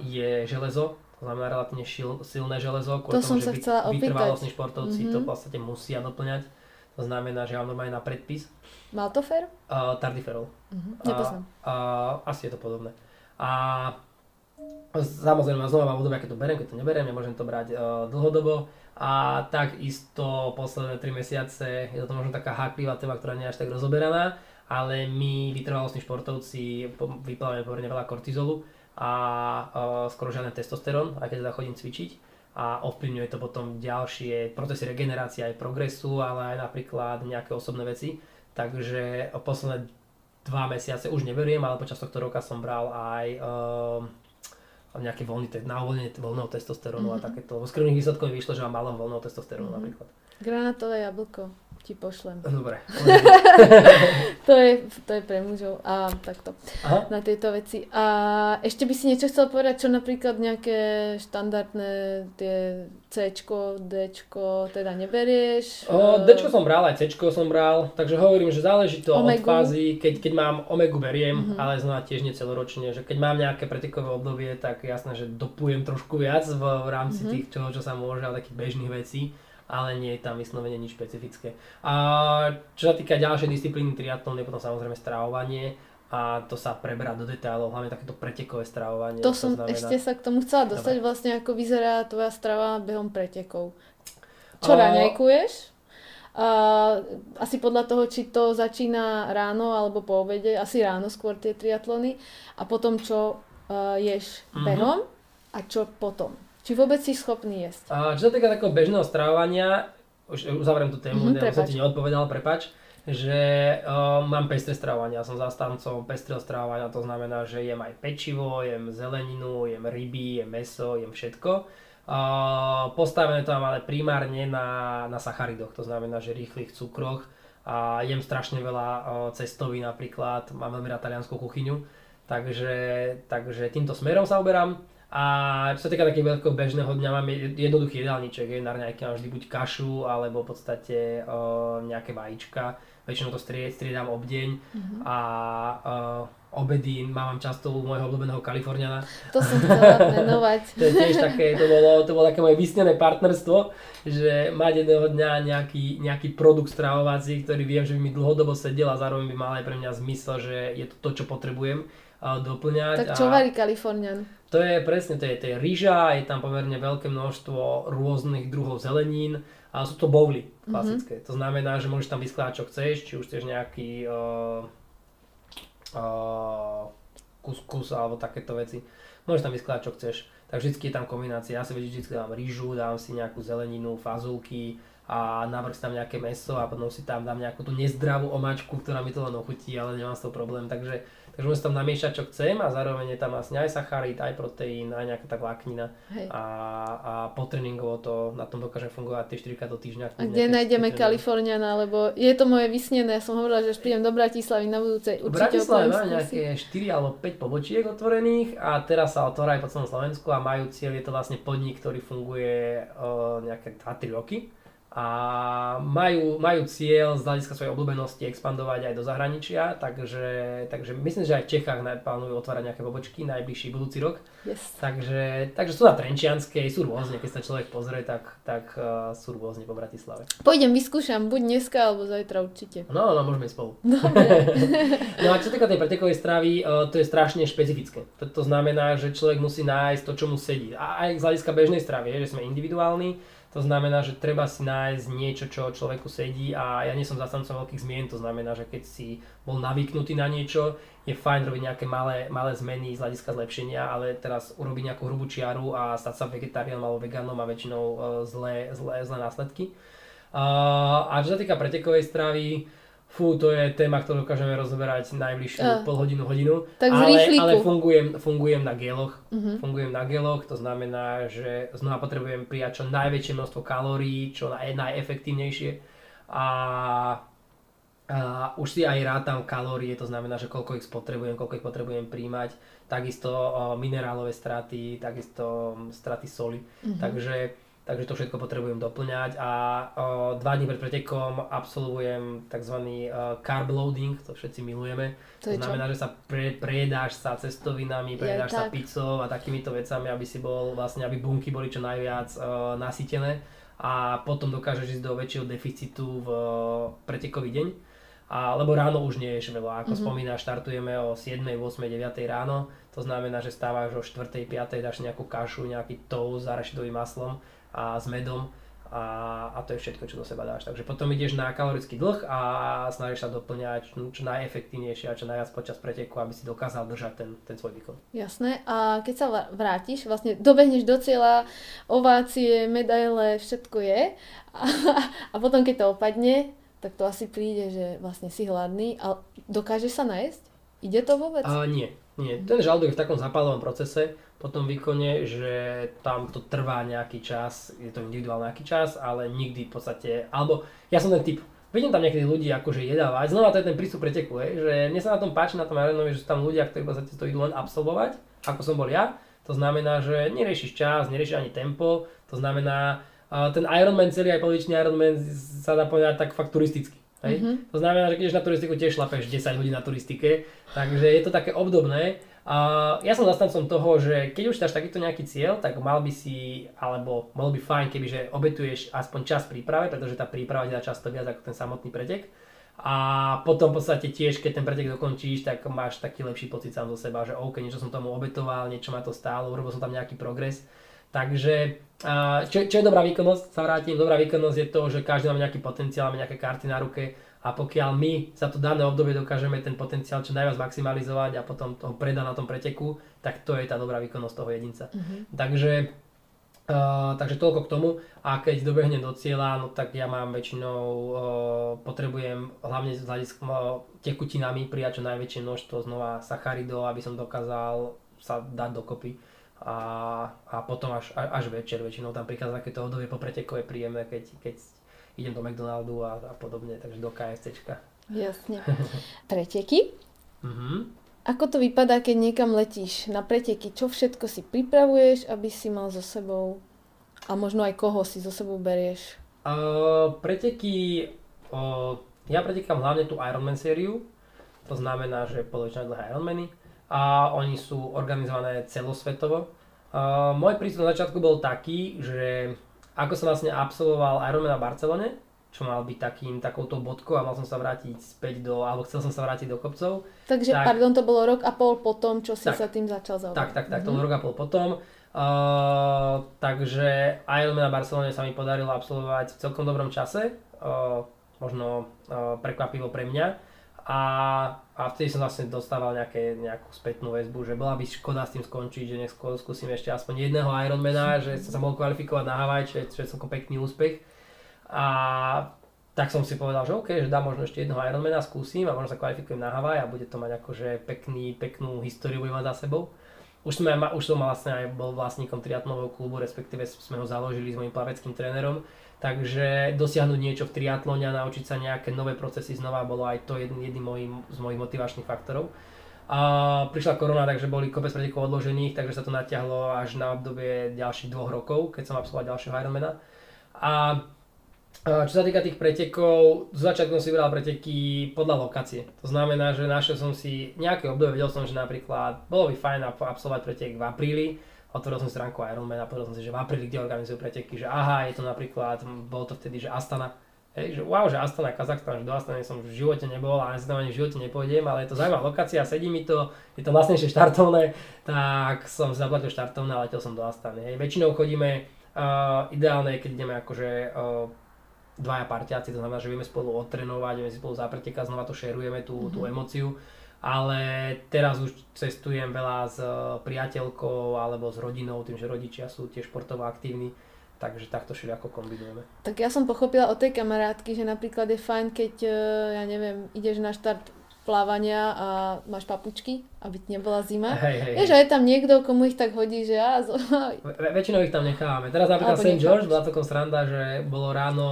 je železo, to znamená relatívne šil, silné železo, To som sa vy- chcela vytrvalostní športovci Mhm. to v podstate musia doplňať. To znamená, že ja mám normálne na predpis Maltofer? uh, tardiferol. Mhm. A, Nepoznám. a, asi je to podobné. A samozrejme, znova mám obdobia, keď to beriem, keď to neberiem, nemôžem to brať uh, dlhodobo. A takisto posledné 3 mesiace, je to možno taká háklivá téma, ktorá nie je až tak rozoberaná, ale my vytrvalostní športovci po- vyplávame pomerne veľa kortizolu a uh, skoro žiaden testosterón, aj keď teda chodím cvičiť a ovplyvňuje to potom ďalšie procesy regenerácie aj progresu, ale aj napríklad nejaké osobné veci. Takže posledné dva mesiace už neberiem, ale počas tohto roka som bral aj nejaký voľný te- na uvoľnenie voľného testosterónu mm-hmm. a takéto. Lebo z krvných výsledkov vyšlo, že mám málo voľného testosterónu Mhm. napríklad. Granátové jablko ti pošlem. Dobre. To je, to je pre mužov. A takto. Aha. na tieto veci. A ešte by si niečo chcel povedať, čo napríklad nejaké štandardné tie C, D, teda neberieš? O, Dčko som bral, aj Cčko som bral, takže hovorím, že záleží to Omegu. od fázy, keď, keď mám omegu beriem, Mhm. ale znova tiež nie celoročne, že keď mám nejaké pretekové obdobie, tak jasné, že dopujem trošku viac v, v rámci Mhm. tých, čo, čo sa môže, ale takých bežných vecí, ale nie je tam vyslovene nič špecifické. A čo sa týka ďalšej disciplíny triatlon, je potom samozrejme stravovanie a to sa preberá do detailov, hlavne takéto pretekové stravovanie. To, to som znamená... ešte sa k tomu chcela dostať, Dobre. vlastne ako vyzerá tvoja strava behom pretekov. Čo o... raňajkuješ? Uh, asi podľa toho, či to začína ráno alebo po obede, asi ráno skôr tie triatlony a potom čo uh, ješ mm-hmm. behom a čo potom. Či vôbec si schopný jesť. Uh, čo sa týka takého bežného stravovania, už uzavriem tú tému, mm-hmm, som ti neodpovedal, prepač, že uh, mám pestré stravovanie, ja som zastancom pestrého stravovania, to znamená, že jem aj pečivo, jem zeleninu, jem ryby, jem meso, jem všetko Uh, postavené to mám ale primárne na, na sacharidoch, to znamená, že rýchlych cukroch a jem strašne veľa uh, cestoví napríklad, mám veľmi rád talianskú kuchyňu, takže, takže týmto smerom sa uberám. A čo sa týka takého veľkého bežného dňa, mám jednoduchý jedálniček, je na nejaký vždy buď kašu, alebo v podstate uh, nejaké vajíčka, väčšinou to striedam obdeň mm-hmm. a uh, obedy mám často u môjho obľúbeného Kaliforniana. To som chcela menovať. to je tiež také, to bolo, to bolo také moje vysnené partnerstvo, že mať jedného dňa nejaký, nejaký produkt stravovací, ktorý viem, že by mi dlhodobo sedel a zároveň by mal aj pre mňa zmysel, že je to to, čo potrebujem doplňať. Tak čo varí Kalifornian? To je presne, to je, to je rýža, je tam pomerne veľké množstvo rôznych druhov zelenín, a sú to bowly klasické. Mm-hmm. To znamená, že môžeš tam vyskladať čo chceš, či už chceš nejaký uh, kuskus alebo takéto veci. Môžeš tam vyskladať čo chceš. Tak vždy je tam kombinácia. Ja si vždy dám rýžu, dám si nejakú zeleninu, fazulky a navrh si tam nejaké meso a potom si tam dám nejakú tú nezdravú omáčku, ktorá mi to len ochutí, ale nemám z toho problém. Takže Takže môžem tam namiešať, čo chcem a zároveň je tam vlastne aj sacharid, aj proteín, aj nejaká tá vláknina. A, a po tréningovo to na tom dokáže fungovať tie 4 krát do týždňa. A kde nájdeme Kaliforniana, lebo je to moje vysnené, ja som hovorila, že až prídem do Bratislavy na budúcej. Určite Bratislave má nejaké 4 alebo 5 pobočiek otvorených a teraz sa otvárajú po celom Slovensku a majú cieľ, je to vlastne podnik, ktorý funguje o, nejaké 2-3 roky a majú, majú cieľ z hľadiska svojej obľúbenosti expandovať aj do zahraničia, takže, takže myslím, že aj v Čechách plánujú otvárať nejaké pobočky najbližší budúci rok. Yes. Takže, takže sú na Trenčianskej, sú rôzne, keď sa človek pozrie, tak, tak uh, sú rôzne po Bratislave. Pôjdem, vyskúšam, buď dneska alebo zajtra určite. No, no, môžeme spolu. no a čo týka tej pretekovej stravy, uh, to je strašne špecifické. To, to znamená, že človek musí nájsť to, čo mu sedí. A aj z hľadiska bežnej stravy, že sme individuálni, to znamená, že treba si nájsť niečo, čo človeku sedí a ja nie som zastancom veľkých zmien, to znamená, že keď si bol navyknutý na niečo, je fajn robiť nejaké malé, malé zmeny z hľadiska zlepšenia, ale teraz urobiť nejakú hrubú čiaru a stať sa vegetariánom alebo vegánom má väčšinou uh, zlé, zlé, zlé následky. A čo sa týka pretekovej stravy, fú, to je téma, ktorú dokážeme rozoberať najbližšiu uh, pol hodinu, hodinu. Tak ale, ale fungujem, fungujem na geloch. Uh-huh. Fungujem na geloch, to znamená, že znova potrebujem prijať čo najväčšie množstvo kalórií, čo naj, najefektívnejšie. A, a už si aj rátam kalórie, to znamená, že koľko ich spotrebujem, koľko ich potrebujem príjmať. Takisto o, minerálové straty, takisto straty soli. Uh-huh. Takže takže to všetko potrebujem doplňať a o, dva dní pred pretekom absolvujem tzv. Uh, carb loading, to všetci milujeme. To, to znamená, čo? že sa pre, prejedáš sa cestovinami, prejedáš sa tak. pizzou a takýmito vecami, aby si bol vlastne, aby bunky boli čo najviac uh, nasytené a potom dokážeš ísť do väčšieho deficitu v uh, pretekový deň. A, lebo ráno už nie je veľa, ako mm-hmm. spomínaš, štartujeme o 7, 8, 9 ráno, to znamená, že stávaš o 4, 5, dáš nejakú kašu, nejaký toast s arašidovým maslom a s medom a, a to je všetko, čo do seba dáš. Takže potom ideš na kalorický dlh a snažíš sa doplňať čo najefektívnejšie a čo najviac počas preteku, aby si dokázal držať ten, ten svoj výkon. Jasné. A keď sa vrátiš, vlastne dobehneš do cieľa, ovácie, medaile, všetko je. A, a potom, keď to opadne, tak to asi príde, že vlastne si hladný, ale dokážeš sa nájsť? Ide to vôbec? A, nie, nie. Ten žalúdok je v takom zapálovom procese, po tom výkone, že tam to trvá nejaký čas, je to individuálny nejaký čas, ale nikdy v podstate, alebo ja som ten typ, vidím tam niekedy ľudí akože jedávať, znova to je ten prístup preteku, že mne sa na tom páči na tom Ironovi, že sú tam ľudia, ktorí v podstate to idú len absolvovať, ako som bol ja, to znamená, že neriešiš čas, neriešiš ani tempo, to znamená, ten Ironman, celý aj polovičný Ironman sa dá povedať tak fakt turisticky. Hej? Mm-hmm. To znamená, že keď na turistiku tiež šlapeš 10 hodín na turistike, takže je to také obdobné ja som zastancom toho, že keď už dáš takýto nejaký cieľ, tak mal by si, alebo bolo by fajn, kebyže obetuješ aspoň čas príprave, pretože tá príprava dá často viac ako ten samotný pretek. A potom v podstate tiež, keď ten pretek dokončíš, tak máš taký lepší pocit sám zo seba, že OK, niečo som tomu obetoval, niečo ma to stálo, urobil som tam nejaký progres. Takže čo, čo je dobrá výkonnosť, sa vrátim, dobrá výkonnosť je to, že každý má nejaký potenciál, má nejaké karty na ruke a pokiaľ my za to dané obdobie dokážeme ten potenciál čo najviac maximalizovať a potom toho predá na tom preteku, tak to je tá dobrá výkonnosť toho jedinca. Mm-hmm. Takže Uh, takže toľko k tomu a keď dobehnem do cieľa, no tak ja mám väčšinou, uh, potrebujem hlavne z hľadiska uh, tekutinami prijať čo najväčšie množstvo znova sacharidov, aby som dokázal sa dať dokopy a, a potom až, až večer väčšinou tam prichádza takéto obdobie po preteku je príjemné, keď, keď idem do McDonaldu a, a podobne, takže do KFCčka. Jasne. Preteky? mm-hmm. Ako to vypadá, keď niekam letíš na preteky? Čo všetko si pripravuješ, aby si mal so sebou? A možno aj koho si so sebou berieš? Uh, preteky... Uh, ja pretekám hlavne tú Ironman sériu. To znamená, že polovičná dlhé Ironmany. A oni sú organizované celosvetovo. Uh, môj prístup na začiatku bol taký, že ako som vlastne absolvoval Ironman na Barcelone, čo mal byť takým, takouto bodkou a mal som sa vrátiť späť do, alebo chcel som sa vrátiť do kopcov. Takže, tak, pardon, to bolo rok a pol potom, čo si tak, sa tým začal zaoberať. Tak, tak, tak, mm-hmm. to bolo rok a pol potom. Uh, takže Ironman na Barcelone sa mi podarilo absolvovať v celkom dobrom čase, uh, možno uh, prekvapivo pre mňa. A, a vtedy som vlastne dostával nejaké, nejakú spätnú väzbu, že bola by škoda s tým skončiť, že nech skúsim ešte aspoň jedného Ironmana, že som sa mohol kvalifikovať na Hawaii, čo je, čo celkom pekný úspech. A tak som si povedal, že OK, že dám možno ešte jedného Ironmana, skúsim a možno sa kvalifikujem na Havaj a bude to mať akože pekný, peknú históriu budem mať za sebou. Už, sme, už som vlastne aj bol vlastníkom triatlonového klubu, respektíve sme ho založili s mojim plaveckým trénerom, takže dosiahnuť niečo v triatlone a naučiť sa nejaké nové procesy znova bolo aj to jedný, jedný môj, z mojich motivačných faktorov. A prišla korona, takže boli kopec pretekov odložených, takže sa to natiahlo až na obdobie ďalších dvoch rokov, keď som absolvoval ďalšieho Ironmana. A čo sa týka tých pretekov, z začiatku som si vybral preteky podľa lokácie. To znamená, že našiel som si nejaké obdobie, vedel som, že napríklad bolo by fajn absolvovať pretek v apríli, otvoril som stránku Ironman a povedal som si, že v apríli kde organizujú preteky, že aha, je to napríklad, bolo to vtedy, že Astana, Hej, že wow, že Astana, Kazachstan, že do Astany som v živote nebol a ani tam ani v živote nepôjdem, ale je to zaujímavá lokácia, sedí mi to, je to vlastnejšie štartovné, tak som si zaplatil štartovné a letel som do Astany. Hej. Väčšinou chodíme, uh, ideálne, keď ideme akože uh, dvaja partiaci, to znamená, že vieme spolu odtrenovať, vieme si spolu zapretekať, znova to šerujeme tú, mm-hmm. tú mhm. emociu. Ale teraz už cestujem veľa s e, priateľkou alebo s rodinou, tým, že rodičia sú tiež športovo aktívni, takže takto ako kombinujeme. Tak ja som pochopila od tej kamarátky, že napríklad je fajn, keď, e, ja neviem, ideš na štart plávania a máš papučky, aby ti nebola zima. Hej, hej, Vieš, a je tam niekto, komu ich tak hodí, že ja... Ve, väčšinou ich tam nechávame. Teraz napríklad St. George bola takom sranda, že bolo ráno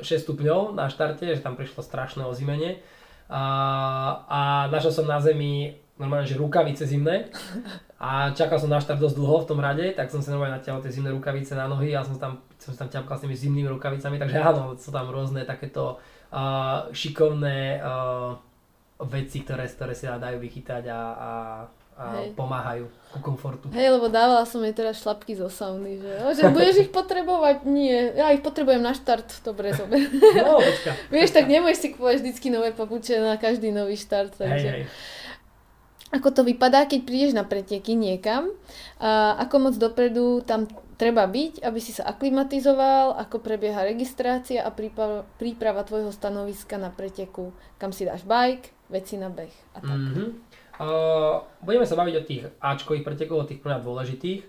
6 stupňov na štarte, že tam prišlo strašné ozimenie. A, a našiel som na zemi normálne, že rukavice zimné. A čakal som na štart dosť dlho v tom rade, tak som sa normálne natiahol tie zimné rukavice na nohy a som tam, som tam ťapkal s tými zimnými rukavicami, takže áno, sú tam rôzne takéto uh, šikovné uh, veci, ktoré, ktoré si dajú vychytať a, a, a pomáhajú ku komfortu. Hej, lebo dávala som jej teraz šlapky zo sauny, že, že budeš ich potrebovať? Nie, ja ich potrebujem na štart, dobre zober. No, počka. Vieš, tak nemôžeš si kúpať vždycky nové papuče na každý nový štart. Takže... Hej, hej. Ako to vypadá, keď prídeš na preteky niekam? A ako moc dopredu tam treba byť, aby si sa aklimatizoval, ako prebieha registrácia a príprava, príprava tvojho stanoviska na preteku, kam si dáš bike, veci na beh a tak. Mm-hmm. Budeme sa baviť o tých Ačkových pretekov, o tých prvých dôležitých,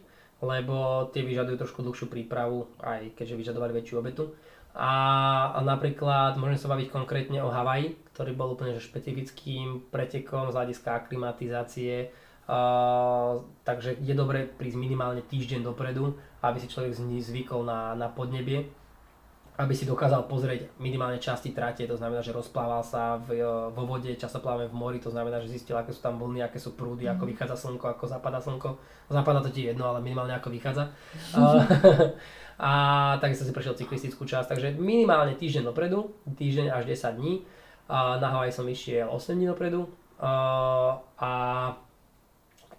lebo tie vyžadujú trošku dlhšiu prípravu, aj keďže vyžadovali väčšiu obetu. A, a napríklad môžeme sa baviť konkrétne o Havaji, ktorý bol úplne že špecifickým pretekom z hľadiska aklimatizácie, Uh, takže je dobre prísť minimálne týždeň dopredu, aby si človek zvykol na, na podnebie aby si dokázal pozrieť minimálne časti trate, to znamená, že rozplával sa v, vo vode, často plávame v mori, to znamená, že zistil, aké sú tam vlny, aké sú prúdy, mm. ako mhm. vychádza slnko, ako zapadá slnko. Zapadá to ti jedno, ale minimálne ako vychádza. a, takisto si prešiel cyklistickú časť, takže minimálne týždeň dopredu, týždeň až 10 dní. A na Hawaii som išiel 8 dní dopredu. A, a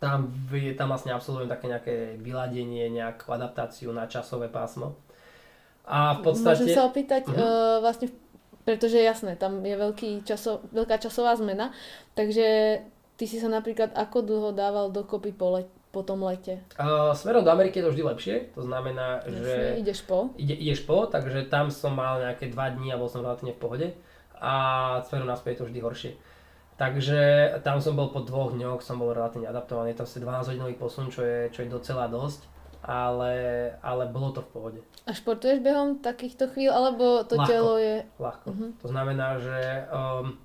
tam, tam vlastne absolvujem také nejaké vyladenie, nejakú adaptáciu na časové pásmo. A v podstate... Môžem sa opýtať, uh-huh. uh, vlastne pretože jasné, tam je veľký časo, veľká časová zmena, takže ty si sa napríklad ako dlho dával dokopy po, let, po tom lete? Uh, smerom do Ameriky je to vždy lepšie, to znamená, Jasne, že ideš po? ide, ideš po, takže tam som mal nejaké 2 dní a bol som relatívne v pohode a smerom naspäť je to vždy horšie. Takže tam som bol po dvoch dňoch, som bol relatívne adaptovaný, tam asi 12 hodinový posun, čo je, čo je docela dosť ale, ale bolo to v pohode. A športuješ behom takýchto chvíľ, alebo to Ľahko. telo je... Ľahko. Mhm. To znamená, že um,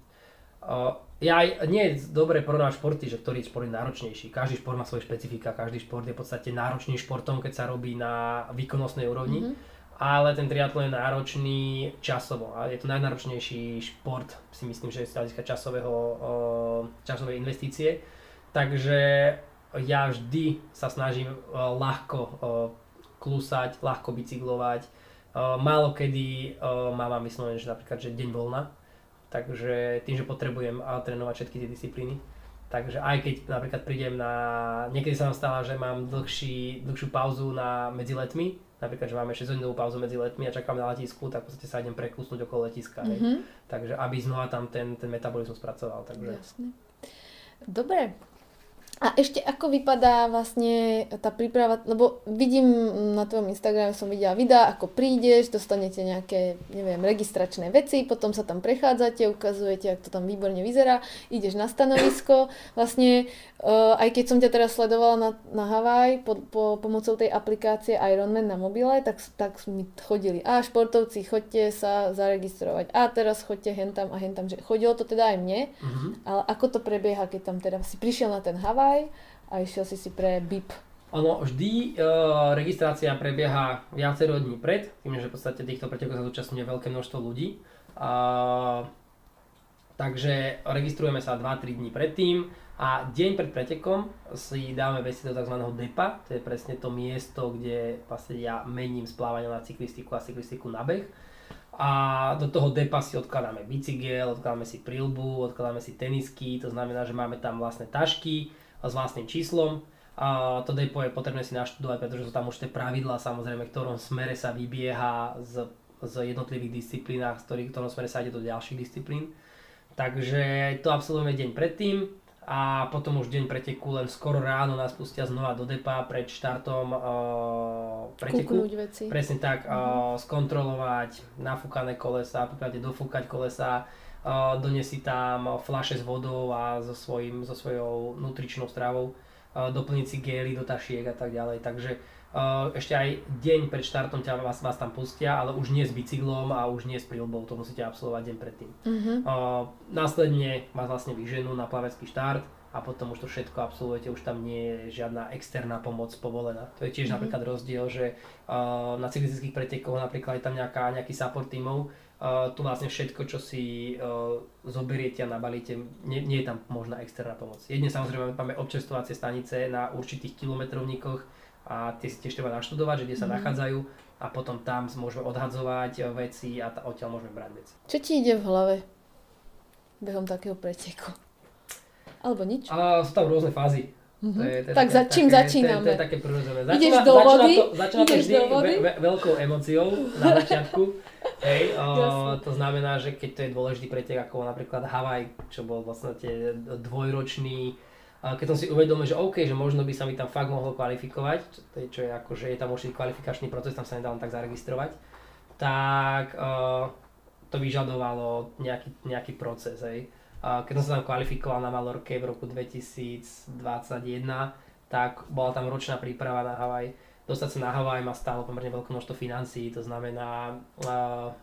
uh, ja aj, nie je dobre porovnávať športy, že ktorý šport je náročnejší. Každý šport má svoje špecifika, každý šport je v podstate náročným športom, keď sa robí na výkonnostnej úrovni. Mhm. Ale ten triatlon je náročný časovo a je to najnáročnejší šport, si myslím, že z hľadiska časového, časovej investície. Takže ja vždy sa snažím uh, ľahko uh, klusať, ľahko bicyklovať. Uh, málo kedy mám vyslovené, že napríklad že deň voľna, takže tým, že potrebujem trénovať všetky tie disciplíny. Takže aj keď napríklad prídem na, niekedy sa nám stalo, že mám dlhší, dlhšiu pauzu na, medzi letmi, napríklad, že máme 6 hodinovú pauzu medzi letmi a čakám na letisku, tak v podstate sa idem prekúsnuť okolo letiska. Mm-hmm. Mhm. Takže aby znova tam ten, ten metabolizmus pracoval. Takže... Jasne. Dobre. A ešte ako vypadá vlastne tá príprava, lebo vidím na tvojom Instagrame, som videla videa, ako prídeš, dostanete nejaké, neviem, registračné veci, potom sa tam prechádzate, ukazujete, ako to tam výborne vyzerá, ideš na stanovisko, vlastne uh, aj keď som ťa teraz sledovala na, na Havaj po, po, pomocou tej aplikácie Ironman na mobile, tak, tak mi chodili, a športovci, chodte sa zaregistrovať, a teraz chodte hentam a hentam, že chodilo to teda aj mne, Mm-hmm. ale ako to prebieha, keď tam teda si prišiel na ten Havaj a išiel si si pre BIP? Ono vždy e, registrácia prebieha viacero dní pred, tým, že v podstate týchto pretekov sa zúčastňuje veľké množstvo ľudí. A, takže registrujeme sa 2-3 dní predtým a deň pred pretekom si dáme veci do tzv. depa, to je presne to miesto, kde vlastne ja mením splávania na cyklistiku a cyklistiku na beh. A do toho depa si odkladáme bicykel, odkladáme si prilbu, odkladáme si tenisky, to znamená, že máme tam vlastné tašky s vlastným číslom. A to depo je potrebné si naštudovať, pretože sú tam už tie pravidlá samozrejme, v ktorom smere sa vybieha z, z jednotlivých disciplínach, z ktorých, v ktorom smere sa ide do ďalších disciplín. Takže to absolvujeme deň predtým a potom už deň preteku len skoro ráno nás pustia znova do depa pred štartom uh, preteku. Kúknúť veci. Presne tak, uh, skontrolovať nafúkané kolesa, prípadne dofúkať kolesa, uh, doniesť si tam fľaše s vodou a so, svojím, so svojou nutričnou stravou, doplniť si gély do tašiek a tak ďalej. Takže ešte aj deň pred štartom ťa vás, vás tam pustia, ale už nie s bicyklom a už nie s prílbou, to musíte absolvovať deň predtým. Mhm. Uh, následne vás vlastne vyženú na plavecký štart a potom už to všetko absolvujete, už tam nie je žiadna externá pomoc povolená. To je tiež Mhm. napríklad rozdiel, že uh, na cyklistických pretekoch napríklad je tam nejaká, nejaký support tímov, tu vlastne všetko, čo si uh, zoberiete a nabalíte, nie, nie je tam možná externá pomoc. Jedne samozrejme máme občerstvovacie stanice na určitých kilometrovníkoch a tie si tiež treba naštudovať, že kde sa Mhm. nachádzajú a potom tam môžeme odhadzovať uh, veci a ta, odtiaľ môžeme brať veci. Čo ti ide v hlave behom takého preteku? Alebo nič? A sú tam rôzne fázy. To je, to je Tak také- za čím také, začíname? To, je- to je také prirodzené. Ideš Začína, do začína vody? To, začína to Ideš vždy do vody? ve, ve, veľkou emóciou na začiatku. Hej, o, Jasne. to znamená, že keď to je dôležitý pretek ako napríklad Havaj, čo bol vlastne tie dvojročný, keď som si uvedomil, že OK, že možno by sa mi tam fakt mohlo kvalifikovať, čo, to je, čo je ako, že je tam určitý kvalifikačný proces, tam sa nedá len tak zaregistrovať, tak uh, to vyžadovalo nejaký, nejaký proces, hej. Keď som sa tam kvalifikoval na Malorke v roku 2021, tak bola tam ročná príprava na Havaj. Dostať sa na Havaj ma stálo pomerne veľké množstvo financií, to znamená, uh,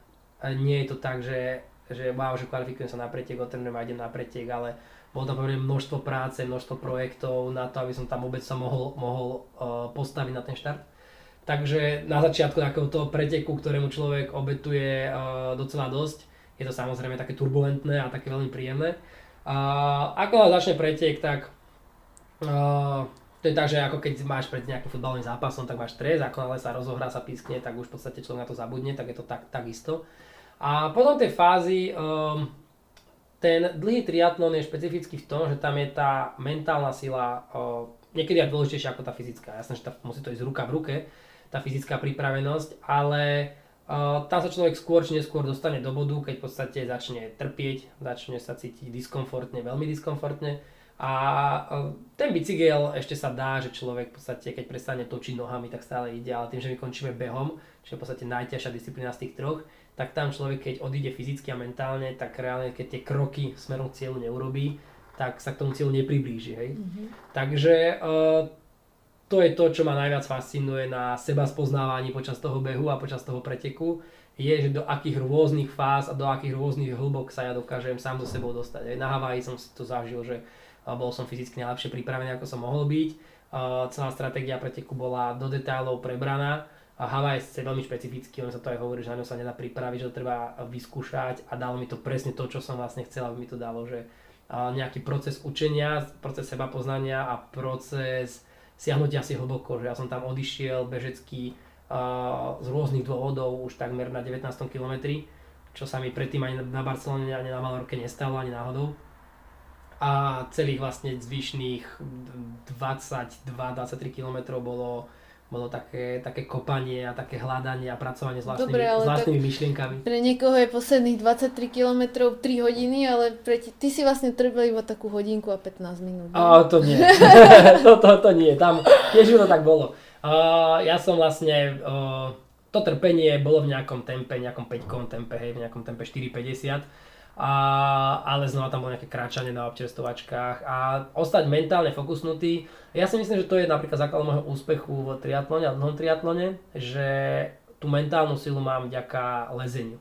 nie je to tak, že, že wow, že kvalifikujem sa na pretek, otrenujem a idem na pretek, ale bolo tam pomerne množstvo práce, množstvo projektov na to, aby som tam vôbec sa mohol, mohol uh, postaviť na ten štart. Takže na začiatku takého toho preteku, ktorému človek obetuje uh, docela dosť, je to samozrejme také turbulentné a také veľmi príjemné. Uh, ako začne pretek, tak uh, to je tak, že ako keď máš pred nejakým futbalovým zápasom, tak máš stres, ako náhle sa rozohrá, sa pískne, tak už v podstate človek na to zabudne, tak je to tak, takisto. A potom tej fázy, um, ten dlhý triatlon je špecifický v tom, že tam je tá mentálna sila uh, niekedy aj dôležitejšia ako tá fyzická. Jasné, že tá, musí to ísť ruka v ruke, tá fyzická pripravenosť, ale tam sa človek skôr či neskôr dostane do bodu, keď v podstate začne trpieť, začne sa cítiť diskomfortne, veľmi diskomfortne. A uh, ten bicykel ešte sa dá, že človek v podstate, keď prestane točiť nohami, tak stále ide, ale tým, že my končíme behom, čo je v podstate najťažšia disciplína z tých troch, tak tam človek, keď odíde fyzicky a mentálne, tak reálne, keď tie kroky smerom k cieľu neurobí, tak sa k tomu cieľu nepriblíži. Hej? Mm-hmm. Takže uh, to je to, čo ma najviac fascinuje na seba spoznávaní počas toho behu a počas toho preteku, je, že do akých rôznych fáz a do akých rôznych hĺbok sa ja dokážem sám so sebou dostať. Aj na Havaji som si to zažil, že bol som fyzicky najlepšie pripravený, ako som mohol byť. Celá stratégia preteku bola do detailov prebraná. A Havaj je veľmi špecifický, on sa to aj hovorí, že na ňo sa nedá pripraviť, že to treba vyskúšať a dalo mi to presne to, čo som vlastne chcel, aby mi to dalo, že nejaký proces učenia, proces seba poznania a proces siahnutia si hlboko, že ja som tam odišiel bežecký uh, z rôznych dôvodov už takmer na 19. kilometri, čo sa mi predtým ani na Barcelone ani na Malorke nestalo ani náhodou. A celých vlastne zvyšných 22-23 km bolo bolo také, také kopanie a také hľadanie a pracovanie s vlastnými, Dobre, s vlastnými myšlienkami. Pre niekoho je posledných 23 km 3 hodiny, ale pre ti, ty si vlastne trpel iba takú hodinku a 15 minút. A to nie. to, to, to nie. Tam tiež to tak bolo. Uh, ja som vlastne... Uh, to trpenie bolo v nejakom tempe, nejakom 5 tempe, hej, v nejakom tempe 4,50 a, ale znova tam bolo nejaké kráčanie na občerstovačkách a ostať mentálne fokusnutý. Ja si myslím, že to je napríklad základ môjho úspechu v triatlone a dlhom triatlone, že tú mentálnu silu mám vďaka lezeniu.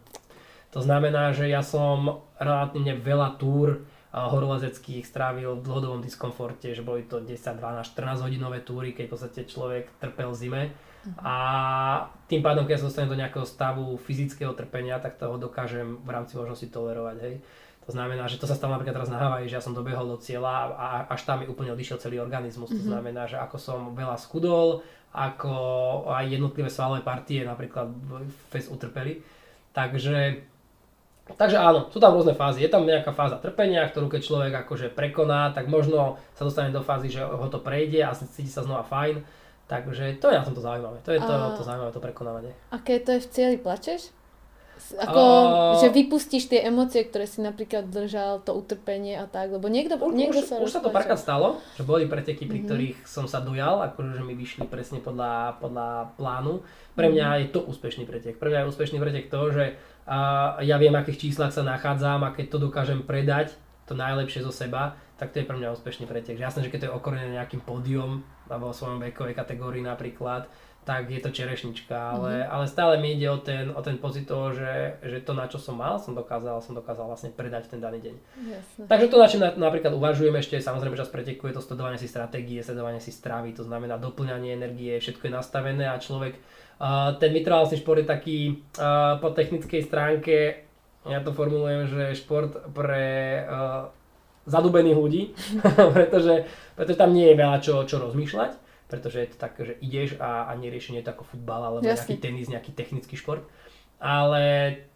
To znamená, že ja som relatívne veľa túr horolezeckých strávil v dlhodobom diskomforte, že boli to 10, 12, 14 hodinové túry, keď v podstate človek trpel zime a tým pádom, keď sa dostanem do nejakého stavu fyzického trpenia, tak toho dokážem v rámci možnosti tolerovať. Hej. To znamená, že to sa stalo napríklad teraz na Havaji, že ja som dobehol do cieľa a až tam mi úplne odišiel celý organizmus. Mm-hmm. To mhm. znamená, že ako som veľa skudol, ako aj jednotlivé svalové partie napríklad fest utrpeli. Takže, takže áno, sú tam rôzne fázy. Je tam nejaká fáza trpenia, ktorú keď človek akože prekoná, tak možno sa dostane do fázy, že ho to prejde a cíti sa znova fajn Takže to je na tomto zaujímavé. To je to, a... to zaujímavé, to prekonávanie. A keď to je v cieli, plačeš? Ako, a... že vypustíš tie emócie, ktoré si napríklad držal, to utrpenie a tak, lebo niekto, už, niekto už, sa Už sa to párkrát stalo, že boli preteky, pri mm-hmm. ktorých som sa dojal, akože že mi vyšli presne podľa, podľa plánu. Pre mňa mm-hmm. je to úspešný pretek. Pre mňa je úspešný pretek to, že a, ja viem, akých číslach sa nachádzam a keď to dokážem predať, to najlepšie zo seba, tak to je pre mňa úspešný pretek. Jasné, že keď to je okorené nejakým pódium, vo svojom vekovej kategórii napríklad, tak je to čerešnička, ale, mm-hmm. ale stále mi ide o ten, o ten pocit toho, že, že to na čo som mal, som dokázal, som dokázal vlastne predať ten daný deň. Jasne. Takže to, na čím napríklad uvažujem ešte, samozrejme čas preteku je to sledovanie si stratégie, sledovanie si stravy, to znamená doplňanie energie, všetko je nastavené a človek, uh, ten vytrvalostný šport je taký uh, po technickej stránke, ja to formulujem, že šport pre uh, zadubených ľudí, pretože, pretože tam nie je veľa čo, čo rozmýšľať, pretože je to tak, že ideš a, a neriešenie je to ako futbal alebo Jasne. nejaký tenis, nejaký technický šport. Ale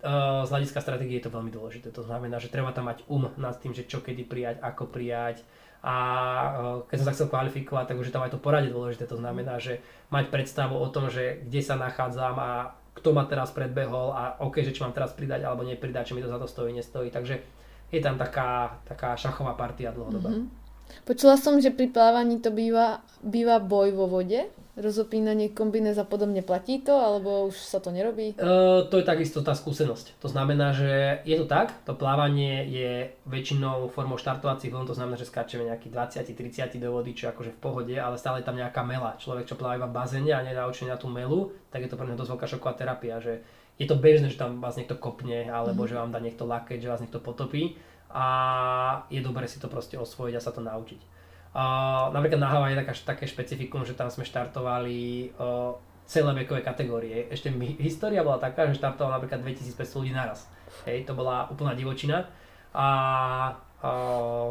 uh, z hľadiska stratégie je to veľmi dôležité. To znamená, že treba tam mať um nad tým, že čo kedy prijať, ako prijať. A uh, keď som sa chcel kvalifikovať, tak už je tam aj to poradie dôležité. To znamená, že mať predstavu o tom, že kde sa nachádzam a kto ma teraz predbehol a OK, že či mám teraz pridať alebo nepridať, či mi to za to stojí, nestojí. Takže je tam taká, taká šachová partia dlhodobá. Mm-hmm. Počula som, že pri plávaní to býva, býva boj vo vode, rozopínanie kombinéz a podobne. Platí to, alebo už sa to nerobí? Uh, to je takisto tá skúsenosť. To znamená, že je to tak, to plávanie je väčšinou formou štartovacích vln, to znamená, že skáčeme nejaký 20-30 do vody, čo akože v pohode, ale stále je tam nejaká mela. Človek, čo pláva iba v bazéne a nenaučený na tú melu, tak je to pre mňa dosť veľká šoková terapia, že je to bežné, že tam vás niekto kopne, alebo mm. že vám dá niekto lakeť, že vás niekto potopí a je dobré si to proste osvojiť a sa to naučiť. Uh, napríklad na Hawaii je taká, také špecifikum, že tam sme štartovali uh, celé vekové kategórie. Ešte mi, história bola taká, že štartovalo napríklad 2500 ľudí naraz. Hej, to bola úplná divočina. A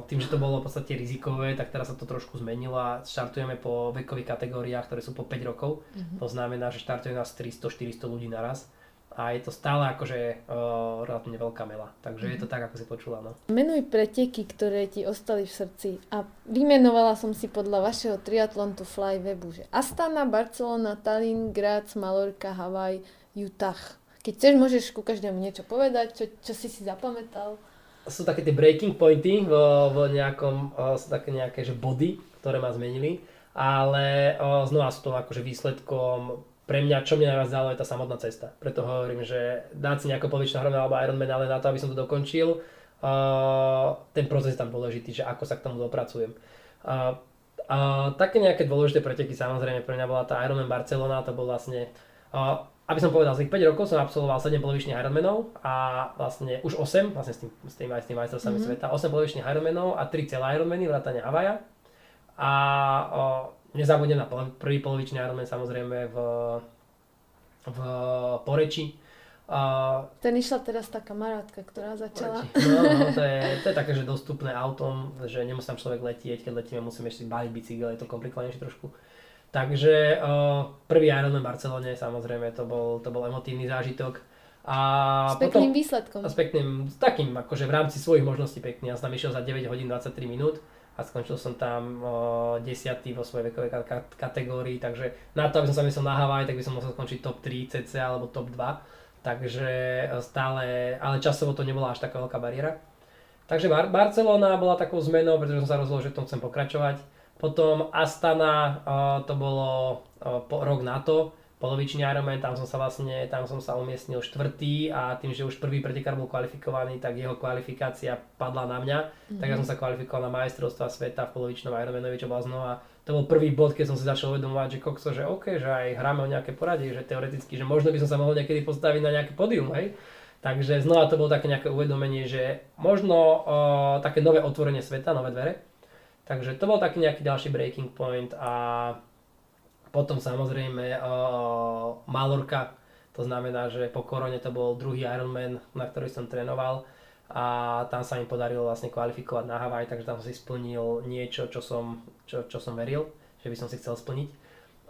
tým, že to bolo v podstate rizikové, tak teraz sa to trošku zmenilo a štartujeme po vekových kategóriách, ktoré sú po 5 rokov. Mm-hmm. To znamená, že štartuje nás 300-400 ľudí naraz a je to stále akože uh, relatívne veľká mela. Takže mm-hmm. je to mhm. tak, ako si počula. No. Menuj preteky, ktoré ti ostali v srdci. A vymenovala som si podľa vašeho Triathlon to Fly webu, že Astana, Barcelona, Tallinn, Graz, Malorka, Havaj, Utah. Keď chceš, môžeš ku každému niečo povedať, čo, čo si si zapamätal. Sú také tie breaking pointy vo, vo nejakom, o, sú také nejaké že body, ktoré ma zmenili, ale o, znova sú to akože výsledkom pre mňa, čo mňa najviac dalo, je tá samotná cesta. Preto hovorím, že dať si nejakú polovičnú hromadu alebo Ironman, ale na to, aby som to dokončil, uh, ten proces je tam dôležitý, že ako sa k tomu dopracujem. Uh, uh, také nejaké dôležité preteky, samozrejme, pre mňa bola tá Ironman Barcelona, to bol vlastne, uh, aby som povedal, z tých 5 rokov som absolvoval 7 polovičných Ironmanov a vlastne už 8, vlastne s tým, s tým s tým majstrovstvami mm-hmm. sveta, 8 polovičných Ironmanov a 3 celé Ironmany, vrátane Havaja. A uh, Nezabudnem na prvý polovičný Ironman samozrejme v, v Poreči. Uh, Ten išla teraz tá kamarátka, ktorá začala. No, no to, je, to je také, že dostupné autom, že nemusí tam človek letieť, keď letíme musíme ešte baliť bicykel, je to komplikovanejšie trošku. Takže uh, prvý Ironman v Barcelone, samozrejme, to bol, to bol emotívny zážitok. A s pekným potom, výsledkom. S pekným, s takým, akože v rámci svojich možností pekný. Ja som išiel za 9 hodín 23 minút a skončil som tam desiatý vo svojej vekovej kategórii, takže na to, aby som sa myslel na Havaj, tak by som musel skončiť top 3 cc alebo top 2, takže e, stále, ale časovo to nebola až taká veľká bariéra. Takže Bar- Barcelona bola takou zmenou, pretože som sa rozhodol, že v tom chcem pokračovať. Potom Astana, o, to bolo po, rok na to, polovičný Ironman, tam som sa vlastne, tam som sa umiestnil štvrtý a tým, že už prvý pretekár bol kvalifikovaný, tak jeho kvalifikácia padla na mňa, mm-hmm. tak ja som sa kvalifikoval na majstrovstva sveta v polovičnom Ironmanovi, čo bola znova, to bol prvý bod, keď som si začal uvedomovať, že kokso, že OK, že aj hráme o nejaké poradie, že teoreticky, že možno by som sa mohol niekedy postaviť na nejaké podium, hej. Takže znova to bolo také nejaké uvedomenie, že možno o, také nové otvorenie sveta, nové dvere. Takže to bol taký nejaký ďalší breaking point a potom samozrejme uh, Malorka, to znamená, že po korone to bol druhý Ironman, na ktorý som trénoval a tam sa mi podarilo vlastne kvalifikovať na Havaj, takže tam som si splnil niečo, čo som, čo, čo som veril, že by som si chcel splniť.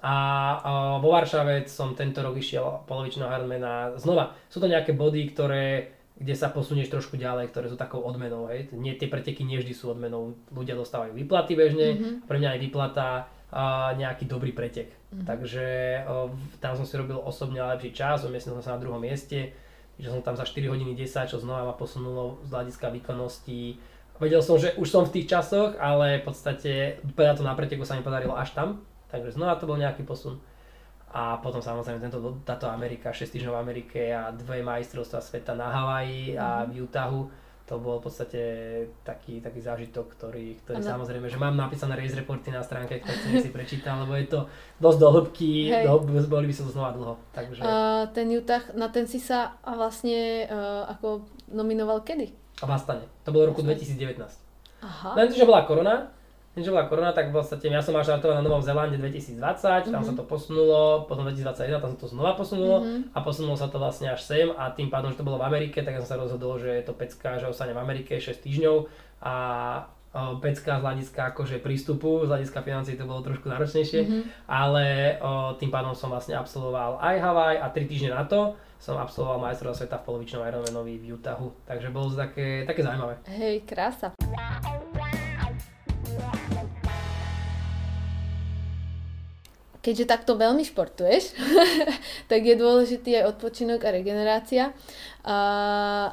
A uh, vo Varšave som tento rok išiel polovičného Ironmana. Znova, sú to nejaké body, ktoré kde sa posunieš trošku ďalej, ktoré sú takou odmenou. Hej. Nie, tie preteky nie vždy sú odmenou. Ľudia dostávajú výplaty bežne, mm-hmm. pre mňa aj výplata nejaký dobrý pretek. Mm-hmm. Takže tam som si robil osobne lepší čas, umiestnil som sa na druhom mieste, že som tam za 4 hodiny 10, čo znova ma posunulo z hľadiska výkonnosti. Vedel som, že už som v tých časoch, ale v podstate to na preteku sa mi podarilo až tam, takže znova to bol nejaký posun. A potom samozrejme tento, táto Amerika, 6 týždňov v Amerike a dve majstrovstvá sveta na Havaji a v Utahu to bol v podstate taký, taký zážitok, ktorý, ktorý ano. samozrejme, že mám napísané race reporty na stránke, ktoré si prečítal, lebo je to dosť do hĺbky, do, boli by som znova dlho. Takže... Uh, ten Utah, na ten si sa vlastne uh, ako nominoval kedy? A v Astane. To bolo roku 2019. Aha. Len to, že bola korona, Keďže bola korona, tak v podstate ja som mal štartovať na Novom Zelande 2020, mm-hmm. tam sa mhm. to posunulo, potom 2021 tam sa to znova posunulo mm-hmm. a posunulo sa to vlastne až sem a tým pádom, že to bolo v Amerike, tak ja som sa rozhodol, že je to pecka, že ostanem v Amerike 6 týždňov a pecka z hľadiska akože prístupu, z hľadiska financií to bolo trošku náročnejšie, mm-hmm. ale o, tým pádom som vlastne absolvoval aj Hawaii a 3 týždne na to som absolvoval majstrovstvá sveta v polovičnom Ironmanovi v Utahu, takže bolo to také, také zaujímavé. Hej, krása. Keďže takto veľmi športuješ, tak je dôležitý aj odpočinok a regenerácia. A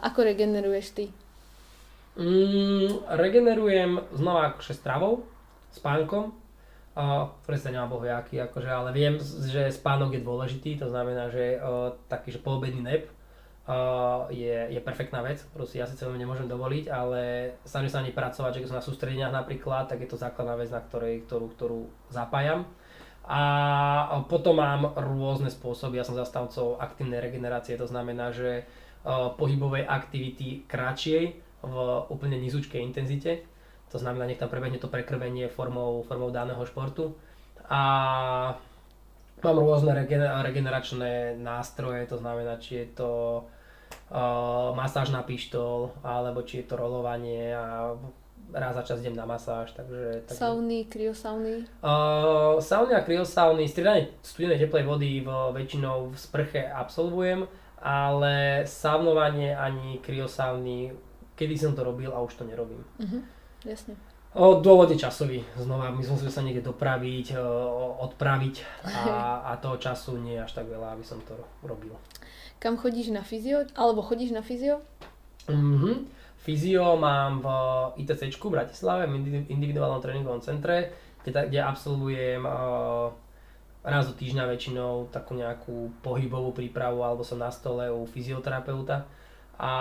ako regeneruješ ty? Mm, regenerujem znova akože stravou, spánkom. Uh, presne nemám bohu akože, ale viem, že spánok je dôležitý, to znamená, že uh, taký, že poobedný nep uh, je, je perfektná vec, proste ja si celé nemôžem dovoliť, ale snažím sa ani pracovať, že keď som na sústredeniach napríklad, tak je to základná vec, na ktorej, ktorú, ktorú zapájam. A potom mám rôzne spôsoby, ja som zastavcov aktívnej regenerácie, to znamená, že pohybovej aktivity kratšej v úplne nízučkej intenzite, to znamená, nech tam prebehne to prekrvenie formou, formou daného športu. A mám rôzne regeneračné nástroje, to znamená, či je to uh, masáž na pištol, alebo či je to rolovanie a raz za čas idem na masáž, takže... takže... Sauny, kryosauny? Uh, sauny a kryosauny, striedanie studenej teplej vody v, väčšinou v sprche absolvujem, ale saunovanie ani kryosauny, kedy som to robil a už to nerobím. Uh-huh, jasne. O, dôvod je časový. Znova, my sme sa niekde dopraviť, odpraviť a, a toho času nie až tak veľa, aby som to robil. Kam chodíš na fyzio? Alebo chodíš na fyzio? Mhm. Fyzio mám v ITC v Bratislave, v individuálnom tréningovom centre, kde, kde absolvujem uh, raz do týždňa väčšinou takú nejakú pohybovú prípravu alebo som na stole u fyzioterapeuta a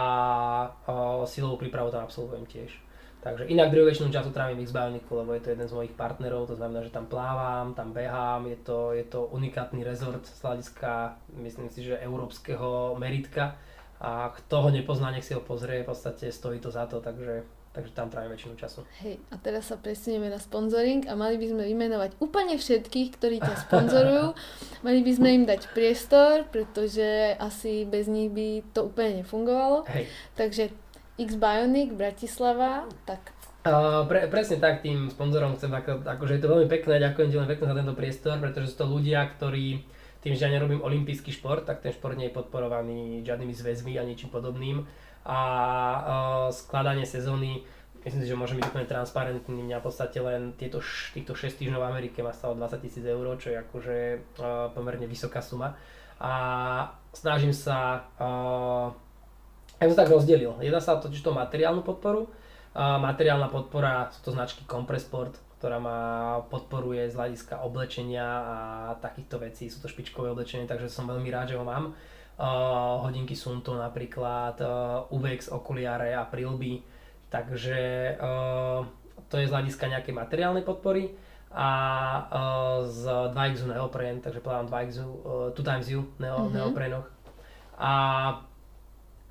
uh, silovú prípravu tam absolvujem tiež. Takže inak druhú väčšinu času trávim v X-Bioniku, lebo je to jeden z mojich partnerov, to znamená, že tam plávam, tam behám, je to, je to unikátny rezort z hľadiska, myslím si, že európskeho meritka a kto ho nepozná, nech si ho pozrie, v podstate stojí to za to, takže, takže tam trávim väčšinu času. Hej, a teraz sa presunieme na sponzoring a mali by sme vymenovať úplne všetkých, ktorí ťa sponzorujú. mali by sme im dať priestor, pretože asi bez nich by to úplne nefungovalo. Hej. Takže X Bionic, Bratislava, tak Uh, pre, presne tak tým sponzorom chcem, ako, akože je to veľmi pekné, ďakujem ti veľmi pekne za tento priestor, pretože sú to ľudia, ktorí tým, že ja nerobím olimpijský šport, tak ten šport nie je podporovaný žiadnymi zväzmi a ničím podobným a uh, skladanie sezóny myslím si, že môžem byť úplne transparentný, mňa v podstate len tieto, týchto 6 týždňov v Amerike ma stalo 20 tisíc eur, čo je akože uh, pomerne vysoká suma a snažím sa uh, ja som tak rozdelil. Jedná sa to materiálnu podporu. A materiálna podpora sú to značky Compressport, ktorá ma podporuje z hľadiska oblečenia a takýchto vecí. Sú to špičkové oblečenie, takže som veľmi rád, že ho mám. Uh, hodinky Sunto napríklad, uh, Uvex, okuliare a prilby. Takže uh, to je z hľadiska nejakej materiálnej podpory a uh, z 2XU neopren, takže povedám 2XU, uh, 2 times U neo, mm-hmm. neoprenoch. A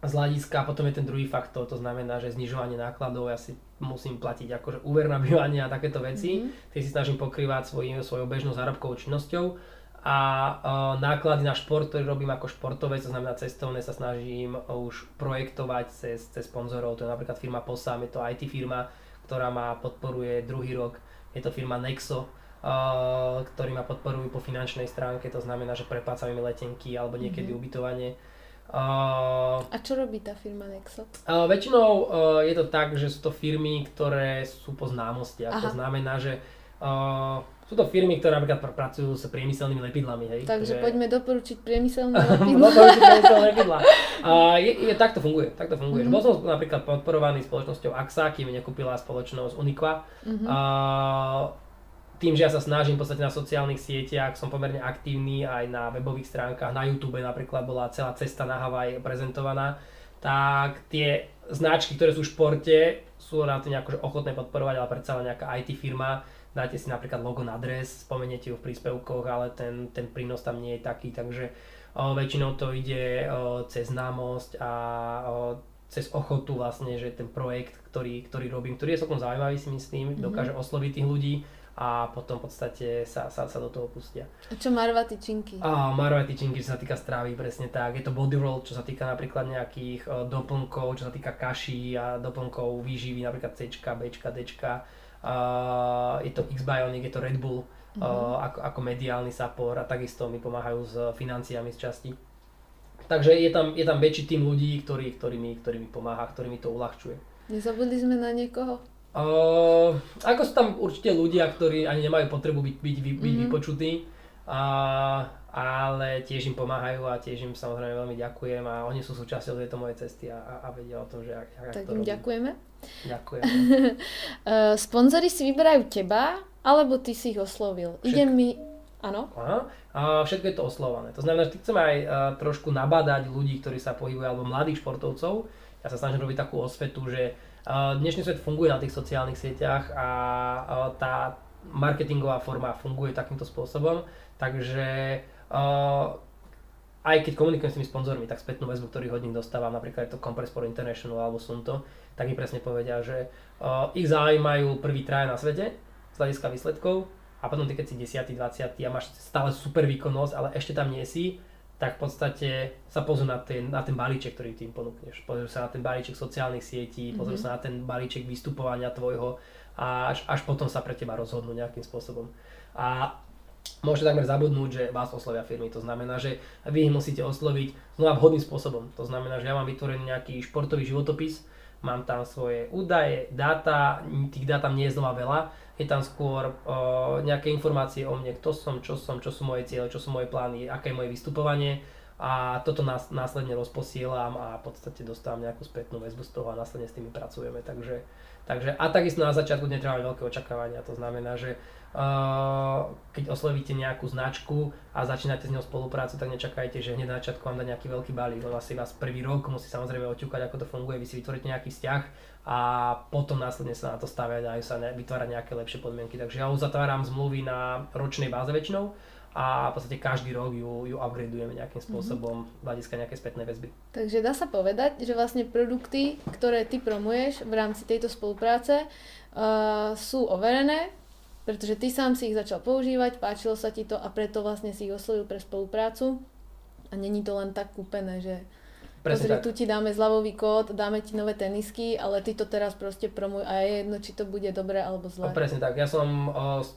z hľadiska, potom je ten druhý faktor, to znamená, že znižovanie nákladov, ja si musím platiť akože úver na bývanie a takéto veci, mm-hmm. tie si snažím pokrývať svoj, svojou bežnou zárobkovou činnosťou. A uh, náklady na šport, ktorý robím ako športovec, to znamená cestovné, sa snažím už projektovať cez, cez sponzorov, to je napríklad firma POSAM, je to IT firma, ktorá ma podporuje druhý rok, je to firma Nexo, uh, ktorí ma podporujú po finančnej stránke, to znamená, že preplácajú mi letenky alebo niekedy mm-hmm. ubytovanie Uh, a čo robí tá firma Nexo? Uh, väčšinou uh, je to tak, že sú to firmy, ktoré sú po známostiach. To znamená, že uh, sú to firmy, ktoré napríklad pracujú s priemyselnými lepidlami. Hej, Takže ktoré... poďme doporučiť priemyselné lepidla. doporučiť priemyselné lepidla. Uh, je, je, takto funguje. Takto funguje. Mm-hmm. Bol som napríklad podporovaný spoločnosťou AXA, kým nekúpila spoločnosť Uniqua. Mm-hmm. Uh, tým, že ja sa snažím v podstate na sociálnych sieťach, som pomerne aktívny aj na webových stránkach, na YouTube napríklad bola celá cesta na Havaj prezentovaná, tak tie značky, ktoré sú v športe, sú relatívne akože ochotné podporovať, ale predsa len nejaká IT firma, dáte si napríklad logo na dres, spomeniete ju v príspevkoch, ale ten, ten prínos tam nie je taký, takže o, väčšinou to ide o, cez známosť a o, cez ochotu vlastne, že ten projekt, ktorý, ktorý robím, ktorý je celkom zaujímavý si myslím, mm-hmm. dokáže osloviť tých ľudí, a potom v podstate sa, sa, sa do toho pustia. A čo marva tyčinky? A marva tyčinky, čo sa týka stravy, presne tak. Je to body roll, čo sa týka napríklad nejakých uh, doplnkov, čo sa týka kaší a doplnkov výživy, napríklad C, B, D. Uh, je to X-Bionic, je to Red Bull mm-hmm. uh, ako, ako mediálny support a takisto mi pomáhajú s financiami z časti. Takže je tam, je tam väčší tým ľudí, ktorý, ktorý, mi, ktorý mi pomáha, ktorý mi to uľahčuje. Nezabudli sme na niekoho? Uh, ako sú tam určite ľudia, ktorí ani nemajú potrebu byť, byť, byť mm-hmm. vypočutí, uh, ale tiež im pomáhajú a tiež im samozrejme veľmi ďakujem a oni sú súčasťou tejto mojej cesty a, a, a vedia o tom, že ak, ak tak to im robím. ďakujeme. Ďakujem. sponzory si vyberajú teba, alebo ty si ich oslovil? Všetko. Ide mi... Áno? Aha. Uh, všetko je to oslované. To znamená, že ty chceme aj uh, trošku nabádať ľudí, ktorí sa pohybujú, alebo mladých športovcov. Ja sa snažím robiť takú osvetu, že Dnešný svet funguje na tých sociálnych sieťach a tá marketingová forma funguje takýmto spôsobom, takže aj keď komunikujem s tými sponzormi, tak spätnú väzbu, ktorý od nich dostávam, napríklad je to Compressport International alebo Sunto, tak mi presne povedia, že ich zaujímajú prvý traje na svete z hľadiska výsledkov a potom ty keď si 10, 20 a máš stále super výkonnosť, ale ešte tam nie si, tak v podstate sa pozrú na ten, na ten balíček, ktorý tým ponúkneš. Pozrú sa na ten balíček sociálnych sietí, mm-hmm. pozrú sa na ten balíček vystupovania tvojho a až, až potom sa pre teba rozhodnú nejakým spôsobom. A môžete takmer zabudnúť, že vás oslovia firmy. To znamená, že vy ich musíte osloviť znova vhodným spôsobom. To znamená, že ja mám vytvorený nejaký športový životopis, mám tam svoje údaje, dáta, tých dát tam nie je znova veľa, je tam skôr uh, nejaké informácie o mne, kto som, čo som, čo sú moje ciele, čo sú moje plány, aké je moje vystupovanie. A toto nás, následne rozposielam a v podstate dostávam nejakú spätnú väzbu z toho a následne s tými pracujeme. Takže, takže a takisto na začiatku netreba veľké očakávania, to znamená, že uh, keď oslovíte nejakú značku a začínate s ňou spoluprácu, tak nečakajte, že hneď na začiatku vám dá nejaký veľký balík, lebo asi vás prvý rok musí samozrejme oťukať, ako to funguje, vy si vytvoríte nejaký vzťah a potom následne sa na to stavia, dajú sa vytvárať nejaké lepšie podmienky. Takže ja uzatváram zmluvy na ročnej báze väčšinou, a v podstate každý rok ju, ju upgradeujeme nejakým mhm. spôsobom mm-hmm. hľadiska nejakej spätnej väzby. Takže dá sa povedať, že vlastne produkty, ktoré ty promuješ v rámci tejto spolupráce uh, sú overené, pretože ty sám si ich začal používať, páčilo sa ti to a preto vlastne si ich oslovil pre spoluprácu a není to len tak kúpené, že Presne Pozri, tak. tu ti dáme zľavový kód, dáme ti nové tenisky, ale ty to teraz proste promuj a je jedno, či to bude dobré alebo zlé. A presne tak, ja som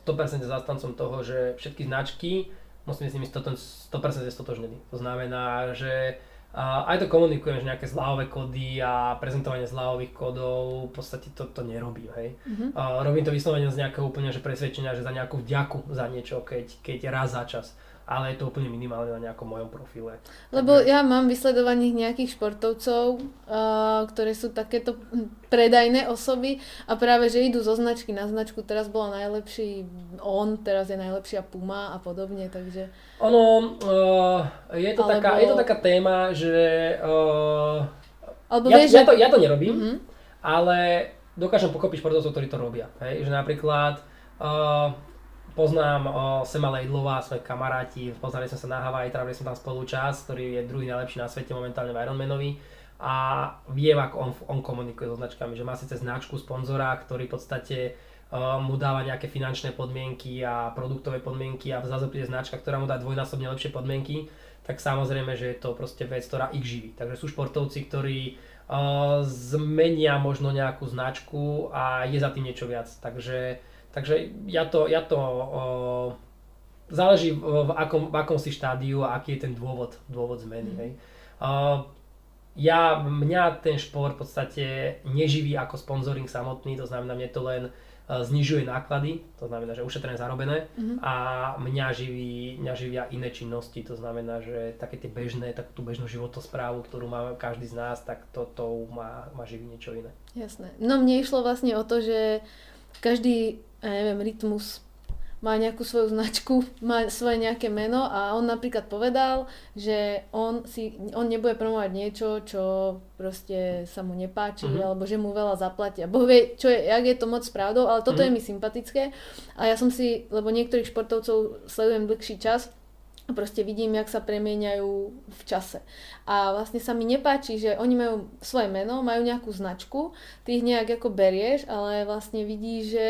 100% zastancom toho, že všetky značky musíme s nimi 100%, 100% stotožnení. To znamená, že aj to komunikujem, že nejaké zľavové kódy a prezentovanie zľavových kódov, v podstate to, to nerobím, hej. Mm-hmm. Robím to vyslovene z nejakého úplne že presvedčenia, že za nejakú vďaku za niečo, keď, keď raz za čas ale je to úplne minimálne na nejakom mojom profile. Lebo Takže... ja mám vysledovaných nejakých športovcov, uh, ktoré sú takéto predajné osoby a práve, že idú zo značky na značku, teraz bola najlepší on, teraz je najlepšia Puma a podobne, takže... Ono, uh, je, to Alebo... taká, je to taká téma, že... Uh, Alebo ja, vieš, ja, to, ja to nerobím, uh-huh. ale dokážem pochopiť športovcov, ktorí to robia. Hej? Že napríklad uh, poznám o, Sema Leidlova, svoje kamaráti, poznali sme sa na Hawaii, trávili sme tam spolu čas, ktorý je druhý najlepší na svete momentálne v Ironmanovi a viem, ako on, on komunikuje so značkami, že má síce značku sponzora, ktorý v podstate uh, mu dáva nejaké finančné podmienky a produktové podmienky a zase príde značka, ktorá mu dá dvojnásobne lepšie podmienky, tak samozrejme, že je to proste vec, ktorá ich živí. Takže sú športovci, ktorí uh, zmenia možno nejakú značku a je za tým niečo viac. Takže Takže ja to, ja to o, záleží v, akom, v akom si štádiu a aký je ten dôvod, dôvod zmeny. Mm. Hej. O, ja, mňa ten šport v podstate neživí ako sponzoring samotný, to znamená, mne to len znižuje náklady, to znamená, že ušetrené zarobené mm-hmm. a mňa živí, mňa živia iné činnosti, to znamená, že také tie bežné, takú tú bežnú životosprávu, ktorú má každý z nás, tak toto má, má živí niečo iné. Jasné. No mne išlo vlastne o to, že každý ja neviem, Rytmus má nejakú svoju značku, má svoje nejaké meno a on napríklad povedal, že on, si, on nebude promovať niečo, čo proste sa mu nepáči uh-huh. alebo že mu veľa zaplatia. Boh vie, čo je, jak je to moc pravdou, ale toto uh-huh. je mi sympatické a ja som si, lebo niektorých športovcov sledujem dlhší čas, proste vidím, jak sa premieňajú v čase. A vlastne sa mi nepáči, že oni majú svoje meno, majú nejakú značku, ty ich nejak ako berieš, ale vlastne vidíš, že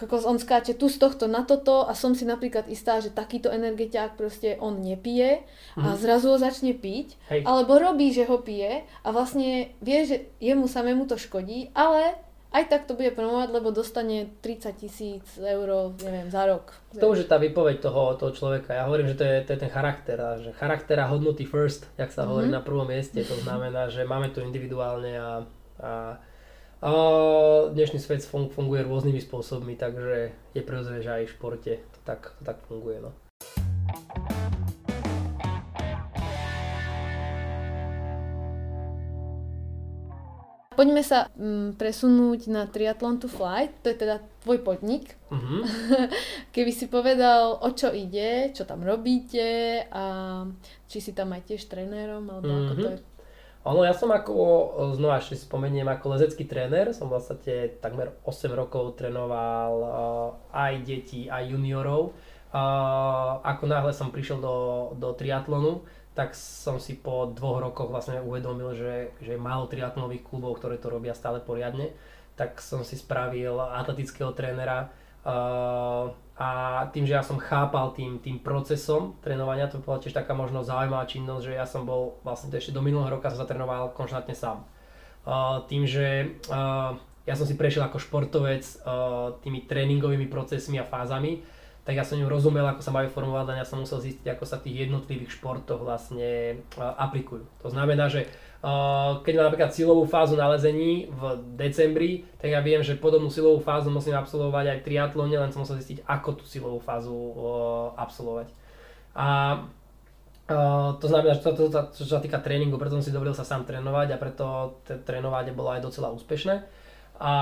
kokos on skáče tu z tohto na toto a som si napríklad istá, že takýto energetiák proste on nepije a mhm. zrazu ho začne piť, Hej. alebo robí, že ho pije a vlastne vie, že jemu samému to škodí, ale aj tak to bude promovať, lebo dostane 30 tisíc eur, neviem, za rok. To už je tá vypoveď toho, toho človeka. Ja hovorím, že to je, to je ten charakter a že charakter a hodnoty first, jak sa mm-hmm. hovorí na prvom mieste. To znamená, že máme to individuálne a, a a dnešný svet funguje rôznymi spôsobmi, takže je prirodzené, že aj v športe to tak, to tak funguje. No. Poďme sa mm, presunúť na Triathlon to Fly, to je teda tvoj podnik. Uh-huh. Keby si povedal, o čo ide, čo tam robíte a či si tam aj tiež trénerom, alebo uh-huh. ako to je ono, ja som ako, znova ešte spomeniem, ako lezecký tréner, som v podstate takmer 8 rokov trénoval uh, aj deti, aj juniorov. Uh, ako náhle som prišiel do, do triatlonu, tak som si po dvoch rokoch vlastne uvedomil, že, že je málo triatlonových klubov, ktoré to robia stále poriadne. Tak som si spravil atletického trénera, a tým, že ja som chápal tým, tým procesom trénovania, to bola tiež taká možno zaujímavá činnosť, že ja som bol vlastne to ešte do minulého roka som zatrénoval konštantne sám. Uh, tým, že uh, ja som si prešiel ako športovec uh, tými tréningovými procesmi a fázami, tak ja som im rozumel, ako sa majú formovať, len ja som musel zistiť, ako sa tých jednotlivých športoch vlastne aplikujú. To znamená, že keď mám napríklad silovú fázu na lezení v decembri, tak ja viem, že podobnú silovú fázu musím absolvovať aj v triatlone, len som musel zistiť, ako tú silovú fázu absolvovať. A to znamená, že to, čo sa týka tréningu, preto som si dovolil sa sám trénovať a preto trénovanie bolo aj docela úspešné. A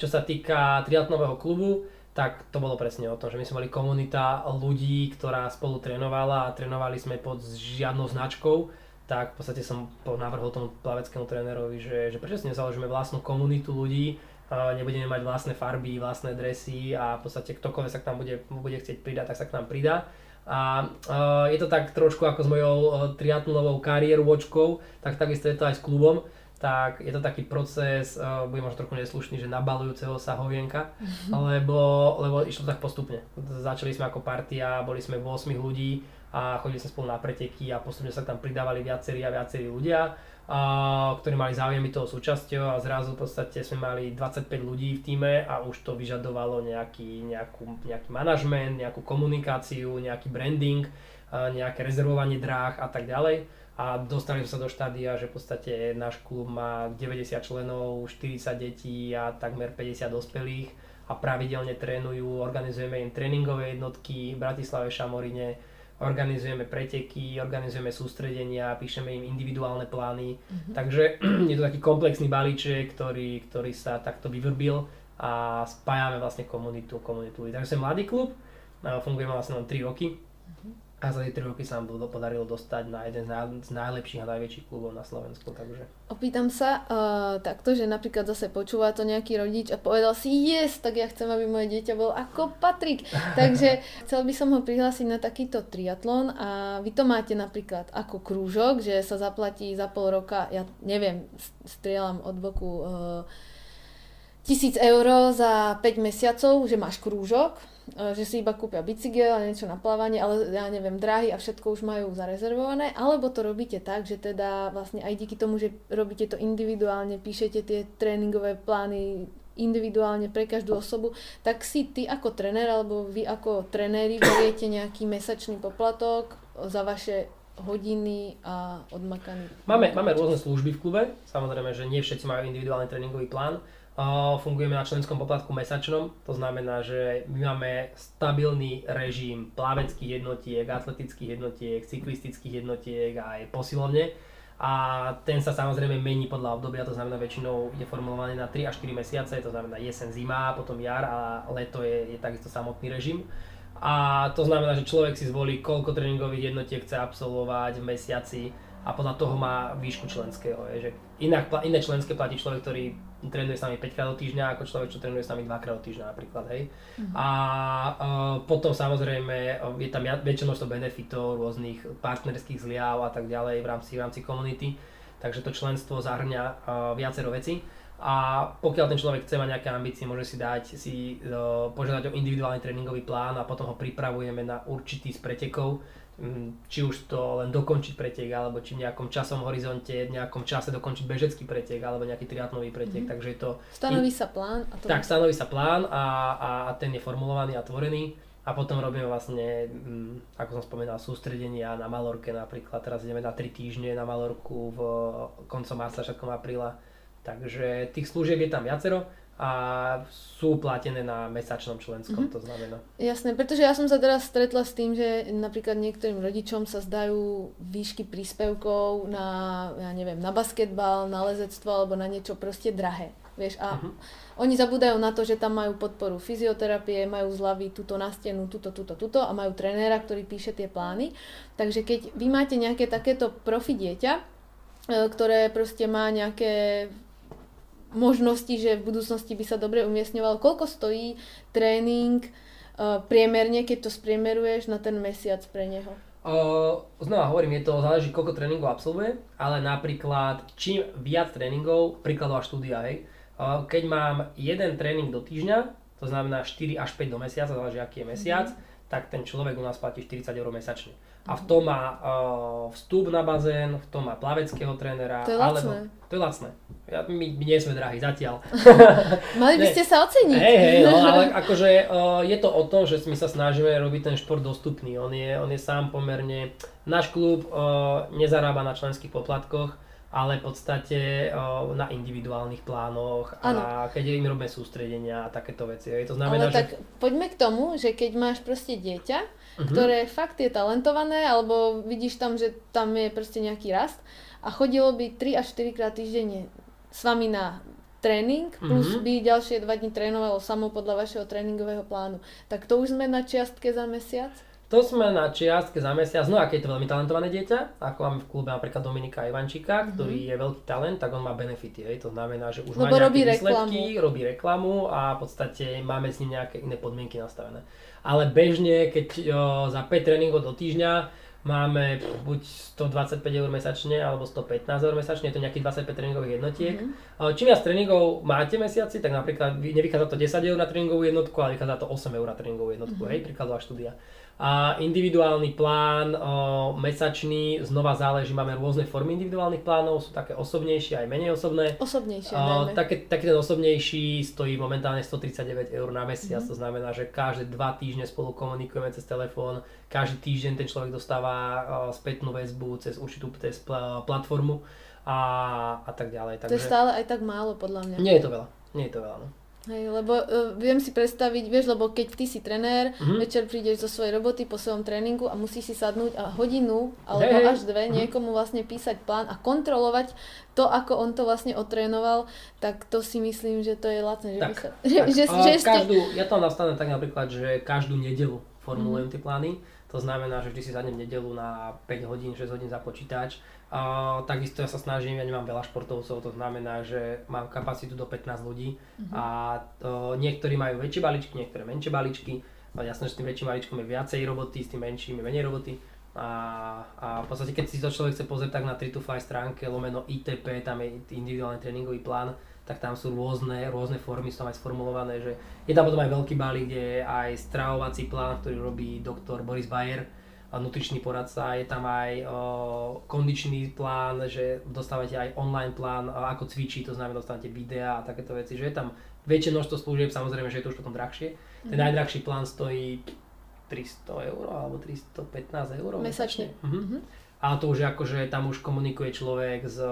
čo sa týka triatlonového klubu, tak to bolo presne o tom, že my sme mali komunita ľudí, ktorá spolu trénovala a trénovali sme pod žiadnou značkou tak v podstate som navrhol tomu plaveckému trénerovi, že, že prečo si nezaložíme vlastnú komunitu ľudí, nebudeme mať vlastné farby, vlastné dresy a v podstate ktokoľvek sa k nám bude, bude chcieť pridať, tak sa k nám pridá. A je to tak trošku ako s mojou uh, triatlonovou kariérou, tak takisto je to aj s klubom, tak je to taký proces, uh, bude možno trochu neslušný, že nabalujúceho sa hovienka, mm-hmm. lebo, lebo išlo tak postupne. Začali sme ako partia, boli sme 8 ľudí, a chodili sme spolu na preteky a postupne sa tam pridávali viacerí a viacerí ľudia, a, ktorí mali záujem toho súčasťou a zrazu v podstate sme mali 25 ľudí v týme a už to vyžadovalo nejaký, nejakú, nejaký manažment, nejakú komunikáciu, nejaký branding, nejaké rezervovanie dráh a tak ďalej. A dostali sme sa do štádia, že v podstate náš klub má 90 členov, 40 detí a takmer 50 dospelých a pravidelne trénujú, organizujeme im tréningové jednotky v Bratislave, Šamorine, organizujeme preteky, organizujeme sústredenia, píšeme im individuálne plány. Mm-hmm. Takže je to taký komplexný balíček, ktorý, ktorý sa takto vyvrbil a spájame vlastne komunitu, komunitu. Takže sme mladý klub, fungujeme vlastne len 3 roky. Mm-hmm a za tie 3 roky sa nám podarilo dostať na jeden z najlepších a najväčších klubov na Slovensku. Takže. Opýtam sa uh, takto, že napríklad zase počúva to nejaký rodič a povedal si, yes, tak ja chcem, aby moje dieťa bol ako Patrik. Takže chcel by som ho prihlásiť na takýto triatlon a vy to máte napríklad ako krúžok, že sa zaplatí za pol roka, ja neviem, strieľam od boku uh, tisíc eur za 5 mesiacov, že máš krúžok že si iba kúpia bicykel a niečo na plávanie, ale ja neviem, dráhy a všetko už majú zarezervované, alebo to robíte tak, že teda vlastne aj díky tomu, že robíte to individuálne, píšete tie tréningové plány individuálne pre každú osobu, tak si ty ako trenér alebo vy ako trenéri beriete nejaký mesačný poplatok za vaše hodiny a odmakaný. Máme, máme rôzne služby v klube, samozrejme, že nie všetci majú individuálny tréningový plán, Fungujeme na členskom poplatku mesačnom, to znamená, že my máme stabilný režim plaveckých jednotiek, atletických jednotiek, cyklistických jednotiek a aj posilovne. A ten sa samozrejme mení podľa obdobia, to znamená väčšinou je formulovaný na 3 až 4 mesiace, to znamená jesen, zima, potom jar a leto je, je takisto samotný režim. A to znamená, že človek si zvolí, koľko tréningových jednotiek chce absolvovať v mesiaci a podľa toho má výšku členského. Je, že inak, iné členské platí človek, ktorý trénuje s nami 5 krát do týždňa, ako človek, čo trénuje s nami 2 krát do týždňa napríklad. Hej. Mm-hmm. A uh, potom samozrejme je tam väčšie množstvo benefitov, rôznych partnerských zliav a tak ďalej v rámci, v rámci komunity. Takže to členstvo zahrňa uh, viacero veci. A pokiaľ ten človek chce mať nejaké ambície, môže si dať si uh, požiadať o individuálny tréningový plán a potom ho pripravujeme na určitý z pretekov, či už to len dokončiť pretek, alebo či v nejakom časom horizonte, v nejakom čase dokončiť bežecký pretek, alebo nejaký triatlový pretek, mm-hmm. takže je to... Stanoví sa plán. A to tak, stanoví sa plán a, a ten je formulovaný a tvorený. A potom robíme vlastne, mm, ako som spomínal, sústredenia na Malorke napríklad. Teraz ideme na 3 týždne na Malorku v koncom marca, začiatkom apríla. Takže tých služieb je tam viacero a sú platené na mesačnom členskom, mm-hmm. to znamená. Jasné, pretože ja som sa teraz stretla s tým, že napríklad niektorým rodičom sa zdajú výšky príspevkov na, ja neviem, na basketbal, na lezectvo alebo na niečo proste drahé. Vieš, a mm-hmm. oni zabúdajú na to, že tam majú podporu fyzioterapie, majú zľavy tuto na stenu, tuto, tuto, tuto a majú trénera, ktorý píše tie plány. Takže keď vy máte nejaké takéto profi dieťa, e, ktoré proste má nejaké možnosti, že v budúcnosti by sa dobre umiestňoval. Koľko stojí tréning uh, priemerne, keď to spriemeruješ na ten mesiac pre neho? Uh, znova hovorím, je to záleží, koľko tréningov absolvuje, ale napríklad čím viac tréningov, príkladová štúdia, hej, uh, keď mám jeden tréning do týždňa, to znamená 4 až 5 do mesiaca, záleží aký je mesiac, mm-hmm. tak ten človek u nás platí 40 eur mesačne. A v tom má uh, vstup na bazén, v tom má plaveckého trénera. To je lacné. Alebo, to je lacné. Ja, my, my nie sme drahí zatiaľ. Mali by ste sa oceniť. Hej, hej, no, ale akože uh, je to o tom, že my sa snažíme robiť ten šport dostupný. On je, on je sám pomerne... Náš klub uh, nezarába na členských poplatkoch, ale v podstate uh, na individuálnych plánoch ano. a keď im robíme sústredenia a takéto veci. Hej. To znamená, ale že... tak poďme k tomu, že keď máš proste dieťa, uh-huh. ktoré fakt je talentované, alebo vidíš tam, že tam je proste nejaký rast a chodilo by 3 až 4 krát týždenne s vami na tréning, plus uh-huh. by ďalšie 2 dní trénovalo samo podľa vašeho tréningového plánu. Tak to už sme na čiastke za mesiac? To sme na čiastke za mesiac, no a keď je to veľmi talentované dieťa, ako máme v klube napríklad Dominika Ivančíka, mm-hmm. ktorý je veľký talent, tak on má benefity, hej. to znamená, že už Lebo má nejaké robí výsledky, reklamu. robí reklamu a v podstate máme s ním nejaké iné podmienky nastavené ale bežne, keď o, za 5 tréningov do týždňa máme buď 125 eur mesačne alebo 115 eur mesačne, je to nejakých 25 tréningových jednotiek. Mm-hmm. Čím viac tréningov máte mesiaci, tak napríklad nevychádza to 10 eur na tréningovú jednotku, ale vychádza to 8 eur na tréningovú jednotku, mm-hmm. hej, príkladová štúdia a individuálny plán o, mesačný, znova záleží, máme rôzne formy individuálnych plánov, sú také osobnejšie aj menej osobné. Osobnejšie, o, také, taký ten osobnejší stojí momentálne 139 eur na mesiac, mm-hmm. to znamená, že každé dva týždne spolu komunikujeme cez telefón, každý týždeň ten človek dostáva o, spätnú väzbu cez určitú cez platformu a, a tak ďalej. Takže... To je stále aj tak málo podľa mňa. Nie je to veľa, nie je to veľa. No. Hej, lebo uh, viem si predstaviť, vieš, lebo keď ty si trenér, mm-hmm. večer prídeš zo svojej roboty po svojom tréningu a musíš si sadnúť a hodinu alebo hey, až dve mm-hmm. niekomu vlastne písať plán a kontrolovať to, ako on to vlastne otrénoval, tak to si myslím, že to je lacné. Že tak, sa, že, tak. Že, že ste... každú, ja to nastavím tak napríklad, že každú nedelu formulujem mm-hmm. tie plány. To znamená, že vždy si sadnem nedelu na 5 hodín, 6 hodín za počítač a takisto ja sa snažím, ja nemám veľa športovcov, to znamená, že mám kapacitu do 15 ľudí uh-huh. a to, niektorí majú väčšie balíčky, niektoré menšie balíčky. A jasné, že s tým väčším balíčkom je viacej roboty, s tým menším je menej roboty. A, a v podstate, keď si to človek chce pozrieť tak na 3 to 5 stránke, lomeno ITP, tam je individuálny tréningový plán, tak tam sú rôzne, rôzne formy, sú tam aj sformulované, že je tam potom aj veľký balík, kde je aj stravovací plán, ktorý robí doktor Boris Bayer, nutričný poradca, je tam aj kondičný plán, že dostávate aj online plán, ako cvičiť, to znamená dostávate videá a takéto veci, že je tam väčšie množstvo služieb, samozrejme, že je to už potom drahšie. Ten mm. najdrahší plán stojí 300 eur alebo 315 eur mesačne. Mhm. Ale to už je ako, že tam už komunikuje človek, z,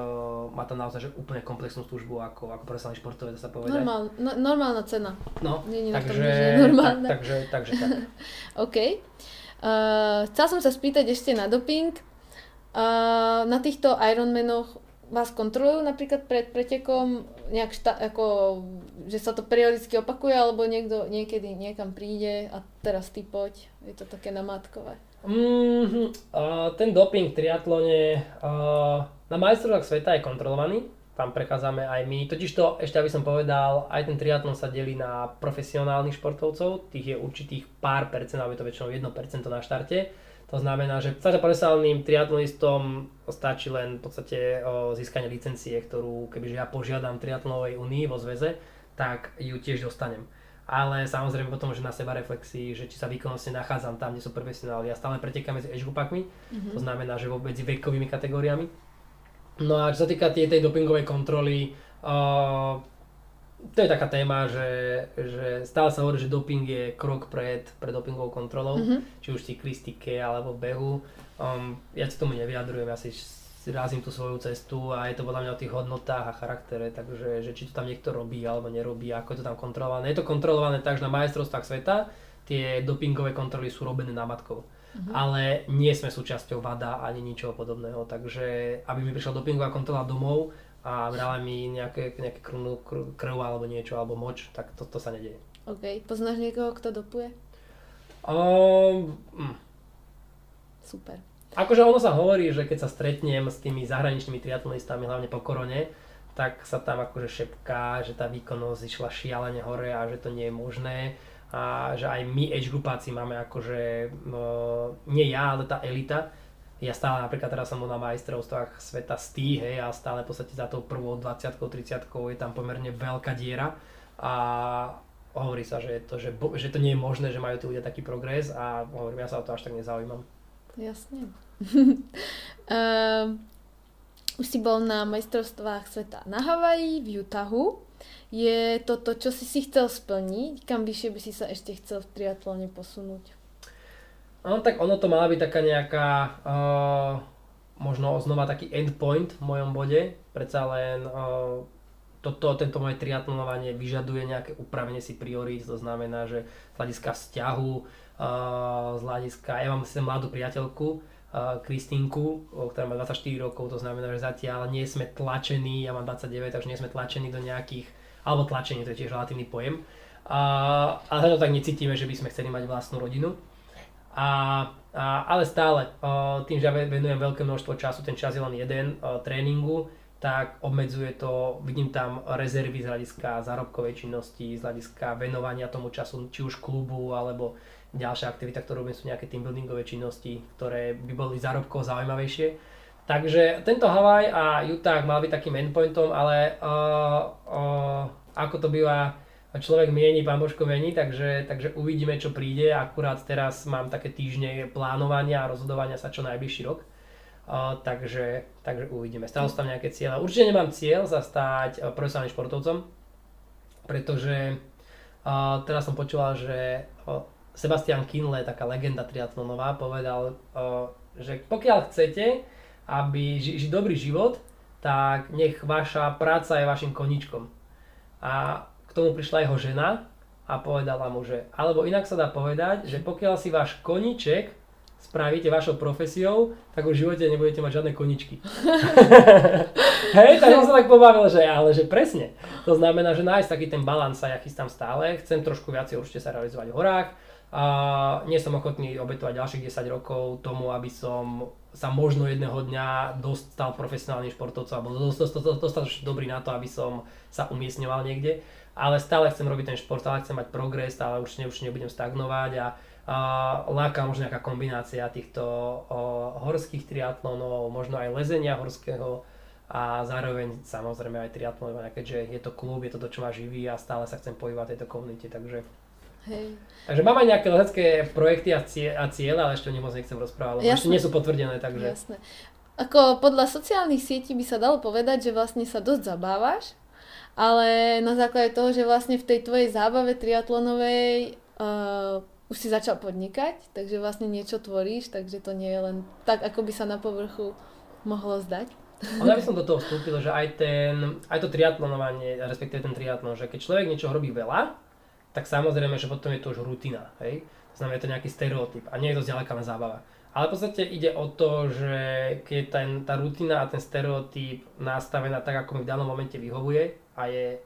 má tam naozaj že úplne komplexnú službu ako, ako profesionálny športovec, sa povedať. Normál, no, normálna cena. No, Nie, takže. Tak, takže, takže tak. OK. Uh, som sa spýtať ešte na doping. Uh, na týchto Ironmanoch vás kontrolujú napríklad pred pretekom nejak šta, ako, že sa to periodicky opakuje, alebo niekto niekedy niekam príde a teraz ty poď. Je to také namátkové. Mm-hmm. Uh, ten doping v triatlone uh, na majstrovstvách sveta je kontrolovaný tam prechádzame aj my. Totiž to, ešte aby som povedal, aj ten triatlon sa delí na profesionálnych športovcov, tých je určitých pár percent, alebo je to väčšinou 1% na štarte. To znamená, že sa profesionálnym triatlonistom stačí len v podstate získanie licencie, ktorú kebyže ja požiadam triatlonovej unii vo zväze, tak ju tiež dostanem. Ale samozrejme potom, že na seba reflexii, že či sa výkonnostne nachádzam tam, kde sú profesionáli. Ja stále pretekám medzi age mm-hmm. to znamená, že medzi vekovými kategóriami No a čo sa týka tej, tej dopingovej kontroly, uh, to je taká téma, že, že stále sa hovorí, že doping je krok pred, pred dopingovou kontrolou, mm-hmm. či už v cyklistike alebo v behu. Um, ja si tomu nevyjadrujem, ja si razím tú svoju cestu a je to podľa mňa o tých hodnotách a charaktere, takže že či to tam niekto robí alebo nerobí, ako je to tam kontrolované. Je to kontrolované tak, že na majstrovstvách sveta tie dopingové kontroly sú robené námatkou uh-huh. ale nie sme súčasťou VADA ani ničoho podobného, takže aby mi prišla dopingová kontrola domov a brala mi nejaké, nejaké krv, krv alebo niečo, alebo moč, tak to, to sa nedieje. OK. Poznáš niekoho, kto dopuje? Um, mm. Super. Akože ono sa hovorí, že keď sa stretnem s tými zahraničnými triatlonistami, hlavne po korone, tak sa tam akože šepká, že tá výkonnosť išla šialene hore a že to nie je možné a že aj my age grupáci máme akože, no, nie ja, ale tá elita. Ja stále napríklad teraz som na majstrovstvách sveta stý, hej, a stále v podstate za tou prvou 20 30 je tam pomerne veľká diera a hovorí sa, že to, že, že to nie je možné, že majú tí ľudia taký progres a hovorím, ja sa o to až tak nezaujímam. Jasne. uh, už si bol na majstrovstvách sveta na Havaji, v Utahu. Je to čo si si chcel splniť? Kam vyššie by si sa ešte chcel v triatlone posunúť? No tak ono to mala byť taká nejaká, uh, možno znova taký endpoint v mojom bode. Predsa len uh, toto, tento moje triatlonovanie vyžaduje nejaké upravenie si priorít, to znamená, že z hľadiska vzťahu, uh, z hľadiska, ja mám sem mladú priateľku, Kristinku, ktorá má 24 rokov, to znamená, že zatiaľ nie sme tlačení, ja mám 29, takže nie sme tlačení do nejakých, alebo tlačení, to je tiež relatívny pojem, a, ale to tak necítime, že by sme chceli mať vlastnú rodinu. A, a, ale stále, tým, že ja venujem veľké množstvo času, ten čas je len jeden tréningu, tak obmedzuje to, vidím tam rezervy z hľadiska zárobkovej činnosti, z hľadiska venovania tomu času, či už klubu, alebo ďalšia aktivita, ktorú robím sú nejaké teambuildingové činnosti, ktoré by boli zárobkovo zaujímavejšie. Takže tento Hawaii a Utah mal byť takým endpointom, ale uh, uh, ako to býva, človek mieni, pán Božko mení, takže, takže uvidíme, čo príde. Akurát teraz mám také týždne plánovania a rozhodovania sa čo najbližší rok. Uh, takže, takže uvidíme. Stále sú tam nejaké cieľe. Určite nemám cieľ sa stať profesionálnym športovcom, pretože uh, teraz som počúval, že Sebastian Kinle, taká legenda triatlonová, povedal, že pokiaľ chcete, aby ži, ži dobrý život, tak nech vaša práca je vašim koničkom. A k tomu prišla jeho žena a povedala mu, že, alebo inak sa dá povedať, že pokiaľ si váš koniček spravíte vašou profesiou, tak už v živote nebudete mať žiadne koničky. Hej, tak som sa tak pobavil, že ale že presne. To znamená, že nájsť taký ten balans sa ja chystám stále. Chcem trošku viacej určite sa realizovať v horách a nie som ochotný obetovať ďalších 10 rokov tomu, aby som sa možno jedného dňa dostal profesionálnym športovcom alebo dostatočne dobrý na to, aby som sa umiestňoval niekde. Ale stále chcem robiť ten šport, stále chcem mať progres, stále určite, určite nebudem stagnovať a, a láka možno nejaká kombinácia týchto o, horských triatlonov, možno aj lezenia horského a zároveň samozrejme aj triatlon, keďže je to klub, je to to, čo ma živí a stále sa chcem pohybovať v tejto komunite, takže Hej. Takže mám aj nejaké letecké projekty a, cie, a cieľe, ale ešte o nich moc nechcem rozprávať, lebo ešte nie sú potvrdené, takže... Jasné. Ako podľa sociálnych sietí by sa dalo povedať, že vlastne sa dosť zabávaš, ale na základe toho, že vlastne v tej tvojej zábave triatlonovej uh, už si začal podnikať, takže vlastne niečo tvoríš, takže to nie je len tak, ako by sa na povrchu mohlo zdať. Ale ja by som do toho vstúpil, že aj, ten, aj to triatlonovanie, respektíve ten triatlon, že keď človek niečo robí veľa, tak samozrejme, že potom je to už rutina, hej? To znamená, je to nejaký stereotyp a nie je to zďaleka len zábava. Ale v podstate ide o to, že keď je ten, tá rutina a ten stereotyp nastavená tak, ako mi v danom momente vyhovuje a je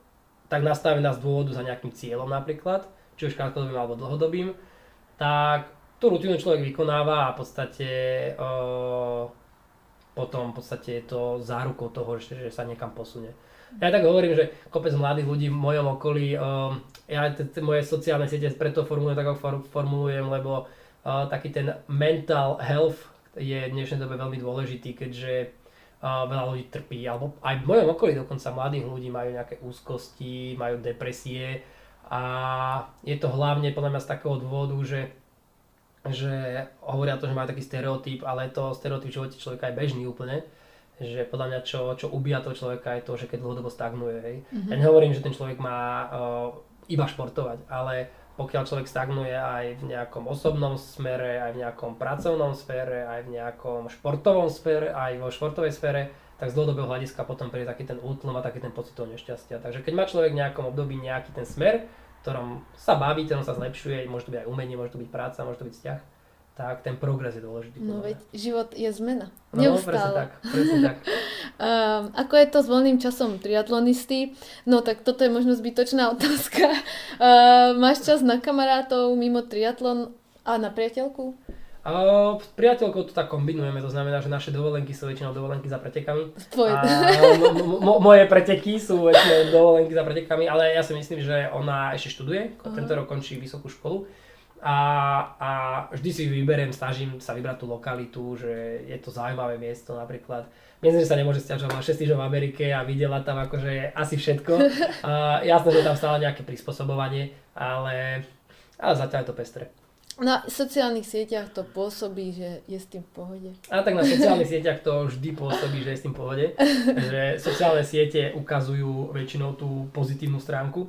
tak nastavená z dôvodu za nejakým cieľom napríklad, či už krátkodobým alebo dlhodobým, tak tú rutinu človek vykonáva a v podstate o, potom v podstate je to zárukou toho, že, že sa niekam posunie. Ja tak hovorím, že kopec mladých ľudí v mojom okolí, uh, ja moje sociálne siete preto formulujem tak, ako formulujem, lebo uh, taký ten mental health je v dnešnej dobe veľmi dôležitý, keďže uh, veľa ľudí trpí, alebo aj v mojom okolí dokonca mladých ľudí majú nejaké úzkosti, majú depresie a je to hlavne podľa mňa z takého dôvodu, že že hovoria to, že majú taký stereotyp, ale to stereotyp v živote človeka je bežný úplne že podľa mňa čo, čo ubíja toho človeka je to, že keď dlhodobo stagnuje. Hej. Mm-hmm. Ja nehovorím, že ten človek má uh, iba športovať, ale pokiaľ človek stagnuje aj v nejakom osobnom smere, aj v nejakom pracovnom sfére, aj v nejakom športovom sfére, aj vo športovej sfére, tak z dlhodobého hľadiska potom príde taký ten útlom a taký ten pocit toho nešťastia. Takže keď má človek v nejakom období nejaký ten smer, ktorom sa baví, ktorom sa zlepšuje, môže to byť aj umenie, môže to byť práca, môže to byť vzťah, tak ten progres je dôležitý. No veď život je zmena. No, Neustále. presne tak. Presne tak. um, ako je to s voľným časom triatlonisty? No tak toto je možno zbytočná otázka. Uh, máš čas na kamarátov mimo triatlon a na priateľku? Uh, s priateľkou to tak kombinujeme, to znamená, že naše dovolenky sú väčšinou dovolenky za pretekami. Tvoje. A m- m- moje preteky sú väčšinou dovolenky za pretekami, ale ja si myslím, že ona ešte študuje, uh-huh. tento rok končí vysokú školu a, a vždy si vyberiem, snažím sa vybrať tú lokalitu, že je to zaujímavé miesto napríklad. Myslím, že sa nemôže stiažovať, má 6 týždňov v Amerike a videla tam akože asi všetko. A jasné, že tam stále nejaké prispôsobovanie, ale, ale zatiaľ je to pestré. Na sociálnych sieťach to pôsobí, že je s tým v pohode. A tak na sociálnych sieťach to vždy pôsobí, že je s tým v pohode. že sociálne siete ukazujú väčšinou tú pozitívnu stránku.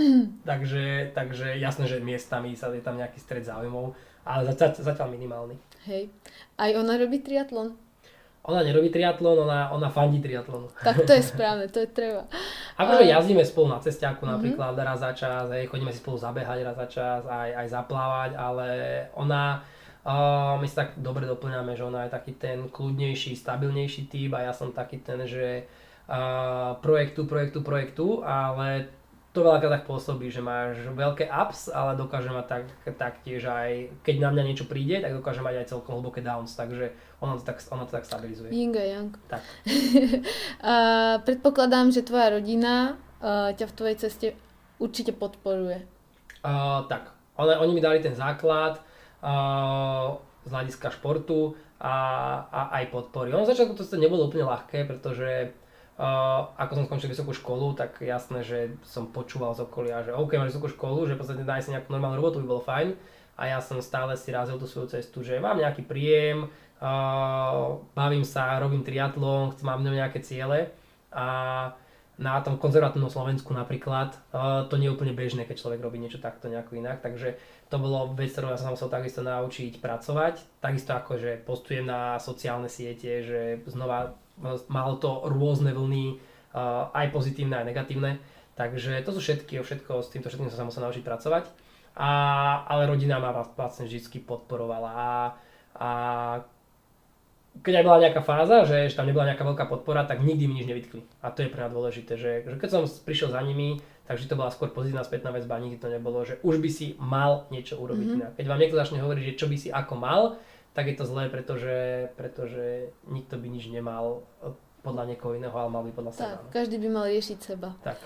takže, takže jasné, že miestami sa je tam nejaký stred záujmov, ale zatiaľ, zatiaľ minimálny. Hej. Aj ona robí triatlon? Ona nerobí triatlon, ona, ona fandí triatlonu. Tak to je správne, to je treba. Akože jazdíme spolu na cestiaku mm-hmm. napríklad raz za čas, aj chodíme si spolu zabehať raz za čas, aj, aj zaplávať, ale ona, uh, my sa tak dobre doplňame, že ona je taký ten kľudnejší, stabilnejší typ a ja som taký ten, že uh, projektu, projektu, projektu, ale to veľakrát tak pôsobí, že máš veľké ups, ale dokáže mať tak, taktiež aj, keď na mňa niečo príde, tak dokáže mať aj celkom hlboké downs, takže ono to tak, ono to tak stabilizuje. Ying a yang. Tak. a predpokladám, že tvoja rodina uh, ťa v tvojej ceste určite podporuje. Uh, tak, oni, oni mi dali ten základ uh, z hľadiska športu a, a aj podpory. Ono začiatku to nebolo úplne ľahké, pretože Ako som skončil vysokú školu, tak jasné, že som počúval z okolia, že OK, máš vysokú školu, že v podstate nájsť si nejakú normálnu robotu by bolo fajn. A ja som stále si razil tú svoju cestu, že mám nejaký príjem, uh, bavím sa, robím triatlon, mám nejaké ciele a na tom konzervatívnom Slovensku napríklad uh, to nie je úplne bežné, keď človek robí niečo takto nejako inak, takže to bolo vec, ktorú ja som musel takisto naučiť pracovať. Takisto ako, že postujem na sociálne siete, že znova malo to rôzne vlny, aj pozitívne, aj negatívne. Takže to sú všetky, všetko, s týmto všetkým som sa musel naučiť pracovať. A, ale rodina ma vlastne vždy podporovala. A, a keď aj bola nejaká fáza, že, že tam nebola nejaká veľká podpora, tak nikdy mi nič nevytkli. A to je pre mňa dôležité, že, že keď som prišiel za nimi, takže to bola skôr pozitívna spätná väzba, nikdy to nebolo, že už by si mal niečo urobiť mm-hmm. Keď vám niekto začne hovoriť, že čo by si ako mal, tak je to zlé, pretože, pretože nikto by nič nemal podľa niekoho iného, ale mal by podľa tak, seba. Tak, každý by mal riešiť seba. Tak.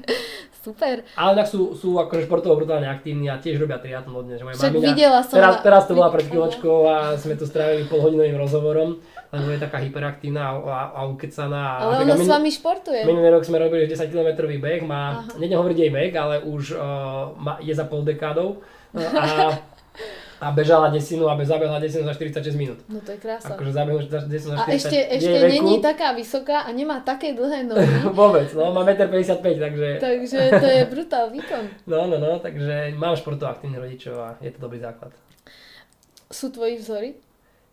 Super. Ale tak sú, sú akože športovo brutálne aktívni a tiež robia triatlon dnes. Že Však mamina, videla som teraz, teraz to bola pred chvíľočkou a sme tu strávili polhodinovým rozhovorom, lebo je taká hyperaktívna a, a, a ukecaná. Ale ona s vami športuje. Minulý rok sme robili 10 km beh, má, nedem hovoriť jej vek, ale už uh, má, je za pol dekádou. No, a a bežala desinu a zabehla desinu za 46 minút. No to je krása. Akože zabehnúť desinu za 40 A ešte, ešte není taká vysoká a nemá také dlhé nohy. Vôbec, no má 1,55 m, takže... takže to je brutál výkon. No, no, no, takže mám športov aktívnych rodičov a je to dobrý základ. Sú tvoji vzory?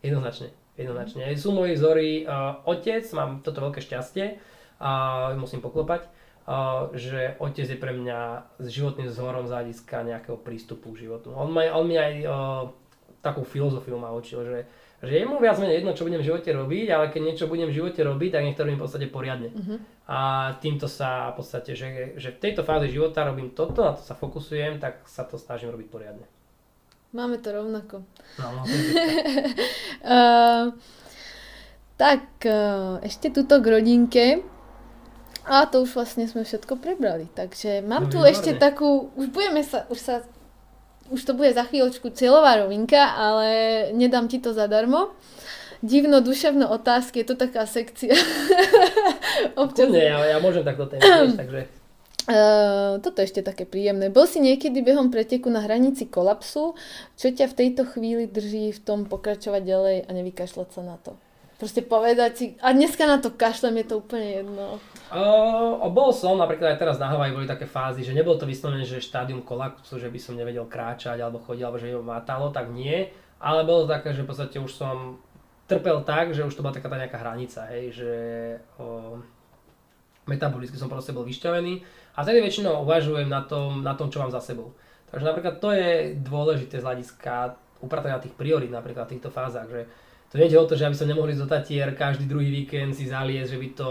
Jednoznačne, jednoznačne. Sú moji vzory, uh, otec, mám toto veľké šťastie a musím poklopať že otec je pre mňa s životným zhorom z hľadiska nejakého prístupu k životu. On, ma, on mi aj uh, takú filozofiu ma učil, že, že je mu viac menej jedno, čo budem v živote robiť, ale keď niečo budem v živote robiť, tak nech to robím v podstate poriadne. Uh-huh. A týmto sa v podstate, že, že v tejto fáze života robím toto, na to sa fokusujem, tak sa to snažím robiť poriadne. Máme to rovnako. No, no, uh, tak, uh, ešte tuto k rodinke. A to už vlastne sme všetko prebrali. Takže mám no, tu výborné. ešte takú, už budeme sa, už sa, už to bude za chvíľočku cieľová rovinka, ale nedám ti to zadarmo. Divno duševno otázky, je to taká sekcia. Občas... Nie, ja, ja môžem takto témy, takže... Uh, toto je ešte také príjemné. Bol si niekedy behom preteku na hranici kolapsu? Čo ťa v tejto chvíli drží v tom pokračovať ďalej a nevykašľať sa na to? Proste povedať si, a dneska na to kašlem, je to úplne jedno. Uh, bol som, napríklad aj teraz na Havaji boli také fázy, že nebolo to vyslovené, že štádium kolapsu, že by som nevedel kráčať alebo chodiť, alebo že by ma matalo, tak nie. Ale bolo to také, že v podstate už som trpel tak, že už to bola taká tá nejaká hranica, hej, že uh, metabolicky som proste bol vyšťavený a vtedy väčšinou uvažujem na tom, na tom, čo mám za sebou. Takže napríklad to je dôležité z hľadiska upratania tých priorít napríklad v týchto fázach, že to nie je o to, že aby som nemohli do Tatier každý druhý víkend si zaliesť, že by to,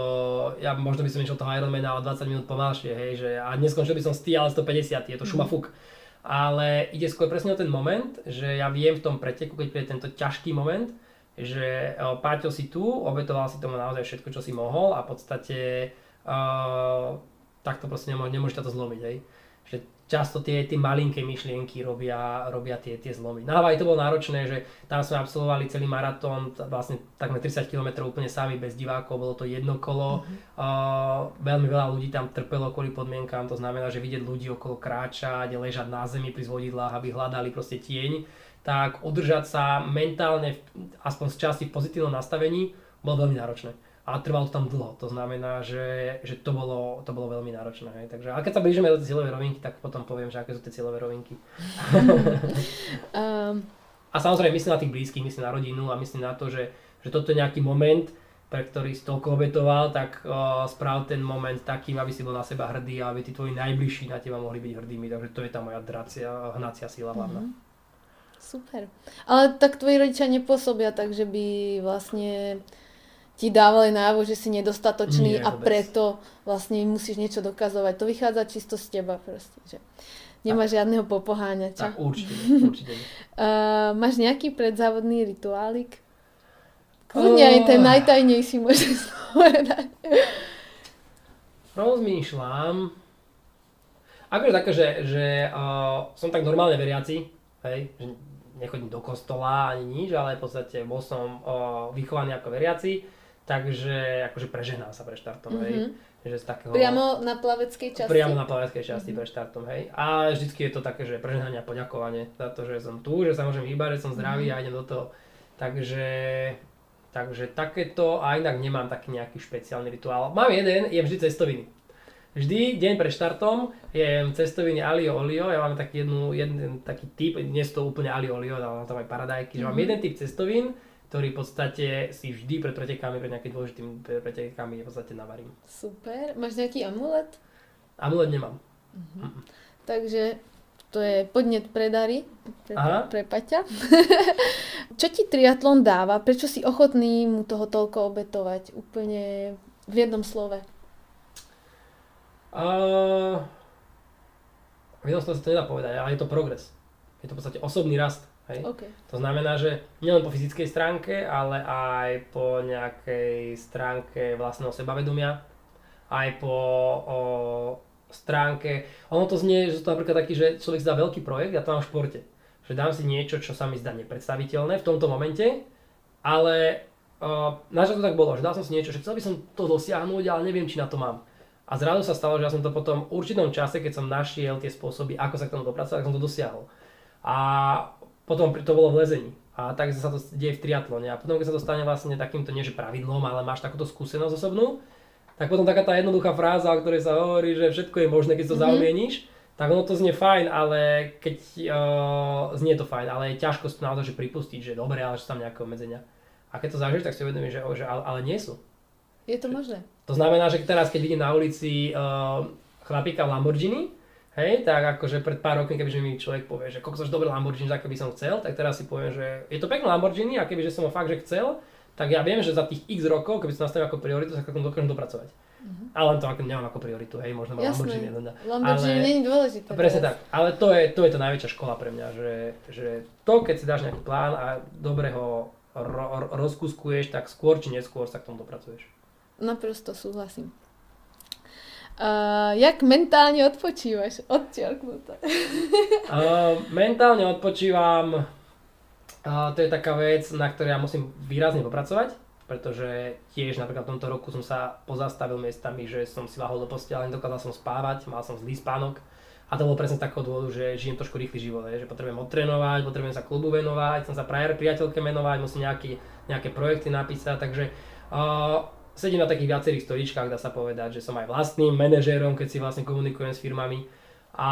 ja možno by som išiel toho Ironmana o 20 minút pomalšie, hej, že a neskončil by som stý, ale 150, je to šuma mhm. fuk. Ale ide skôr presne o ten moment, že ja viem v tom preteku, keď príde tento ťažký moment, že uh, Páťo si tu, obetoval si tomu naozaj všetko, čo si mohol a v podstate uh, takto proste nemôže, nemôže to zlomiť, hej. Že často tie, tie malinké myšlienky robia, robia tie, tie zlomy. Na Havaji to bolo náročné, že tam sme absolvovali celý maratón, vlastne takmer 30 km úplne sami, bez divákov, bolo to jedno kolo. Mm-hmm. Uh, veľmi veľa ľudí tam trpelo kvôli podmienkám, to znamená, že vidieť ľudí okolo kráčať, ležať na zemi pri zvodidlách, aby hľadali proste tieň, tak udržať sa mentálne, aspoň z časti v pozitívnom nastavení, bolo veľmi náročné a trvalo to tam dlho. To znamená, že, že to, bolo, to bolo veľmi náročné. Hej. Takže, ale keď sa blížime do cieľovej rovinky, tak potom poviem, že aké sú tie cieľové rovinky. um... A samozrejme myslím na tých blízkych, myslím na rodinu a myslím na to, že, že toto je nejaký moment, pre ktorý si toľko obetoval, tak uh, správ ten moment takým, aby si bol na seba hrdý a aby tí tvoji najbližší na teba mohli byť hrdými. Takže to je tá moja dracia, hnacia sila hlavná. Mm-hmm. Super. Ale tak tvoji rodičia nepôsobia tak, že by vlastne ti dávali návo, že si nedostatočný Nie, a preto vlastne musíš niečo dokazovať. To vychádza čisto z teba proste, že nemá žiadneho popoháňača. Tak určite, určite. uh, máš nejaký predzávodný rituálik? Kľudne uh, aj ten najtajnejší môžeš povedať. Rozmýšľam. Akože také, že, že uh, som tak normálne veriaci, hej, že nechodím do kostola ani nič, ale v podstate bol som uh, vychovaný ako veriaci takže akože prežehnám sa pre štartom, mm-hmm. hej. Mhm. Že z takého, priamo na plaveckej časti? Priamo na plaveckej časti mm-hmm. pre štartom, hej. A vždycky je to také, že prežehnanie a poďakovanie za to, že som tu, že sa môžem vybať, že som zdravý mm-hmm. a idem do toho. Takže, takže takéto a inak nemám taký nejaký špeciálny rituál. Mám jeden, je vždy cestoviny. Vždy deň pred štartom je cestoviny alio olio, ja mám taký jednu, jeden taký typ, dnes to úplne alio olio, ale tam aj paradajky, mm-hmm. že mám mhm. jeden typ cestovín, ktorý v podstate si vždy pred pretekami, pred nejakými dôležitými pretekami v podstate navarím. Super. Máš nejaký amulet? Amulet nemám. Uh-huh. Takže to je podnet pre Dary, pre, Aha. pre Paťa. Čo ti triatlon dáva? Prečo si ochotný mu toho toľko obetovať? Úplne v jednom slove. Uh, v jednom slove sa to nedá povedať, ale je to progres. Je to v podstate osobný rast. Hej? Okay. To znamená, že nielen po fyzickej stránke, ale aj po nejakej stránke vlastného sebavedomia, aj po o, stránke, ono to znie, že to napríklad taký, že človek si dá veľký projekt, ja to mám v športe, že dám si niečo, čo sa mi zdá nepredstaviteľné v tomto momente, ale uh, na to tak bolo, že dal som si niečo, že chcel by som to dosiahnuť, ale neviem, či na to mám. A zrazu sa stalo, že ja som to potom v určitom čase, keď som našiel tie spôsoby, ako sa k tomu dopracovať, tak som to dosiahol. A potom to bolo v lezení. A tak sa to deje v triatlone. A potom, keď sa to stane vlastne takýmto, nie že pravidlom, ale máš takúto skúsenosť osobnú, tak potom taká tá jednoduchá fráza, o ktorej sa hovorí, že všetko je možné, keď to mm-hmm. zaumieníš, tak ono to znie fajn, ale keď uh, znie to fajn, ale je ťažko na to, že pripustiť, že dobre, ale že sú tam nejaké obmedzenia. A keď to zažiješ, tak si uvedomíš, že, že ale, ale nie sú. Je to možné. To znamená, že teraz, keď vidím na ulici uh, chlapíka v Lamborghini, Hej, tak akože pred pár rokmi, kebyže mi človek povie, že koľko dobrý Lamborghini, tak by som chcel, tak teraz si poviem, že je to pekný Lamborghini a kebyže som ho fakt, že chcel, tak ja viem, že za tých x rokov, keby som nastavil ako prioritu, tak ako dokážem dopracovať. Uh-huh. Ale len to ako nemám ako prioritu, hej, možno mám Lamborghini. Jasné, Lamborghini nie je dôležité. Presne tak, ale to je, to je tá najväčšia škola pre mňa, že, že to, keď si dáš nejaký plán a dobre ho ro, ro, rozkuskuješ, tak skôr či neskôr sa k tomu dopracuješ. Naprosto súhlasím. Uh, jak mentálne odpočívaš? Odčiarknuté. uh, mentálne odpočívam, uh, to je taká vec, na ktorej ja musím výrazne popracovať, pretože tiež napríklad v tomto roku som sa pozastavil miestami, že som si lahol do postele, nedokázal som spávať, mal som zlý spánok. A to bolo presne takého dôvodu, že žijem trošku rýchly život, že potrebujem odtrénovať, potrebujem sa klubu venovať, chcem sa priateľke venovať, musím nejaký, nejaké projekty napísať, takže uh, sedím na takých viacerých stoličkách, dá sa povedať, že som aj vlastným manažérom, keď si vlastne komunikujem s firmami. A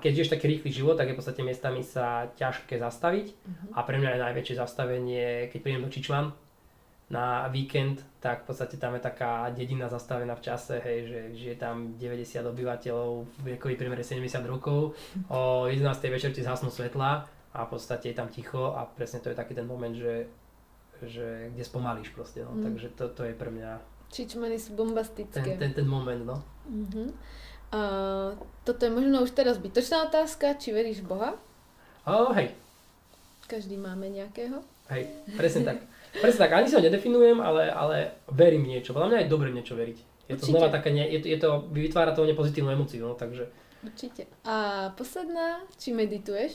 keď žiješ taký rýchly život, tak je v podstate miestami sa ťažké zastaviť. Uh-huh. A pre mňa je najväčšie zastavenie, keď prídem do Čičvan na víkend, tak v podstate tam je taká dedina zastavená v čase, hej, že žije tam 90 obyvateľov, vekový priemer 70 rokov, o 11. večer ti zhasnú svetla a v podstate je tam ticho a presne to je taký ten moment, že že kde spomalíš proste, no. Mm. Takže to, to je pre mňa... Čičmeny sú bombastické. Ten, ten, ten moment, no. Uh-huh. Uh, toto je možno už teraz bytočná otázka, či veríš v Boha? Oh, hej. Každý máme nejakého. Hej, presne tak. Presne tak, ani si ho nedefinujem, ale, ale verím v niečo. Podľa mňa je dobre niečo veriť. Je to znova také, je to, je to, vytvára to nepozitívnu emociu, no, takže Určite. A posledná, či medituješ?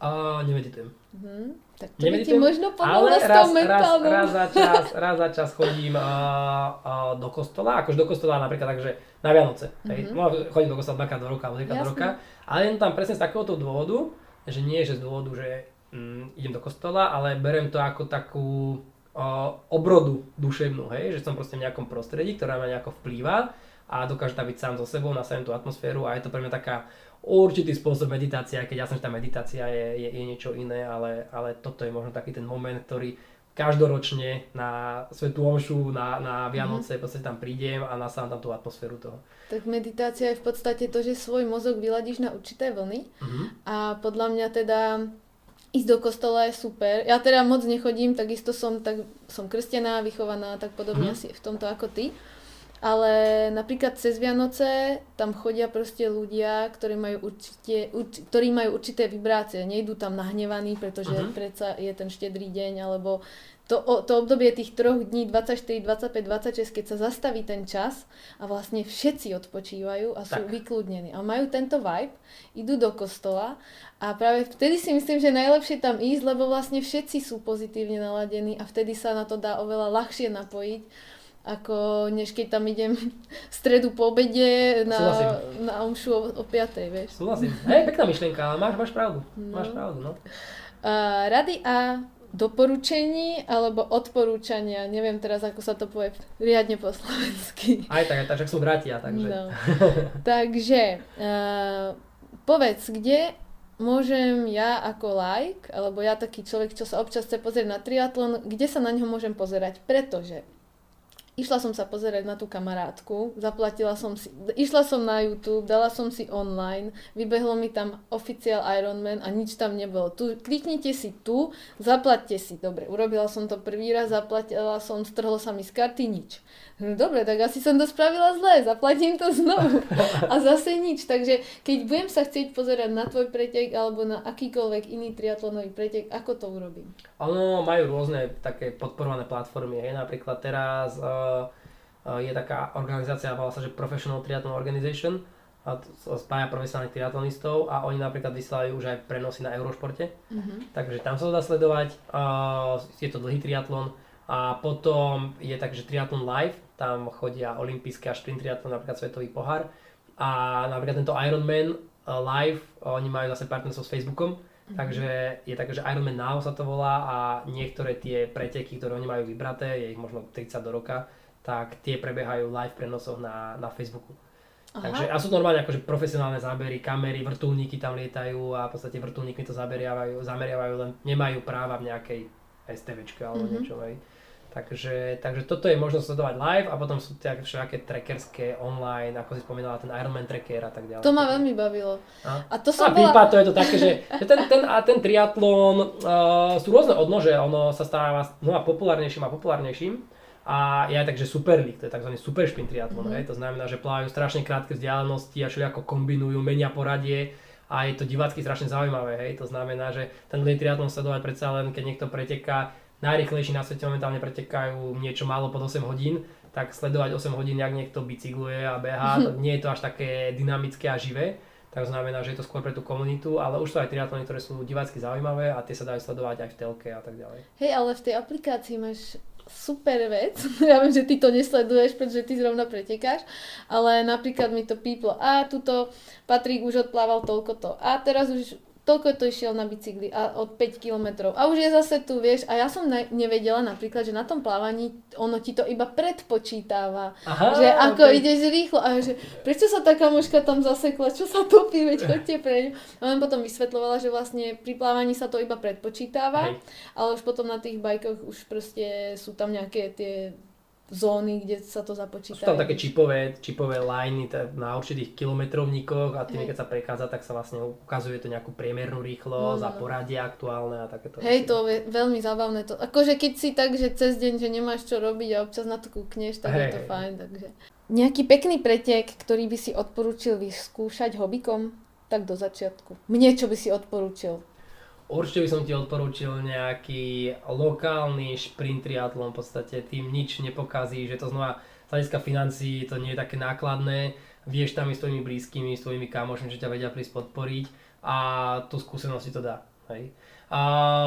A nemeditujem. Mhm. Tak to by ti možno pomohlo s tou mentálnou. Raz, raz, za čas, raz za čas chodím uh, uh, do kostola, akože do kostola napríklad takže na Vianoce. Hej. Mm-hmm. chodím do kostola dvakrát do roka alebo do roka, ale jen tam presne z takéhoto dôvodu, že nie že z dôvodu, že mm, idem do kostola, ale berem to ako takú uh, obrodu duševnú, hej, že som proste v nejakom prostredí, ktorá ma nejako vplýva a dokáže tam byť sám so sebou, nastavím tú atmosféru a je to pre mňa taká určitý spôsob meditácia, keď jasne, že tá meditácia je, je, je niečo iné, ale, ale toto je možno taký ten moment, ktorý každoročne na Svetú Omšu, na, na Vianoce, mm-hmm. podstate tam prídem a nasávam tam tú atmosféru toho. Tak meditácia je v podstate to, že svoj mozog vyladíš na určité vlny mm-hmm. a podľa mňa teda ísť do kostola je super. Ja teda moc nechodím, takisto som, tak, som krstená, vychovaná, tak podobne mm-hmm. asi v tomto ako ty. Ale napríklad cez Vianoce tam chodia proste ľudia, ktorí majú, určite, urč, ktorí majú určité vibrácie. Nejdú tam nahnevaní, pretože uh-huh. predsa je ten štedrý deň, alebo to, to obdobie tých troch dní 24, 25, 26, keď sa zastaví ten čas a vlastne všetci odpočívajú a sú tak. vykludnení. A majú tento vibe, idú do kostola a práve vtedy si myslím, že najlepšie tam ísť, lebo vlastne všetci sú pozitívne naladení a vtedy sa na to dá oveľa ľahšie napojiť ako než keď tam idem v stredu po obede na, na omšu o, o 5. vieš. Súhlasím. Hej, pekná myšlienka, ale máš, máš pravdu. No. Máš pravdu, no. Uh, rady a doporučení alebo odporúčania, neviem teraz, ako sa to povie riadne po slovensky. Aj tak, aj tak, že sú bratia, takže. No. takže, uh, povedz, kde môžem ja ako like, alebo ja taký človek, čo sa občas chce pozrieť na triatlon, kde sa na ňo môžem pozerať, pretože Išla som sa pozerať na tú kamarátku, zaplatila som si, išla som na YouTube, dala som si online, vybehlo mi tam oficiál Ironman a nič tam nebolo. Tu, kliknite si tu, zaplatte si. Dobre, urobila som to prvý raz, zaplatila som, strhlo sa mi z karty, nič. No dobre, tak asi som to spravila zle, zaplatím to znovu. A zase nič. Takže keď budem sa chcieť pozerať na tvoj pretek alebo na akýkoľvek iný triatlonový pretek, ako to urobím? Ono majú rôzne také podporované platformy. Hej. Napríklad teraz uh, uh, je taká organizácia, volá sa, že Professional Triathlon Organization a spája profesionálnych triatlonistov a oni napríklad vysielajú už aj prenosy na Eurošporte. Mm-hmm. Takže tam sa to dá sledovať. Uh, je to dlhý triatlon a potom je tak, že triatlon live, tam chodia olimpijské a sprint triatlon, napríklad svetový pohár. A napríklad tento Ironman uh, live, oni majú zase partnerstvo s Facebookom, mm-hmm. takže je také, že Ironman Now sa to volá a niektoré tie preteky, ktoré oni majú vybraté, je ich možno 30 do roka, tak tie prebiehajú live prenosoch na, na Facebooku. Aha. Takže, a sú normálne akože profesionálne zábery, kamery, vrtulníky tam lietajú a v podstate vrtulníky to zameriavajú, zameriavajú len nemajú práva v nejakej STVčke alebo mm-hmm. niečo. Takže, takže toto je možnosť sledovať live a potom sú tie všaké trackerské online, ako si spomínala, ten Ironman tracker a tak ďalej. To ma veľmi bavilo. A, a to som a bola... to je to také, že, že ten, ten, a ten triatlon uh, sú rôzne odnože, ono sa stáva znova populárnejším a populárnejším. A je aj tak, že super league, to je tzv. super špin triatlon, mm-hmm. to znamená, že plávajú strašne krátke vzdialenosti a všelijako kombinujú, menia poradie a je to divácky strašne zaujímavé, hej, to znamená, že ten triatlon sledovať predsa len, keď niekto preteká najrychlejší na svete momentálne pretekajú niečo málo pod 8 hodín, tak sledovať 8 hodín, jak niekto bicykluje a beha, to nie je to až také dynamické a živé. Tak znamená, že je to skôr pre tú komunitu, ale už sú aj triatlony, ktoré sú divácky zaujímavé a tie sa dajú sledovať aj v telke a tak ďalej. Hej, ale v tej aplikácii máš super vec. Ja viem, že ty to nesleduješ, pretože ty zrovna pretekáš, ale napríklad mi to píplo, a tuto Patrik už odplával toľko to, a teraz už toľko to išiel na bicykli a od 5 kilometrov. A už je zase tu, vieš, a ja som ne, nevedela napríklad, že na tom plávaní ono ti to iba predpočítava. Aha, že ako okay. ideš rýchlo a že prečo sa taká mužka tam zasekla, čo sa topí, veď chodte pre ňu. A on potom vysvetlovala, že vlastne pri plávaní sa to iba predpočítava, Hej. ale už potom na tých bajkoch už proste sú tam nejaké tie zóny, kde sa to započíta. Sú tam také čipové, čipové liney na určitých kilometrovníkoch a tým, keď sa prechádza, tak sa vlastne ukazuje to nejakú priemernú rýchlosť no, no. a poradie aktuálne a takéto. Hej, to je veľmi zábavné. To, akože keď si tak, že cez deň, že nemáš čo robiť a občas na to kúkneš, tak hey, je to hey. fajn. Takže. Nejaký pekný pretek, ktorý by si odporúčil vyskúšať hobikom? Tak do začiatku. Mne čo by si odporúčil? Určite by som ti odporúčil nejaký lokálny šprint triatlon, v podstate tým nič nepokazí, že to znova z hľadiska financií to nie je také nákladné, vieš tam s tvojimi blízkymi, s tvojimi kamošmi, že ťa vedia prísť podporiť a tú skúsenosť si to dá. Hej. A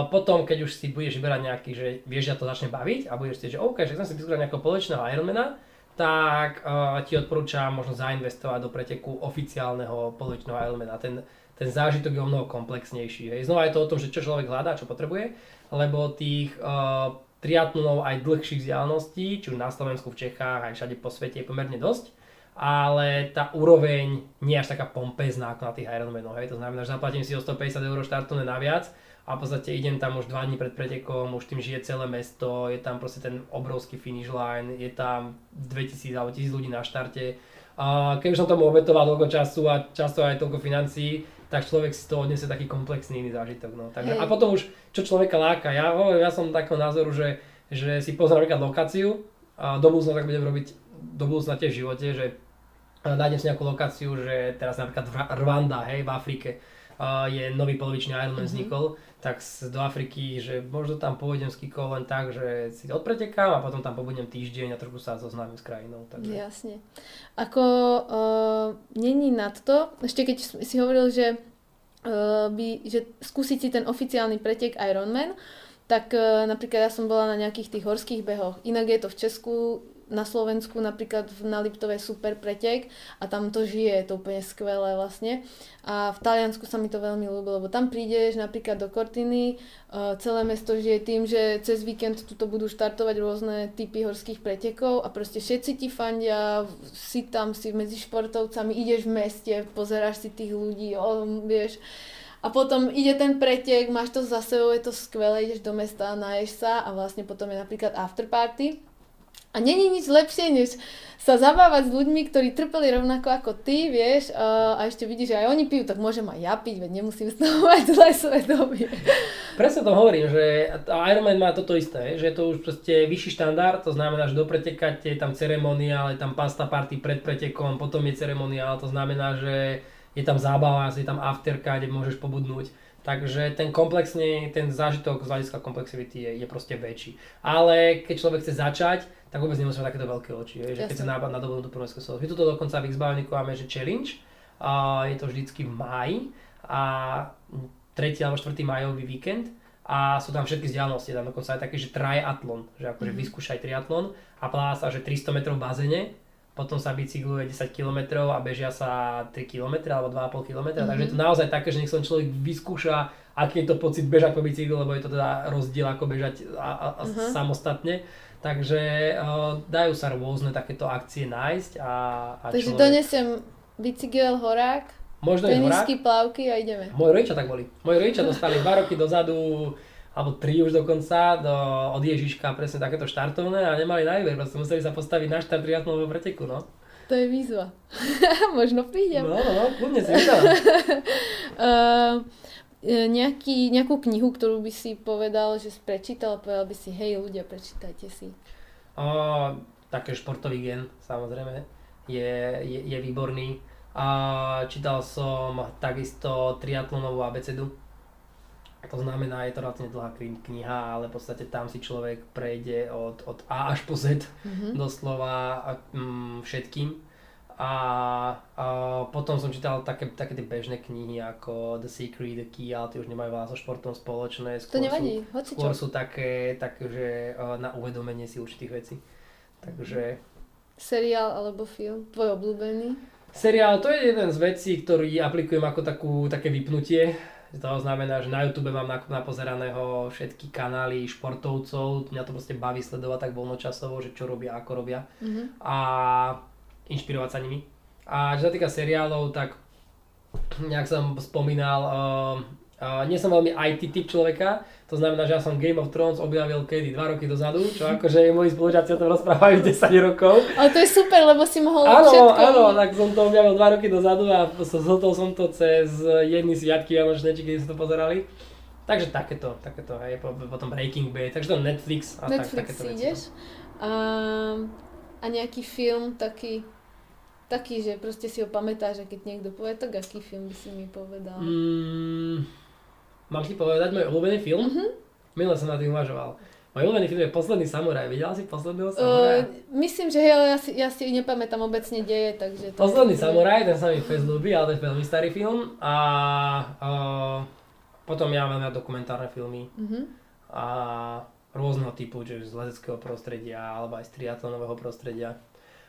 potom, keď už si budeš vyberať nejaký, že vieš, že to začne baviť a budeš si, že OK, že chcem si vyskúšať nejakého polovičného Ironmana, tak uh, ti odporúčam možno zainvestovať do preteku oficiálneho polovičného Ironmana. Ten, ten zážitok je o mnoho komplexnejší. Hej. Znova je to o tom, že čo človek hľadá, čo potrebuje, lebo tých uh, triatlonov aj dlhších vzdialeností, či už na Slovensku, v Čechách, aj všade po svete je pomerne dosť ale tá úroveň nie je až taká pompezná ako na tých Ironmanoch. To znamená, že zaplatím si o 150 eur štartovné naviac a v podstate idem tam už 2 dní pred pretekom, už tým žije celé mesto, je tam proste ten obrovský finish line, je tam 2000 alebo 1000 ľudí na štarte. A keby som tomu obetoval toľko času a často aj toľko financií, tak človek si to odniesie taký komplexný iný zážitok. No. Takže, a potom už, čo človeka láka, ja, ja som takého názoru, že, že si pozriem napríklad lokáciu, a do budúcna tak budem robiť do budúcna tiež v živote, že nájdem si nejakú lokáciu, že teraz napríklad Rwanda, hej, v Afrike uh, je nový polovičný Ironman mm-hmm. vznikol, tak do Afriky, že možno tam pôjdem s Kikou len tak, že si odpretekám a potom tam pobudem týždeň a trošku sa zoznámim s krajinou. Takže... Jasne. Ako uh, není nad to, ešte keď si hovoril, že, uh, by, že skúsiť si ten oficiálny pretek Ironman, tak uh, napríklad ja som bola na nejakých tých horských behoch. Inak je to v Česku, na Slovensku napríklad na Liptove super pretek a tam to žije, je to úplne skvelé vlastne. A v Taliansku sa mi to veľmi ľúbilo, lebo tam prídeš napríklad do Cortiny, uh, celé mesto žije tým, že cez víkend tuto budú štartovať rôzne typy horských pretekov a proste všetci ti fandia, si tam si medzi športovcami, ideš v meste, pozeráš si tých ľudí, o, vieš, a potom ide ten pretek, máš to za sebou, je to skvelé, ideš do mesta, naješ sa a vlastne potom je napríklad afterparty a není nič lepšie, než sa zabávať s ľuďmi, ktorí trpeli rovnako ako ty, vieš, a, ešte vidíš, že aj oni pijú, tak môžem aj ja piť, veď nemusím z toho mať zlé svedomie. Presne to hovorím, že Ironman má toto isté, že je to už proste vyšší štandard, to znamená, že do je tam ceremoniál, je tam pasta party pred pretekom, potom je ceremoniál, to znamená, že je tam zábava, je tam afterka, kde môžeš pobudnúť. Takže ten komplexný, ten zážitok z hľadiska komplexivity je, je proste väčší. Ale keď človek chce začať, tak vôbec nemusí mať takéto veľké oči. Je, že keď sa na, na dobu do prvého My tuto dokonca v x máme, že challenge, a je to vždycky v máji a 3. alebo 4. majový víkend a sú tam všetky vzdialenosti, tam dokonca aj také, že triatlon, že akože mm-hmm. vyskúšaj triatlon a plá sa, že 300 metrov v bazene potom sa bicykluje 10 km a bežia sa 3 km alebo 2,5 km, mm-hmm. takže je to naozaj také, že nech sa človek vyskúša, aký je to pocit bežať po bicykli, lebo je to teda rozdiel ako bežať a, a, a uh-huh. samostatne. Takže uh, dajú sa rôzne takéto akcie nájsť a, a Takže človek... donesiem bicykel, horák, Možno tenisky, plavky a ideme. Moji rodičia tak boli. Moji rodičia dostali 2 roky dozadu alebo tri už dokonca do, od Ježiška presne takéto štartovné a nemali na výber, proste museli sa postaviť na štart triatlonového preteku, no. To je výzva. Možno prídem. No, no, no, kľudne si uh, nejaký, nejakú knihu, ktorú by si povedal, že si prečítal, povedal by si, hej ľudia, prečítajte si. Uh, také športový gen, samozrejme, je, je, je výborný. Uh, čítal som takisto triatlonovú abecedu to znamená, je to relatívne dlhá kniha, ale v podstate tam si človek prejde od, od A až po Z mm-hmm. doslova mm, všetkým. A, a potom som čítal také, také tie bežné knihy ako The Secret, The Key, ale tie už nemajú veľa so športom spoločné. Skôr to nevadí, sú, Skôr sú také, také, že na uvedomenie si určitých vecí. Takže... Seriál alebo film, tvoj obľúbený? Seriál, to je jeden z vecí, ktorý aplikujem ako takú, také vypnutie to znamená, že na YouTube mám napozeraného všetky kanály športovcov, mňa to proste baví sledovať tak voľnočasovo, že čo robia, ako robia mm-hmm. a inšpirovať sa nimi. A čo sa týka seriálov, tak nejak som spomínal, uh, uh, nie som veľmi IT typ človeka, to znamená, že ja som Game of Thrones objavil kedy? Dva roky dozadu, čo akože moji spolužiaci o tom rozprávajú 10 rokov. Ale to je super, lebo si mohol áno, všetko... Áno, tak som to objavil dva roky dozadu a zhodol som to cez jedny sviatky Vianočné, či keď sme to pozerali. Takže takéto, takéto, hej, potom Breaking Bad, takže to Netflix a Netflix tak, takéto veci. ideš. No. A, a nejaký film taký, taký, že proste si ho pamätáš a keď niekto povie, tak aký film by si mi povedal? Mm, Mám ti povedať môj obľúbený film? Mm-hmm. Minule som na tým uvažoval. Môj obľúbený film je Posledný samuraj. Videla si Posledného samuraja? Uh, myslím, že hej, ale ja si, ja si nepamätám obecne deje, takže... To Posledný je... samuraj, ten sa mi fest ľúbi, ale to je veľmi starý film. A uh, potom ja mám dokumentárne filmy. Uh-huh. A rôzneho typu, čiže z lezeckého prostredia, alebo aj z triatlonového prostredia.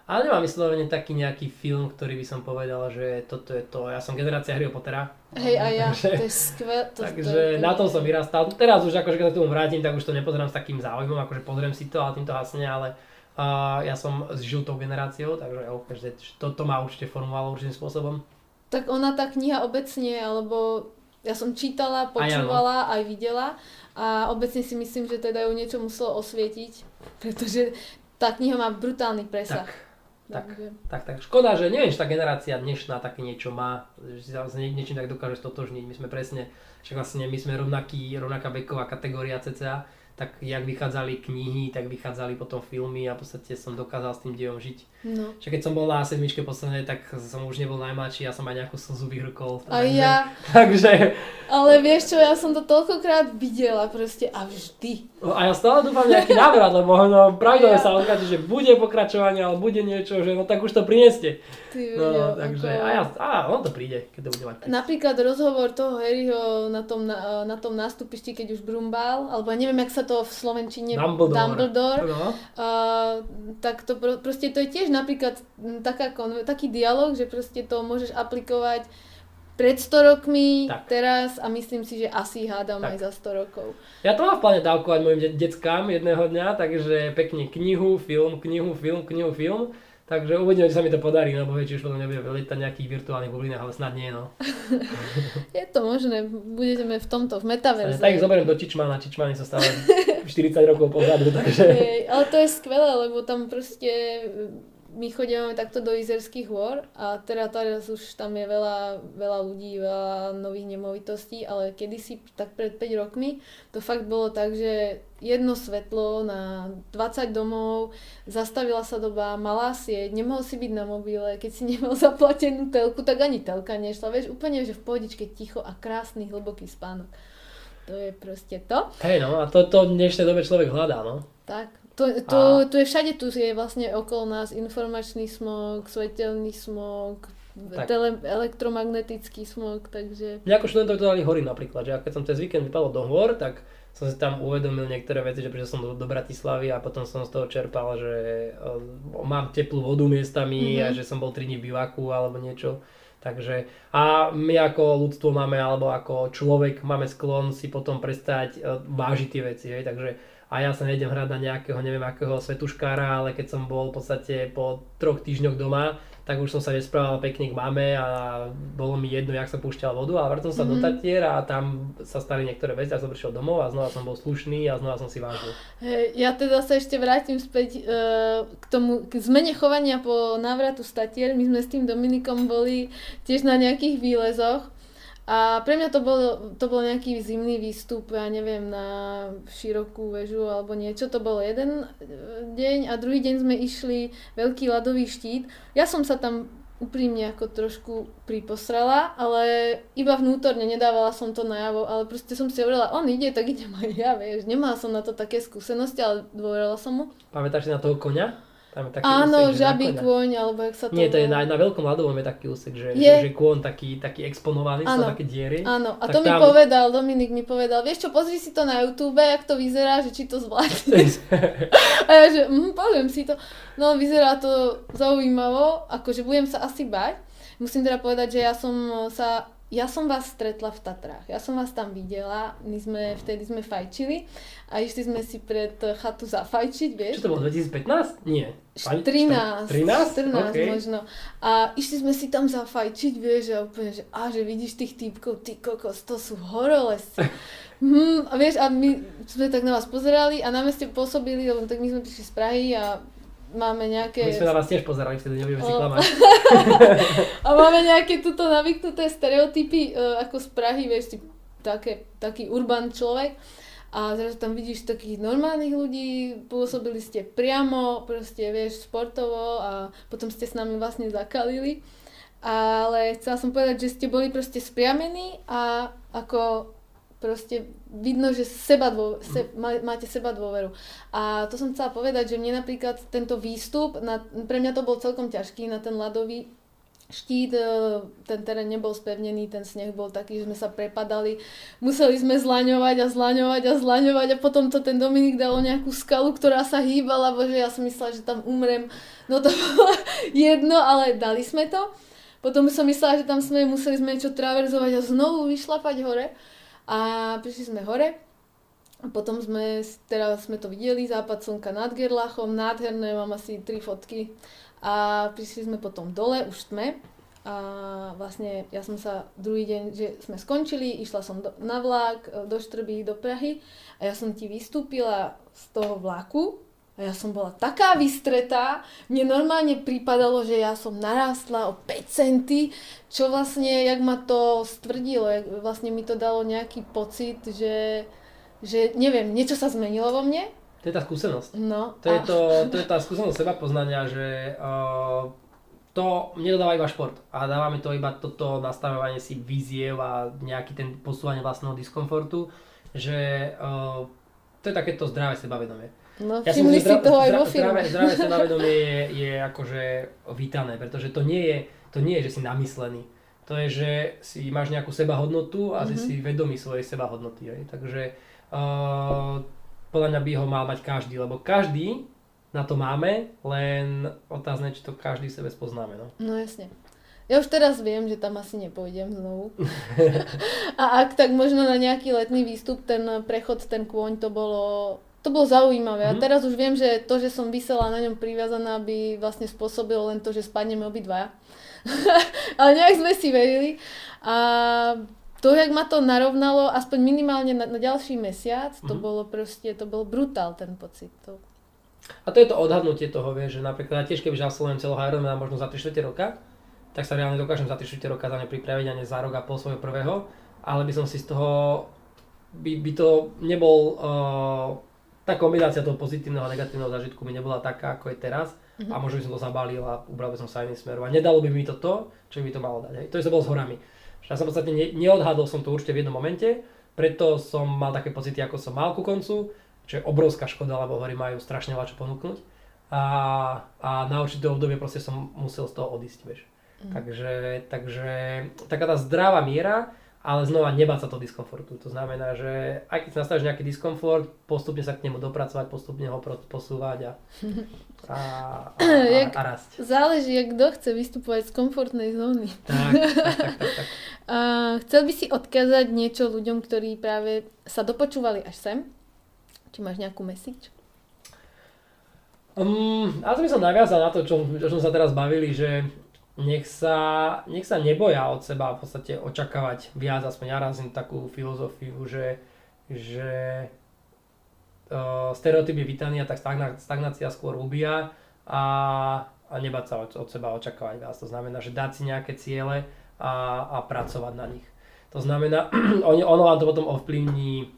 Ale nemám vyslovene taký nejaký film, ktorý by som povedal, že toto je to. Ja som generácia Harry Pottera. Hej, a ja, takže, to je skvelé. To, takže to je... na tom som vyrastal. Teraz už akože keď sa tomu vrátim, tak už to nepozerám s takým záujmom, akože pozriem si to, ale týmto hasne, ale uh, ja som žil tou generáciou, takže okay, to, to ma určite formovalo určitým spôsobom. Tak ona tá kniha obecne, alebo ja som čítala, počúvala, aj, no. aj videla a obecne si myslím, že teda ju niečo muselo osvietiť, pretože tá kniha má brutálny presah. Tak tak, tak, tak. Škoda, že neviem, či tá generácia dnešná také niečo má, že si sa niečím tak dokáže stotožniť. My sme presne, však vlastne my sme rovnaký, rovnaká veková kategória cca tak jak vychádzali knihy, tak vychádzali potom filmy a v podstate som dokázal s tým dejom žiť. No. Čiže keď som bol na sedmičke poslednej, tak som už nebol najmladší, ja som aj nejakú slzu vyhrkol. A ja. Takže... Ale vieš čo, ja som to toľkokrát videla proste a vždy. No, a ja stále dúfam nejaký návrat, lebo no, pravidelne ja. sa odkáže, že bude pokračovanie, ale bude niečo, že no tak už to prineste. Ty no, takže ako... a ja, a on to príde, keď to bude mať. Napríklad rozhovor toho Harryho na tom, na, na tom nástupišti, keď už brumbal, alebo neviem, jak sa to v Slovenčine Dumbledore, Dumbledore no. uh, tak to pro, proste to je tiež napríklad taká, taký dialog, že proste to môžeš aplikovať pred 100 rokmi, tak. teraz a myslím si, že asi hádam tak. aj za 100 rokov. Ja to mám v pláne dávkovať mojim de- deckám jedného dňa, takže pekne knihu, film, knihu, film, knihu, film Takže uvidíme, či sa mi to podarí, lebo či už potom nebude lietať nejakých virtuálnych bublinách, ale snad nie, no. je to možné, budeme v tomto, v metaverze. Tak ich zoberiem do Čičmana, Čičmany sa stále 40 rokov pozadu, takže... Hej, ale to je skvelé, lebo tam proste my chodíme takto do Izerských hôr a teda teraz už tam je veľa, veľa ľudí, veľa nových nemovitostí, ale kedysi, tak pred 5 rokmi, to fakt bolo tak, že jedno svetlo na 20 domov, zastavila sa doba, malá sieť, nemohol si byť na mobile, keď si nemal zaplatenú telku, tak ani telka nešla, vieš, úplne, že v pohodičke ticho a krásny, hlboký spánok. To je proste to. Hej no, a to, to v dnešnej dobe človek hľadá, no. Tak, to, to, a... tu je všade, tu je vlastne okolo nás informačný smog, svetelný smog, tele, elektromagnetický smog, takže... Mňa ako študentov to dali hory napríklad, že keď som cez víkend vypadol do hôr, tak som si tam uvedomil niektoré veci, že prišiel som do, do Bratislavy a potom som z toho čerpal, že uh, mám teplú vodu miestami mm-hmm. a že som bol 3 dní v bivaku alebo niečo. Takže a my ako ľudstvo máme, alebo ako človek máme sklon si potom prestať uh, vážiť tie veci, hej, takže a ja sa nejdem hrať na nejakého neviem akého svetuškára, ale keď som bol v podstate po troch týždňoch doma, tak už som sa nesprával pekne k mame a bolo mi jedno, jak sa púšťal vodu a vrtom sa mm-hmm. do mhm. Tatier a tam sa stali niektoré veci a som prišiel domov a znova som bol slušný a znova som si vážil. Hey, ja teda sa ešte vrátim späť uh, k tomu, k zmene chovania po návratu z Tatier. My sme s tým Dominikom boli tiež na nejakých výlezoch a pre mňa to bol, to bol nejaký zimný výstup, ja neviem, na širokú väžu alebo niečo. To bol jeden e, deň a druhý deň sme išli veľký ľadový štít. Ja som sa tam úprimne ako trošku priposrala, ale iba vnútorne, nedávala som to najavo, ale proste som si hovorila, on ide, tak idem aj ja, vieš. Nemala som na to také skúsenosti, ale dôverila som mu. Pamätáš si na toho konia? Tam je taký Áno, úsek, žabý kôň, alebo jak sa to... Nie, to je na, na veľkom ľadovom je taký úsek, že, je. že, že kôň taký, taký exponovaný, sú také diery. Áno, a to tam... mi povedal, Dominik mi povedal, vieš čo, pozri si to na YouTube, jak to vyzerá, že či to zvládneš. a ja že, hm, poviem si to. No, vyzerá to zaujímavo, akože budem sa asi bať. Musím teda povedať, že ja som sa ja som vás stretla v Tatrách. Ja som vás tam videla, my sme, vtedy sme fajčili a išli sme si pred chatu zafajčiť, vieš. Čo to bolo, 2015? Nie. 13. 13? 14 okay. možno. A išli sme si tam zafajčiť, vieš, a úplne, že, a že vidíš tých týpkov, ty kokos, to sú horolesci. hm, a vieš, a my sme tak na vás pozerali a na meste pôsobili, lebo tak my sme prišli z Prahy a máme nejaké... My sme na vás tiež pozerali, vtedy nebudeme si klamať. a máme nejaké tuto navyknuté stereotypy, uh, ako z Prahy, vieš, ty, také, taký urban človek. A zrazu tam vidíš takých normálnych ľudí, pôsobili ste priamo, proste vieš, športovo a potom ste s nami vlastne zakalili. Ale chcela som povedať, že ste boli proste spriamení a ako proste vidno, že seba dô, se, máte seba dôveru. A to som chcela povedať, že mne napríklad tento výstup, na, pre mňa to bol celkom ťažký na ten ľadový štít, e, ten terén nebol spevnený, ten sneh bol taký, že sme sa prepadali, museli sme zlaňovať a zlaňovať a zlaňovať a potom to ten Dominik dal nejakú skalu, ktorá sa hýbala, bože ja som myslela, že tam umrem, no to bolo jedno, ale dali sme to. Potom som myslela, že tam sme museli sme niečo traverzovať a znovu vyšlapať hore. A prišli sme hore. A potom sme, teraz sme to videli, západ slnka nad Gerlachom, nádherné, mám asi tri fotky. A prišli sme potom dole, už sme. A vlastne ja som sa druhý deň, že sme skončili, išla som do, na vlak do Štrby, do Prahy a ja som ti vystúpila z toho vlaku a ja som bola taká vystretá, mne normálne pripadalo, že ja som narástla o 5 centy, čo vlastne, jak ma to stvrdilo, jak vlastne mi to dalo nejaký pocit, že, že neviem, niečo sa zmenilo vo mne. To je tá skúsenosť. No. To, a... je, to, to je tá skúsenosť seba poznania, že uh, to nedodáva iba šport a dáva mi to iba toto nastavovanie si víziev a nejaký ten posúvanie vlastného diskomfortu, že uh, to je takéto zdravé sebavedomie No, ja všimli si toho aj vo filme. Zdravé, zdravé sebavedomie je, je akože vítané, pretože to nie je, to nie je, že si namyslený. To je, že si máš nejakú sebahodnotu a mm-hmm. si si vedomý svojej sebahodnoty. Aj. Takže uh, podľa mňa by ho mal mať každý, lebo každý na to máme, len otázne, či to každý sebe spoznáme. No, no jasne. Ja už teraz viem, že tam asi nepôjdem znovu. a ak tak možno na nejaký letný výstup, ten prechod, ten kôň, to bolo to bolo zaujímavé. Mm-hmm. A mhm. teraz už viem, že to, že som vysela na ňom priviazaná, by vlastne spôsobilo len to, že spadneme obidvaja. Ale nejak sme si verili. A to, jak ma to narovnalo, aspoň minimálne na, na ďalší mesiac, to mm-hmm. bolo proste, to bol brutál ten pocit. To... A to je to odhadnutie toho, vieš, že napríklad ja tiež keby absolvujem celého Ironmana možno za 3 roka, tak sa reálne dokážem za 3 roka za ne pripraviť a nie za rok a pol svojho prvého, ale by som si z toho, by, by to nebol uh, tá kombinácia toho pozitívneho a negatívneho zážitku mi nebola taká, ako je teraz mm-hmm. a možno by som to zabalil a ubral by som sa iným smerom. A nedalo by mi to to, čo by mi to malo dať. Hej. To je bol s horami. Ja som v podstate ne, neodhadol som to určite v jednom momente, preto som mal také pocity, ako som mal ku koncu, čo je obrovská škoda, lebo hory majú strašne veľa čo ponúknuť. A, a na určité obdobie proste som musel z toho odísť, vieš. Mm. Takže, takže taká tá zdravá miera, ale znova nebáť sa to diskomfortu. To znamená, že aj keď si nastavíš nejaký diskomfort, postupne sa k nemu dopracovať, postupne ho posúvať a, a, a, a, a rásť. Záleží, kto chce vystupovať z komfortnej zóny. Tak, tak, tak, tak, tak. A chcel by si odkázať niečo ľuďom, ktorí práve sa dopočúvali až sem? Či máš nejakú message? Um, ja som som naviazal na to, čo, čo sme sa teraz bavili, že nech sa, nech sa neboja od seba v podstate očakávať viac, aspoň ja razím takú filozofiu, že, že uh, stereotyp je vítaný a tak stagnácia skôr ubíja a, a nebať sa od, od seba očakávať viac. To znamená, že dať si nejaké ciele a, a pracovať na nich. To znamená, ono vám to potom ovplyvní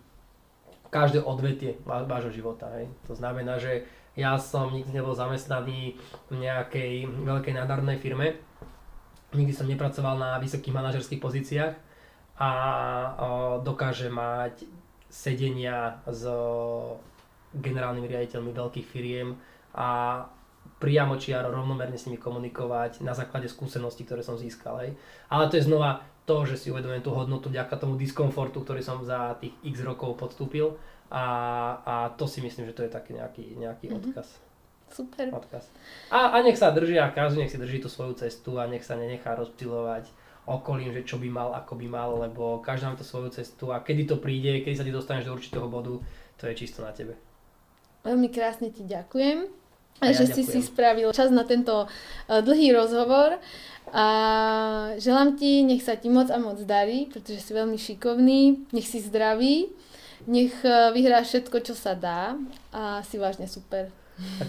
každé odvetie vášho života. Hej. To znamená, že ja som nikdy nebol zamestnaný v nejakej veľkej nádarnej firme. Nikdy som nepracoval na vysokých manažerských pozíciách a dokáže mať sedenia s generálnymi riaditeľmi veľkých firiem a priamo čiaro rovnomerne s nimi komunikovať na základe skúseností, ktoré som získal. Hej. Ale to je znova to, že si uvedomujem tú hodnotu vďaka tomu diskomfortu, ktorý som za tých x rokov podstúpil a, a to si myslím, že to je taký nejaký, nejaký mm-hmm. odkaz. Super. Odkaz. A, a nech sa drží a každý nech si drží tú svoju cestu a nech sa nenechá rozptilovať okolím, že čo by mal, ako by mal, lebo každý má to svoju cestu a kedy to príde, kedy sa ti dostaneš do určitého bodu, to je čisto na tebe. Veľmi krásne ti ďakujem, a ja že ďakujem. si si spravil čas na tento uh, dlhý rozhovor a želám ti, nech sa ti moc a moc darí, pretože si veľmi šikovný, nech si zdravý nech e, vyhrá všetko, čo sa dá a si vážne super.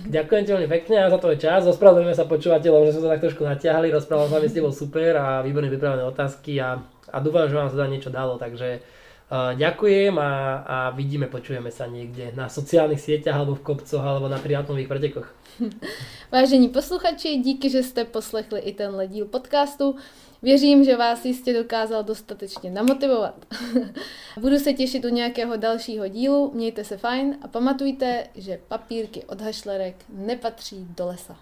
Ďakujem ti veľmi pekne za tvoj čas. Ospravedlňujeme sa počúvateľom, že sme sa tak trošku natiahli. Rozprával sa mi s tebou super a výborne vypravené otázky a, a dúfam, že vám sa dá niečo dalo. Takže ďakujem a, a vidíme, počujeme sa niekde na sociálnych sieťach alebo v kopcoch alebo na triatlonových pretekoch. Vážení posluchači, díky, že jste poslechli i tenhle díl podcastu. Věřím, že vás jistě dokázal dostatečně namotivovat. Budu se těšit u nějakého dalšího dílu, mějte se fajn a pamatujte, že papírky od hašlerek nepatří do lesa.